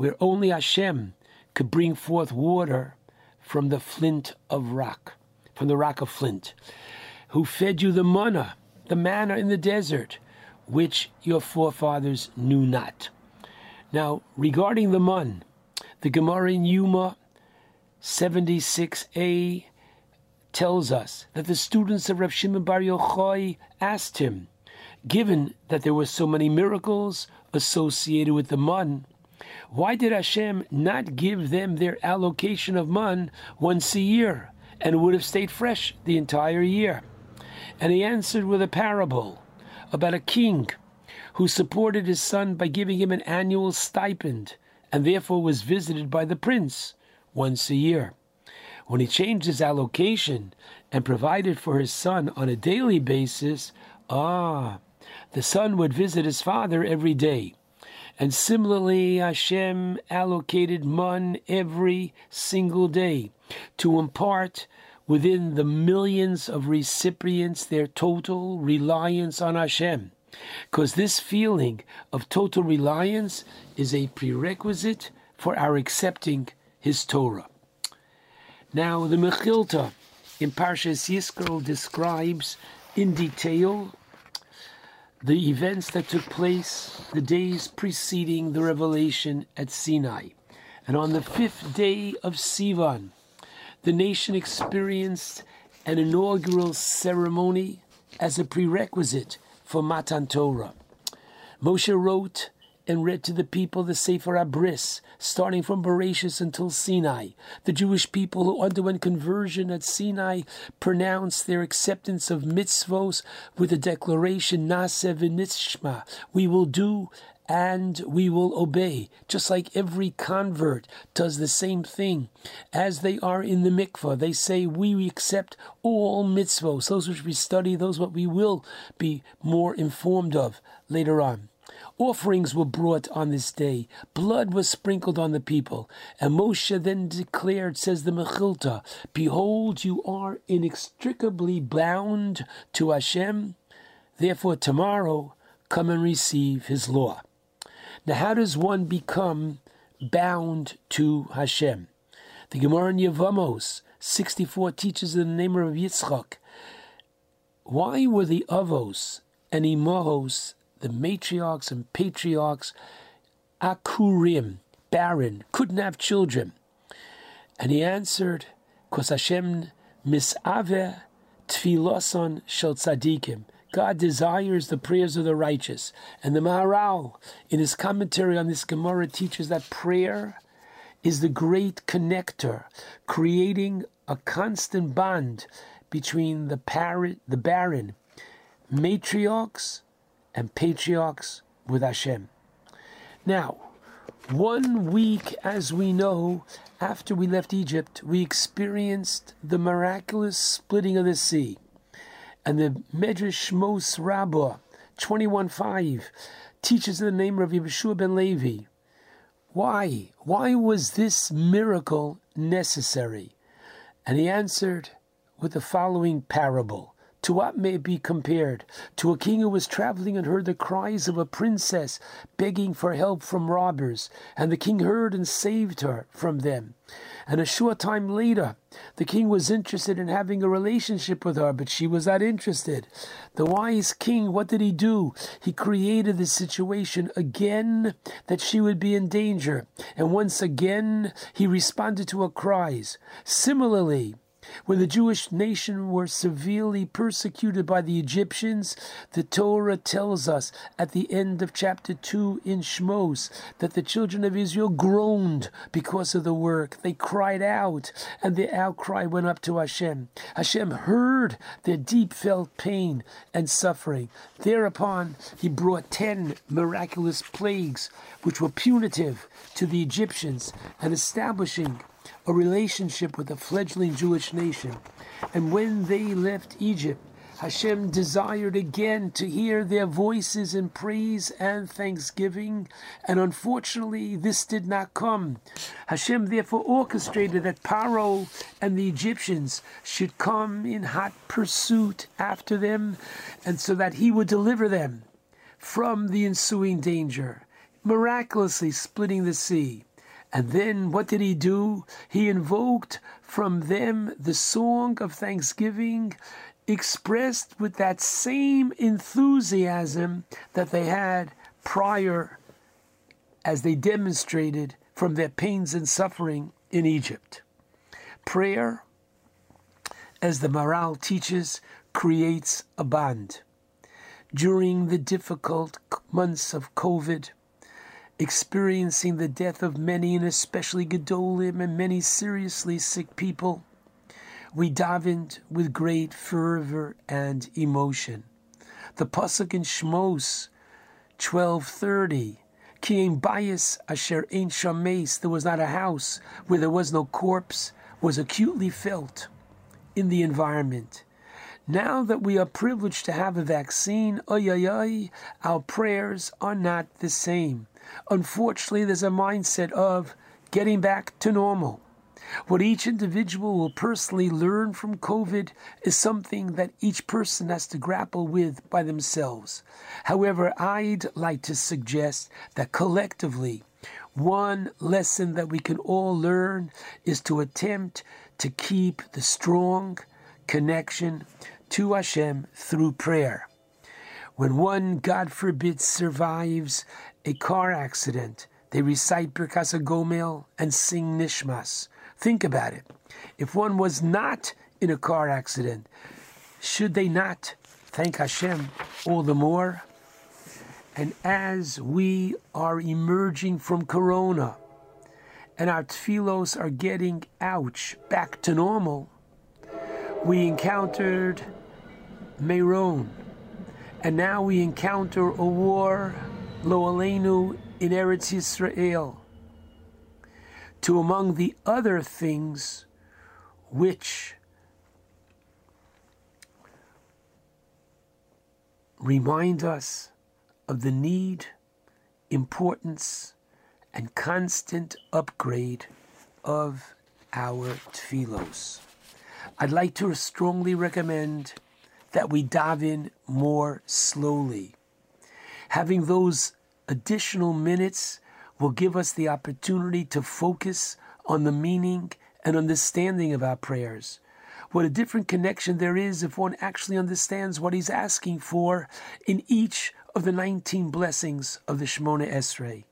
S25: where only Hashem could bring forth water from the flint of rock, from the rock of flint, who fed you the manna, the manna in the desert, which your forefathers knew not. Now, regarding the man, the Gemara in Yoma 76a tells us that the students of Rav Shimon Bar Yochai asked him, given that there were so many miracles associated with the mun, why did Hashem not give them their allocation of man once a year and would have stayed fresh the entire year? And he answered with a parable about a king who supported his son by giving him an annual stipend and therefore was visited by the prince once a year. When he changed his allocation and provided for his son on a daily basis, ah, the son would visit his father every day. And similarly, Hashem allocated man every single day to impart within the millions of recipients their total reliance on Hashem. Because this feeling of total reliance is a prerequisite for our accepting His Torah. Now, the Mechilta in Parshas Yisro describes in detail the events that took place the days preceding the revelation at Sinai. And on the fifth day of Sivan, the nation experienced an inaugural ceremony as a prerequisite for Matan Torah. Moshe wrote and read to the people the Sefer Habris, starting from Bereshis until Sinai. The Jewish people who underwent conversion at Sinai pronounced their acceptance of mitzvos with the declaration Naseh v'nishma, we will do and we will obey, just like every convert does the same thing. As they are in the mikvah, they say, We accept all mitzvos, those which we study, those what we will be more informed of later on. Offerings were brought on this day. Blood was sprinkled on the people. And Moshe then declared, says the Mechilta, Behold, you are inextricably bound to Hashem. Therefore, tomorrow, come and receive his law. Now, how does one become bound to Hashem? The Gemara in Yevamos 64 teaches in the name of Yitzchak. Why were the Avos and Imahos, the matriarchs and patriarchs, Akurim, barren, couldn't have children? And he answered, Because Hashem misave tfiloson shel tzadikim. God desires the prayers of the righteous. And the Maharal, in his commentary on this Gemara, teaches that prayer is the great connector, creating a constant bond between the parent, the barren matriarchs and patriarchs with Hashem. Now, one week, as we know, after we left Egypt, we experienced the miraculous splitting of the sea. And the Medrash Shmos Rabbah 21.5 teaches in the name of Yeshua ben Levi. Why? Why was this miracle necessary? And he answered with the following parable. To what may be compared? To a king who was traveling and heard the cries of a princess begging for help from robbers, and the king heard and saved her from them. And a short time later, the king was interested in having a relationship with her, but she was not interested. The wise king, what did he do? He created the situation again that she would be in danger. And once again, he responded to her cries. Similarly, when the Jewish nation were severely persecuted by the Egyptians, the Torah tells us at the end of chapter 2 in Shmos that the children of Israel groaned because of the work. They cried out, and their outcry went up to Hashem. Hashem heard their deep felt pain and suffering. Thereupon, he brought ten miraculous plagues, which were punitive to the Egyptians and establishing a relationship with the fledgling Jewish nation. And when they left Egypt, Hashem desired again to hear their voices in praise and thanksgiving, and unfortunately, this did not come. Hashem therefore orchestrated that Paro and the Egyptians should come in hot pursuit after them, and so that he would deliver them from the ensuing danger, miraculously splitting the sea. And then what did he do? He invoked from them the song of thanksgiving expressed with that same enthusiasm that they had prior as they demonstrated from their pains and suffering in Egypt. Prayer, as the Maharal teaches, creates a bond. During the difficult months of COVID, experiencing the death of many, and especially Gedolim and many seriously sick people, we davened with great fervor and emotion. The pasuk in Shmos 12:30, Ki ein bayis asher ein shames, there was not a house where there was no corpse, was acutely felt in the environment. Now that we are privileged to have a vaccine, oy, oy, oy, our prayers are not the same. Unfortunately, there's a mindset of getting back to normal. What each individual will personally learn from COVID is something that each person has to grapple with by themselves. However, I'd like to suggest that collectively, one lesson that we can all learn is to attempt to keep the strong connection to Hashem through prayer. When one, God forbid, survives a car accident, they recite Birkas Gomel and sing Nishmas. Think about it. If one was not in a car accident, should they not thank Hashem all the more? And as we are emerging from Corona and our tefillos are getting, ouch, back to normal, we encountered Meron, and now we encounter a war, Lo Aleinu, in Eretz Yisrael. To among the other things which remind us of the need, importance, and constant upgrade of our tefillos. I'd like to strongly recommend that we dive in more slowly. Having those additional minutes will give us the opportunity to focus on the meaning and understanding of our prayers. What a different connection there is if one actually understands what he's asking for in each of the 19 blessings of the Shemona Esrei.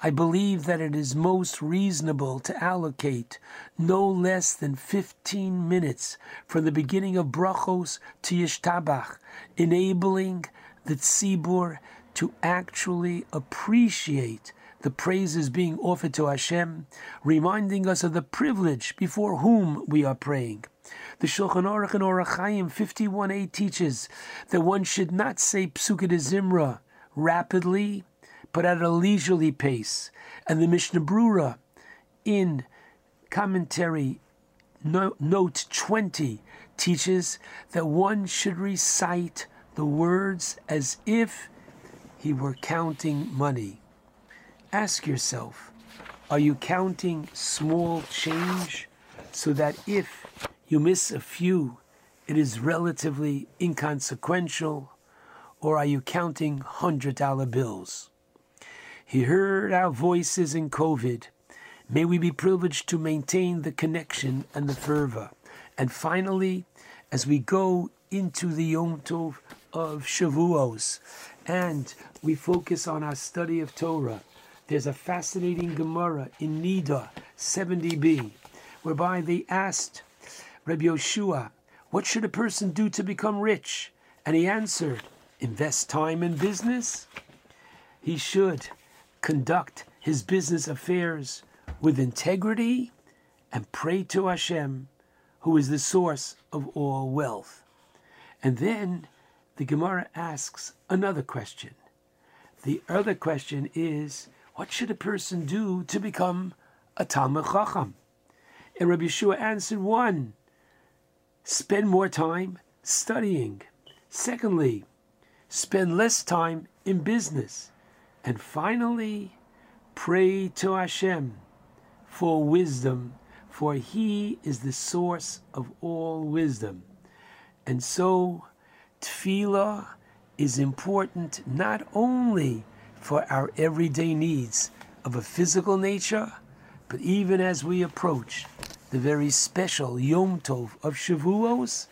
S25: I believe that it is most reasonable to allocate no less than 15 minutes from the beginning of Brachos to Yishtabach, enabling the Tzibur to actually appreciate the praises being offered to Hashem, reminding us of the privilege before whom we are praying. The Shulchan Aruch and Orach Chaim 51a teaches that one should not say Psukei de Zimra rapidly, but at a leisurely pace. And the Mishnah Brura in commentary no, note 20 teaches that one should recite the words as if he were counting money. Ask yourself, are you counting small change so that if you miss a few, it is relatively inconsequential, or are you counting $100 bills? He heard our voices in COVID. May we be privileged to maintain the connection and the fervor. And finally, as we go into the Yom Tov of Shavuos and we focus on our study of Torah, there's a fascinating Gemara in Nida 70b, whereby they asked Rabbi Yoshua, What should a person do to become rich? And he answered, Invest time in business. He should conduct his business affairs with integrity and pray to Hashem, who is the source of all wealth. And then the Gemara asks another question. The other question is, what should a person do to become a Talmid Chacham? And Rabbi Yeshua answered one, spend more time studying. Secondly, spend less time in business. And finally, pray to Hashem for wisdom, for He is the source of all wisdom. And so, tefillah is important not only for our everyday needs of a physical nature, but even as we approach the very special Yom Tov of Shavuos,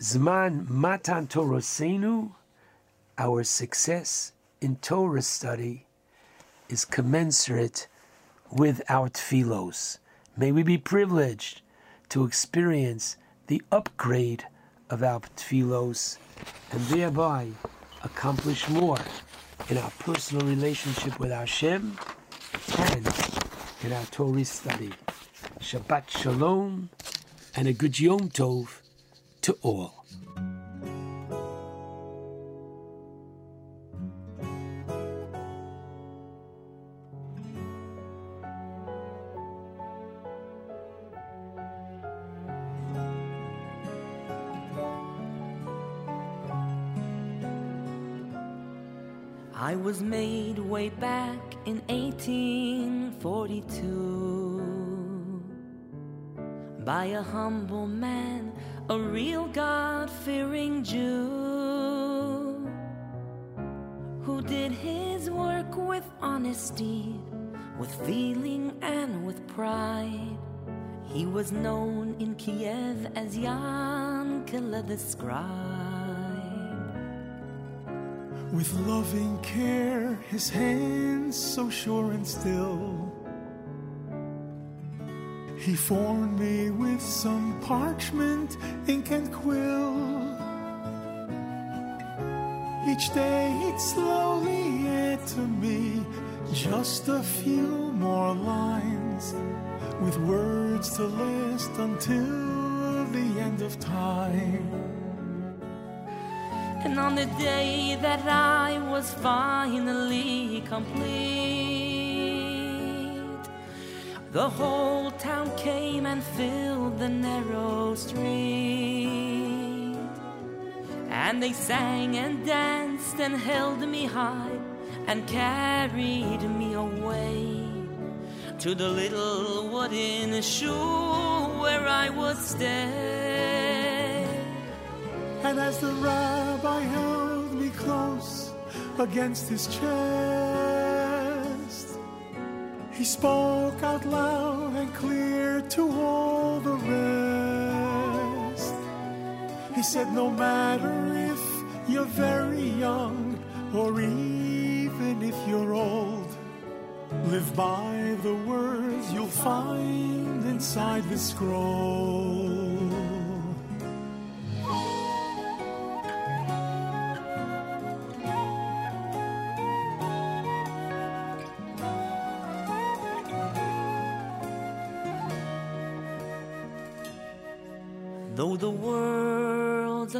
S25: Zman Matan Torosenu, our success in Torah study is commensurate with our tefillos. May we be privileged to experience the upgrade of our tefillos and thereby accomplish more in our personal relationship with our Hashem and in our Torah study. Shabbat Shalom and a good Yom Tov to all.
S26: Way back in 1842 by a humble man, a real God fearing Jew who did his work with honesty, with feeling, and with pride. He was known in Kiev as Yankele the scribe.
S2: With loving care, his hands so sure and still. He formed me with some parchment, ink, and quill. Each day he'd slowly add to me just a few more lines with words to last until the end of time.
S26: And on the day that I was finally complete, the whole town came and filled the narrow street. And they sang and danced and held me high and carried me away to the little wooden shoe where I would stay.
S2: And as the rabbi held me close against his chest. He spoke out loud and clear to all the rest. He said, No matter if you're very young or even if you're old, live by the words you'll find inside the scroll.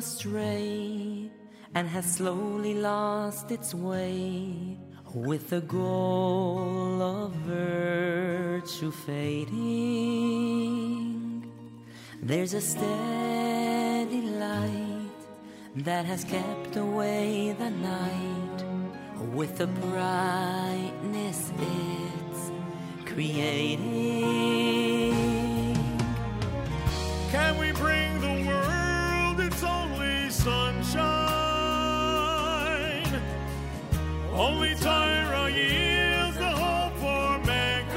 S26: Astray and has slowly lost its way, with the goal of virtue fading, there's a steady light that has kept away the night with the brightness it's creating.
S2: Can we bring Only Tyra yields the hope for mankind.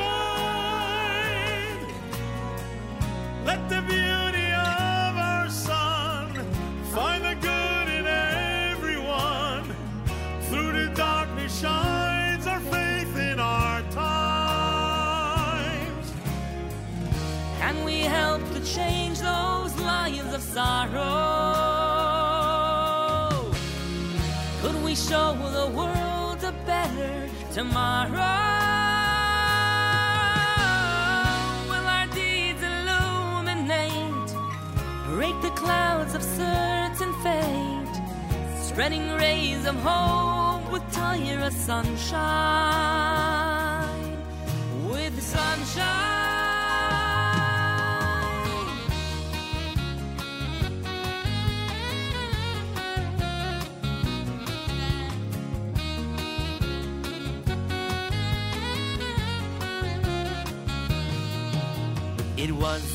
S2: Let the beauty of our sun find the good in everyone. Through the darkness shines our faith in our times.
S26: Can we help to change those lions of sorrow? Tomorrow? Will our deeds illuminate, break the clouds of certain fate, spreading rays of hope with Tyra sunshine, with sunshine.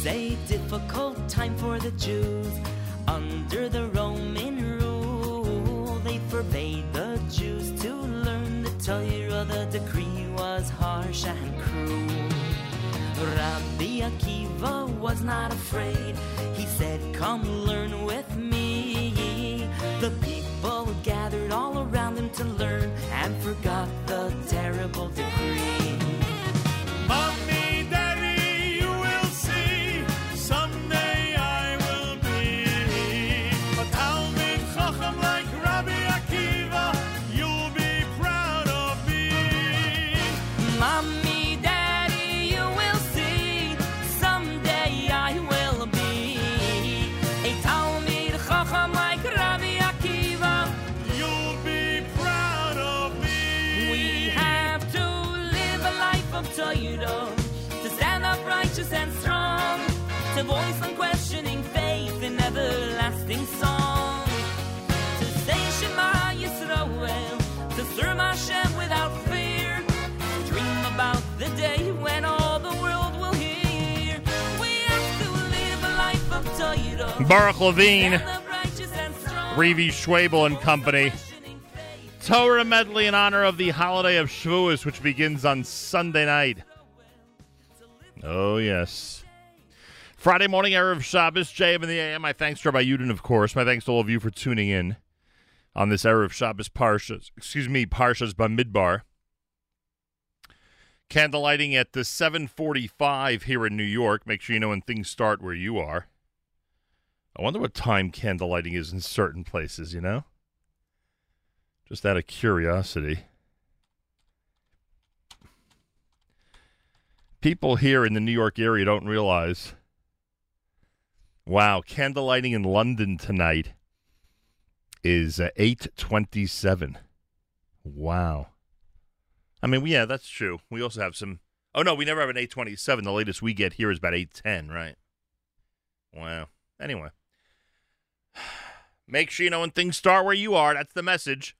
S26: Was a difficult time for the Jews under the Roman rule. They forbade the Jews to learn the Torah. The decree was harsh and cruel. Rabbi Akiva was not afraid. He said, Come learn with me. The people gathered all around him to learn and forgot the terrible decree.
S2: Mommy,
S6: Baruch Levine.
S26: Rivie Schwebel and
S6: Company. Torah medley in honor of the holiday of Shavuos, which begins on Sunday night. Oh, yes. Friday morning, Erev Shabbos, JM in the AM. My thanks to Rabbi Yudin, of course. My thanks to all of you for tuning in on this Erev Shabbos Parshas. Excuse me, Parshas Bamidbar. Candlelighting at the 745 here in New York. Make sure you know when things start where you are. I wonder what time candlelighting is in certain places, you know? Just out of curiosity. People here in the New York area don't realize. Wow, candlelighting in London tonight is uh, 827. Wow. I mean, yeah, that's true. We also have some Oh no, we never have an 827. The latest we get here is about 810, right? Wow. Anyway. Make sure you know when things start where you are. That's the message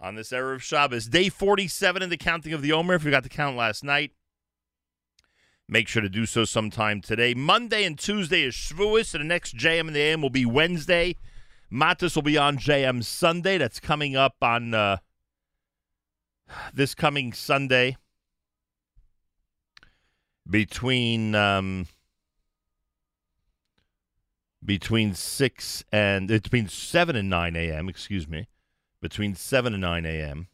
S6: on this Erev Shabbos. Day 47 in the counting of the Omer. If you got to count last night, make sure to do so sometime today. Monday and Tuesday is Shavuos, and the next JM in the AM will be Wednesday. Matis will be on JM Sunday. That's coming up on uh, this coming Sunday between um, between six and it's between seven and nine a.m. Excuse me, between seven and nine a.m.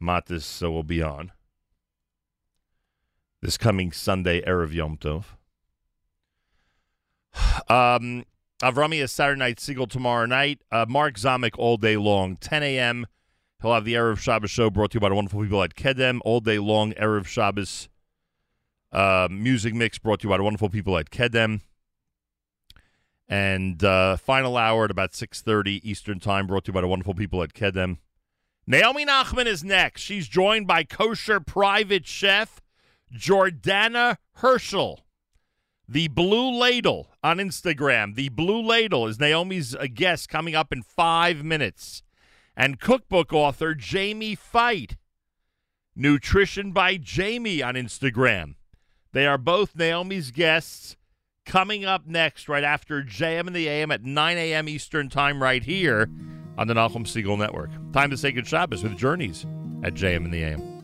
S6: Matis uh, will be on this coming Sunday, erev Yom Tov. *sighs* Um, Avrami is Saturday night, Segal tomorrow night. Uh, Mark Zamek all day long, 10 a.m. He'll have the Erev Shabbos show brought to you by the wonderful people at Kedem. All day long, Erev Shabbos uh, music mix brought to you by the wonderful people at Kedem. And uh, final hour at about 6.30 Eastern Time brought to you by the wonderful people at Kedem. Naomi Nachman is next. She's joined by kosher private chef Jordana Herschel. The Blue Ladle on Instagram. The Blue Ladle is Naomi's uh, guest coming up in five minutes. And cookbook author Jamie Feit. Nutrition by Jamie on Instagram. They are both Naomi's guests coming up next, right after JM in the AM at 9 a.m. Eastern Time, right here on the Nachum Segal Network. Time to say good Shabbos with Journeys at JM in the AM.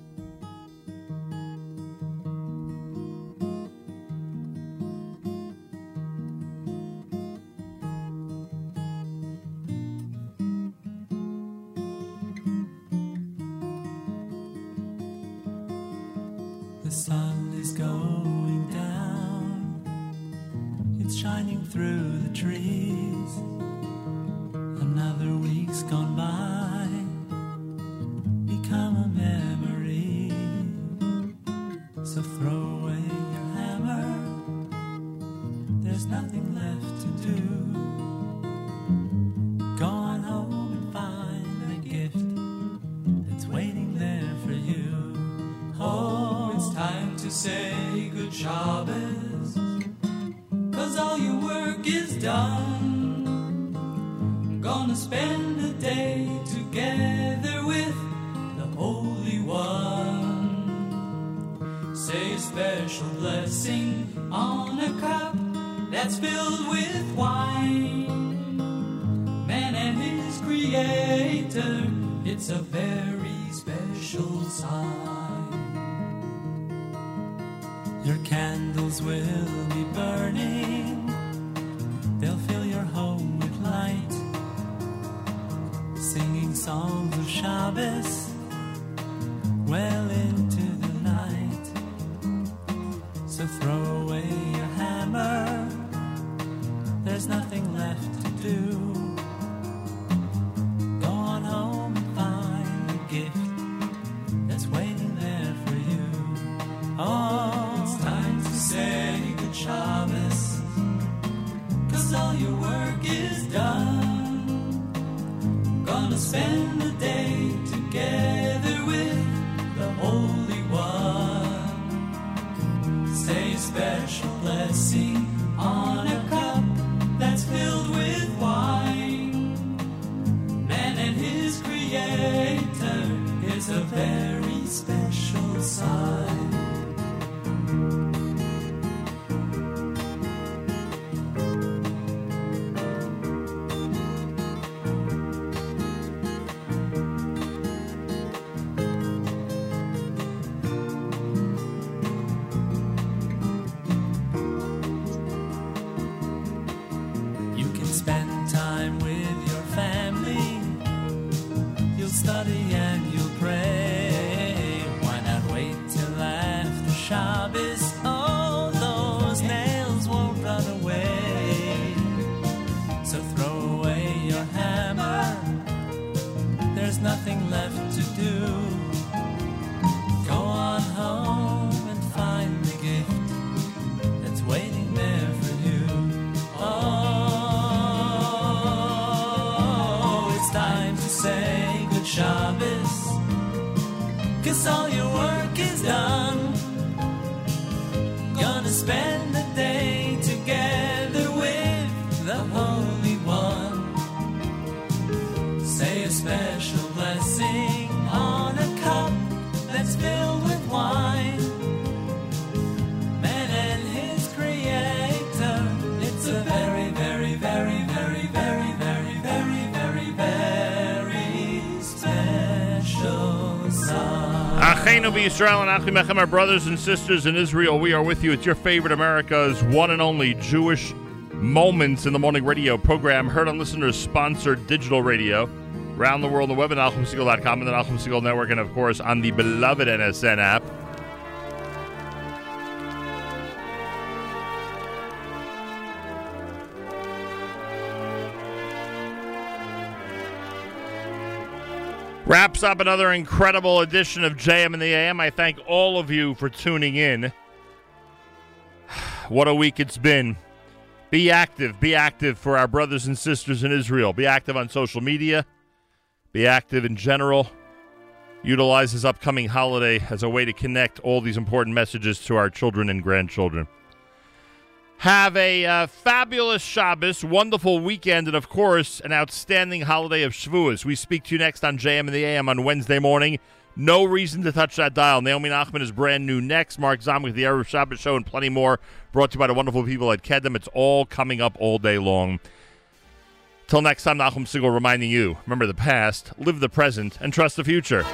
S27: It's a very special sign.
S6: Achenu Israel and Achimechem, our brothers and sisters in Israel, we are with you. It's your favorite America's one and only Jewish Moments in the Morning radio program, heard on listeners sponsored digital radio around the world the web at NachumSegal.com and the Nachum Segal Network, and of course on the beloved NSN app. Up another incredible edition of JM in the AM. I thank all of you for tuning in. *sighs* What a week it's been. Be active. Be active for our brothers and sisters in Israel. Be active on social media. Be active in general. Utilize this upcoming holiday as a way to connect all these important messages to our children and grandchildren. Have a uh, fabulous Shabbos, wonderful weekend, and of course, an outstanding holiday of Shavuos. We speak to you next on JM in the AM on Wednesday morning. No reason to touch that dial. Naomi Nachman is brand new next. Mark Zamek, the Erev Shabbos show, and plenty more. Brought to you by the wonderful people at Kedem. It's all coming up all day long. Till next time, Nachum Segal reminding you remember the past, live the present, and trust the future.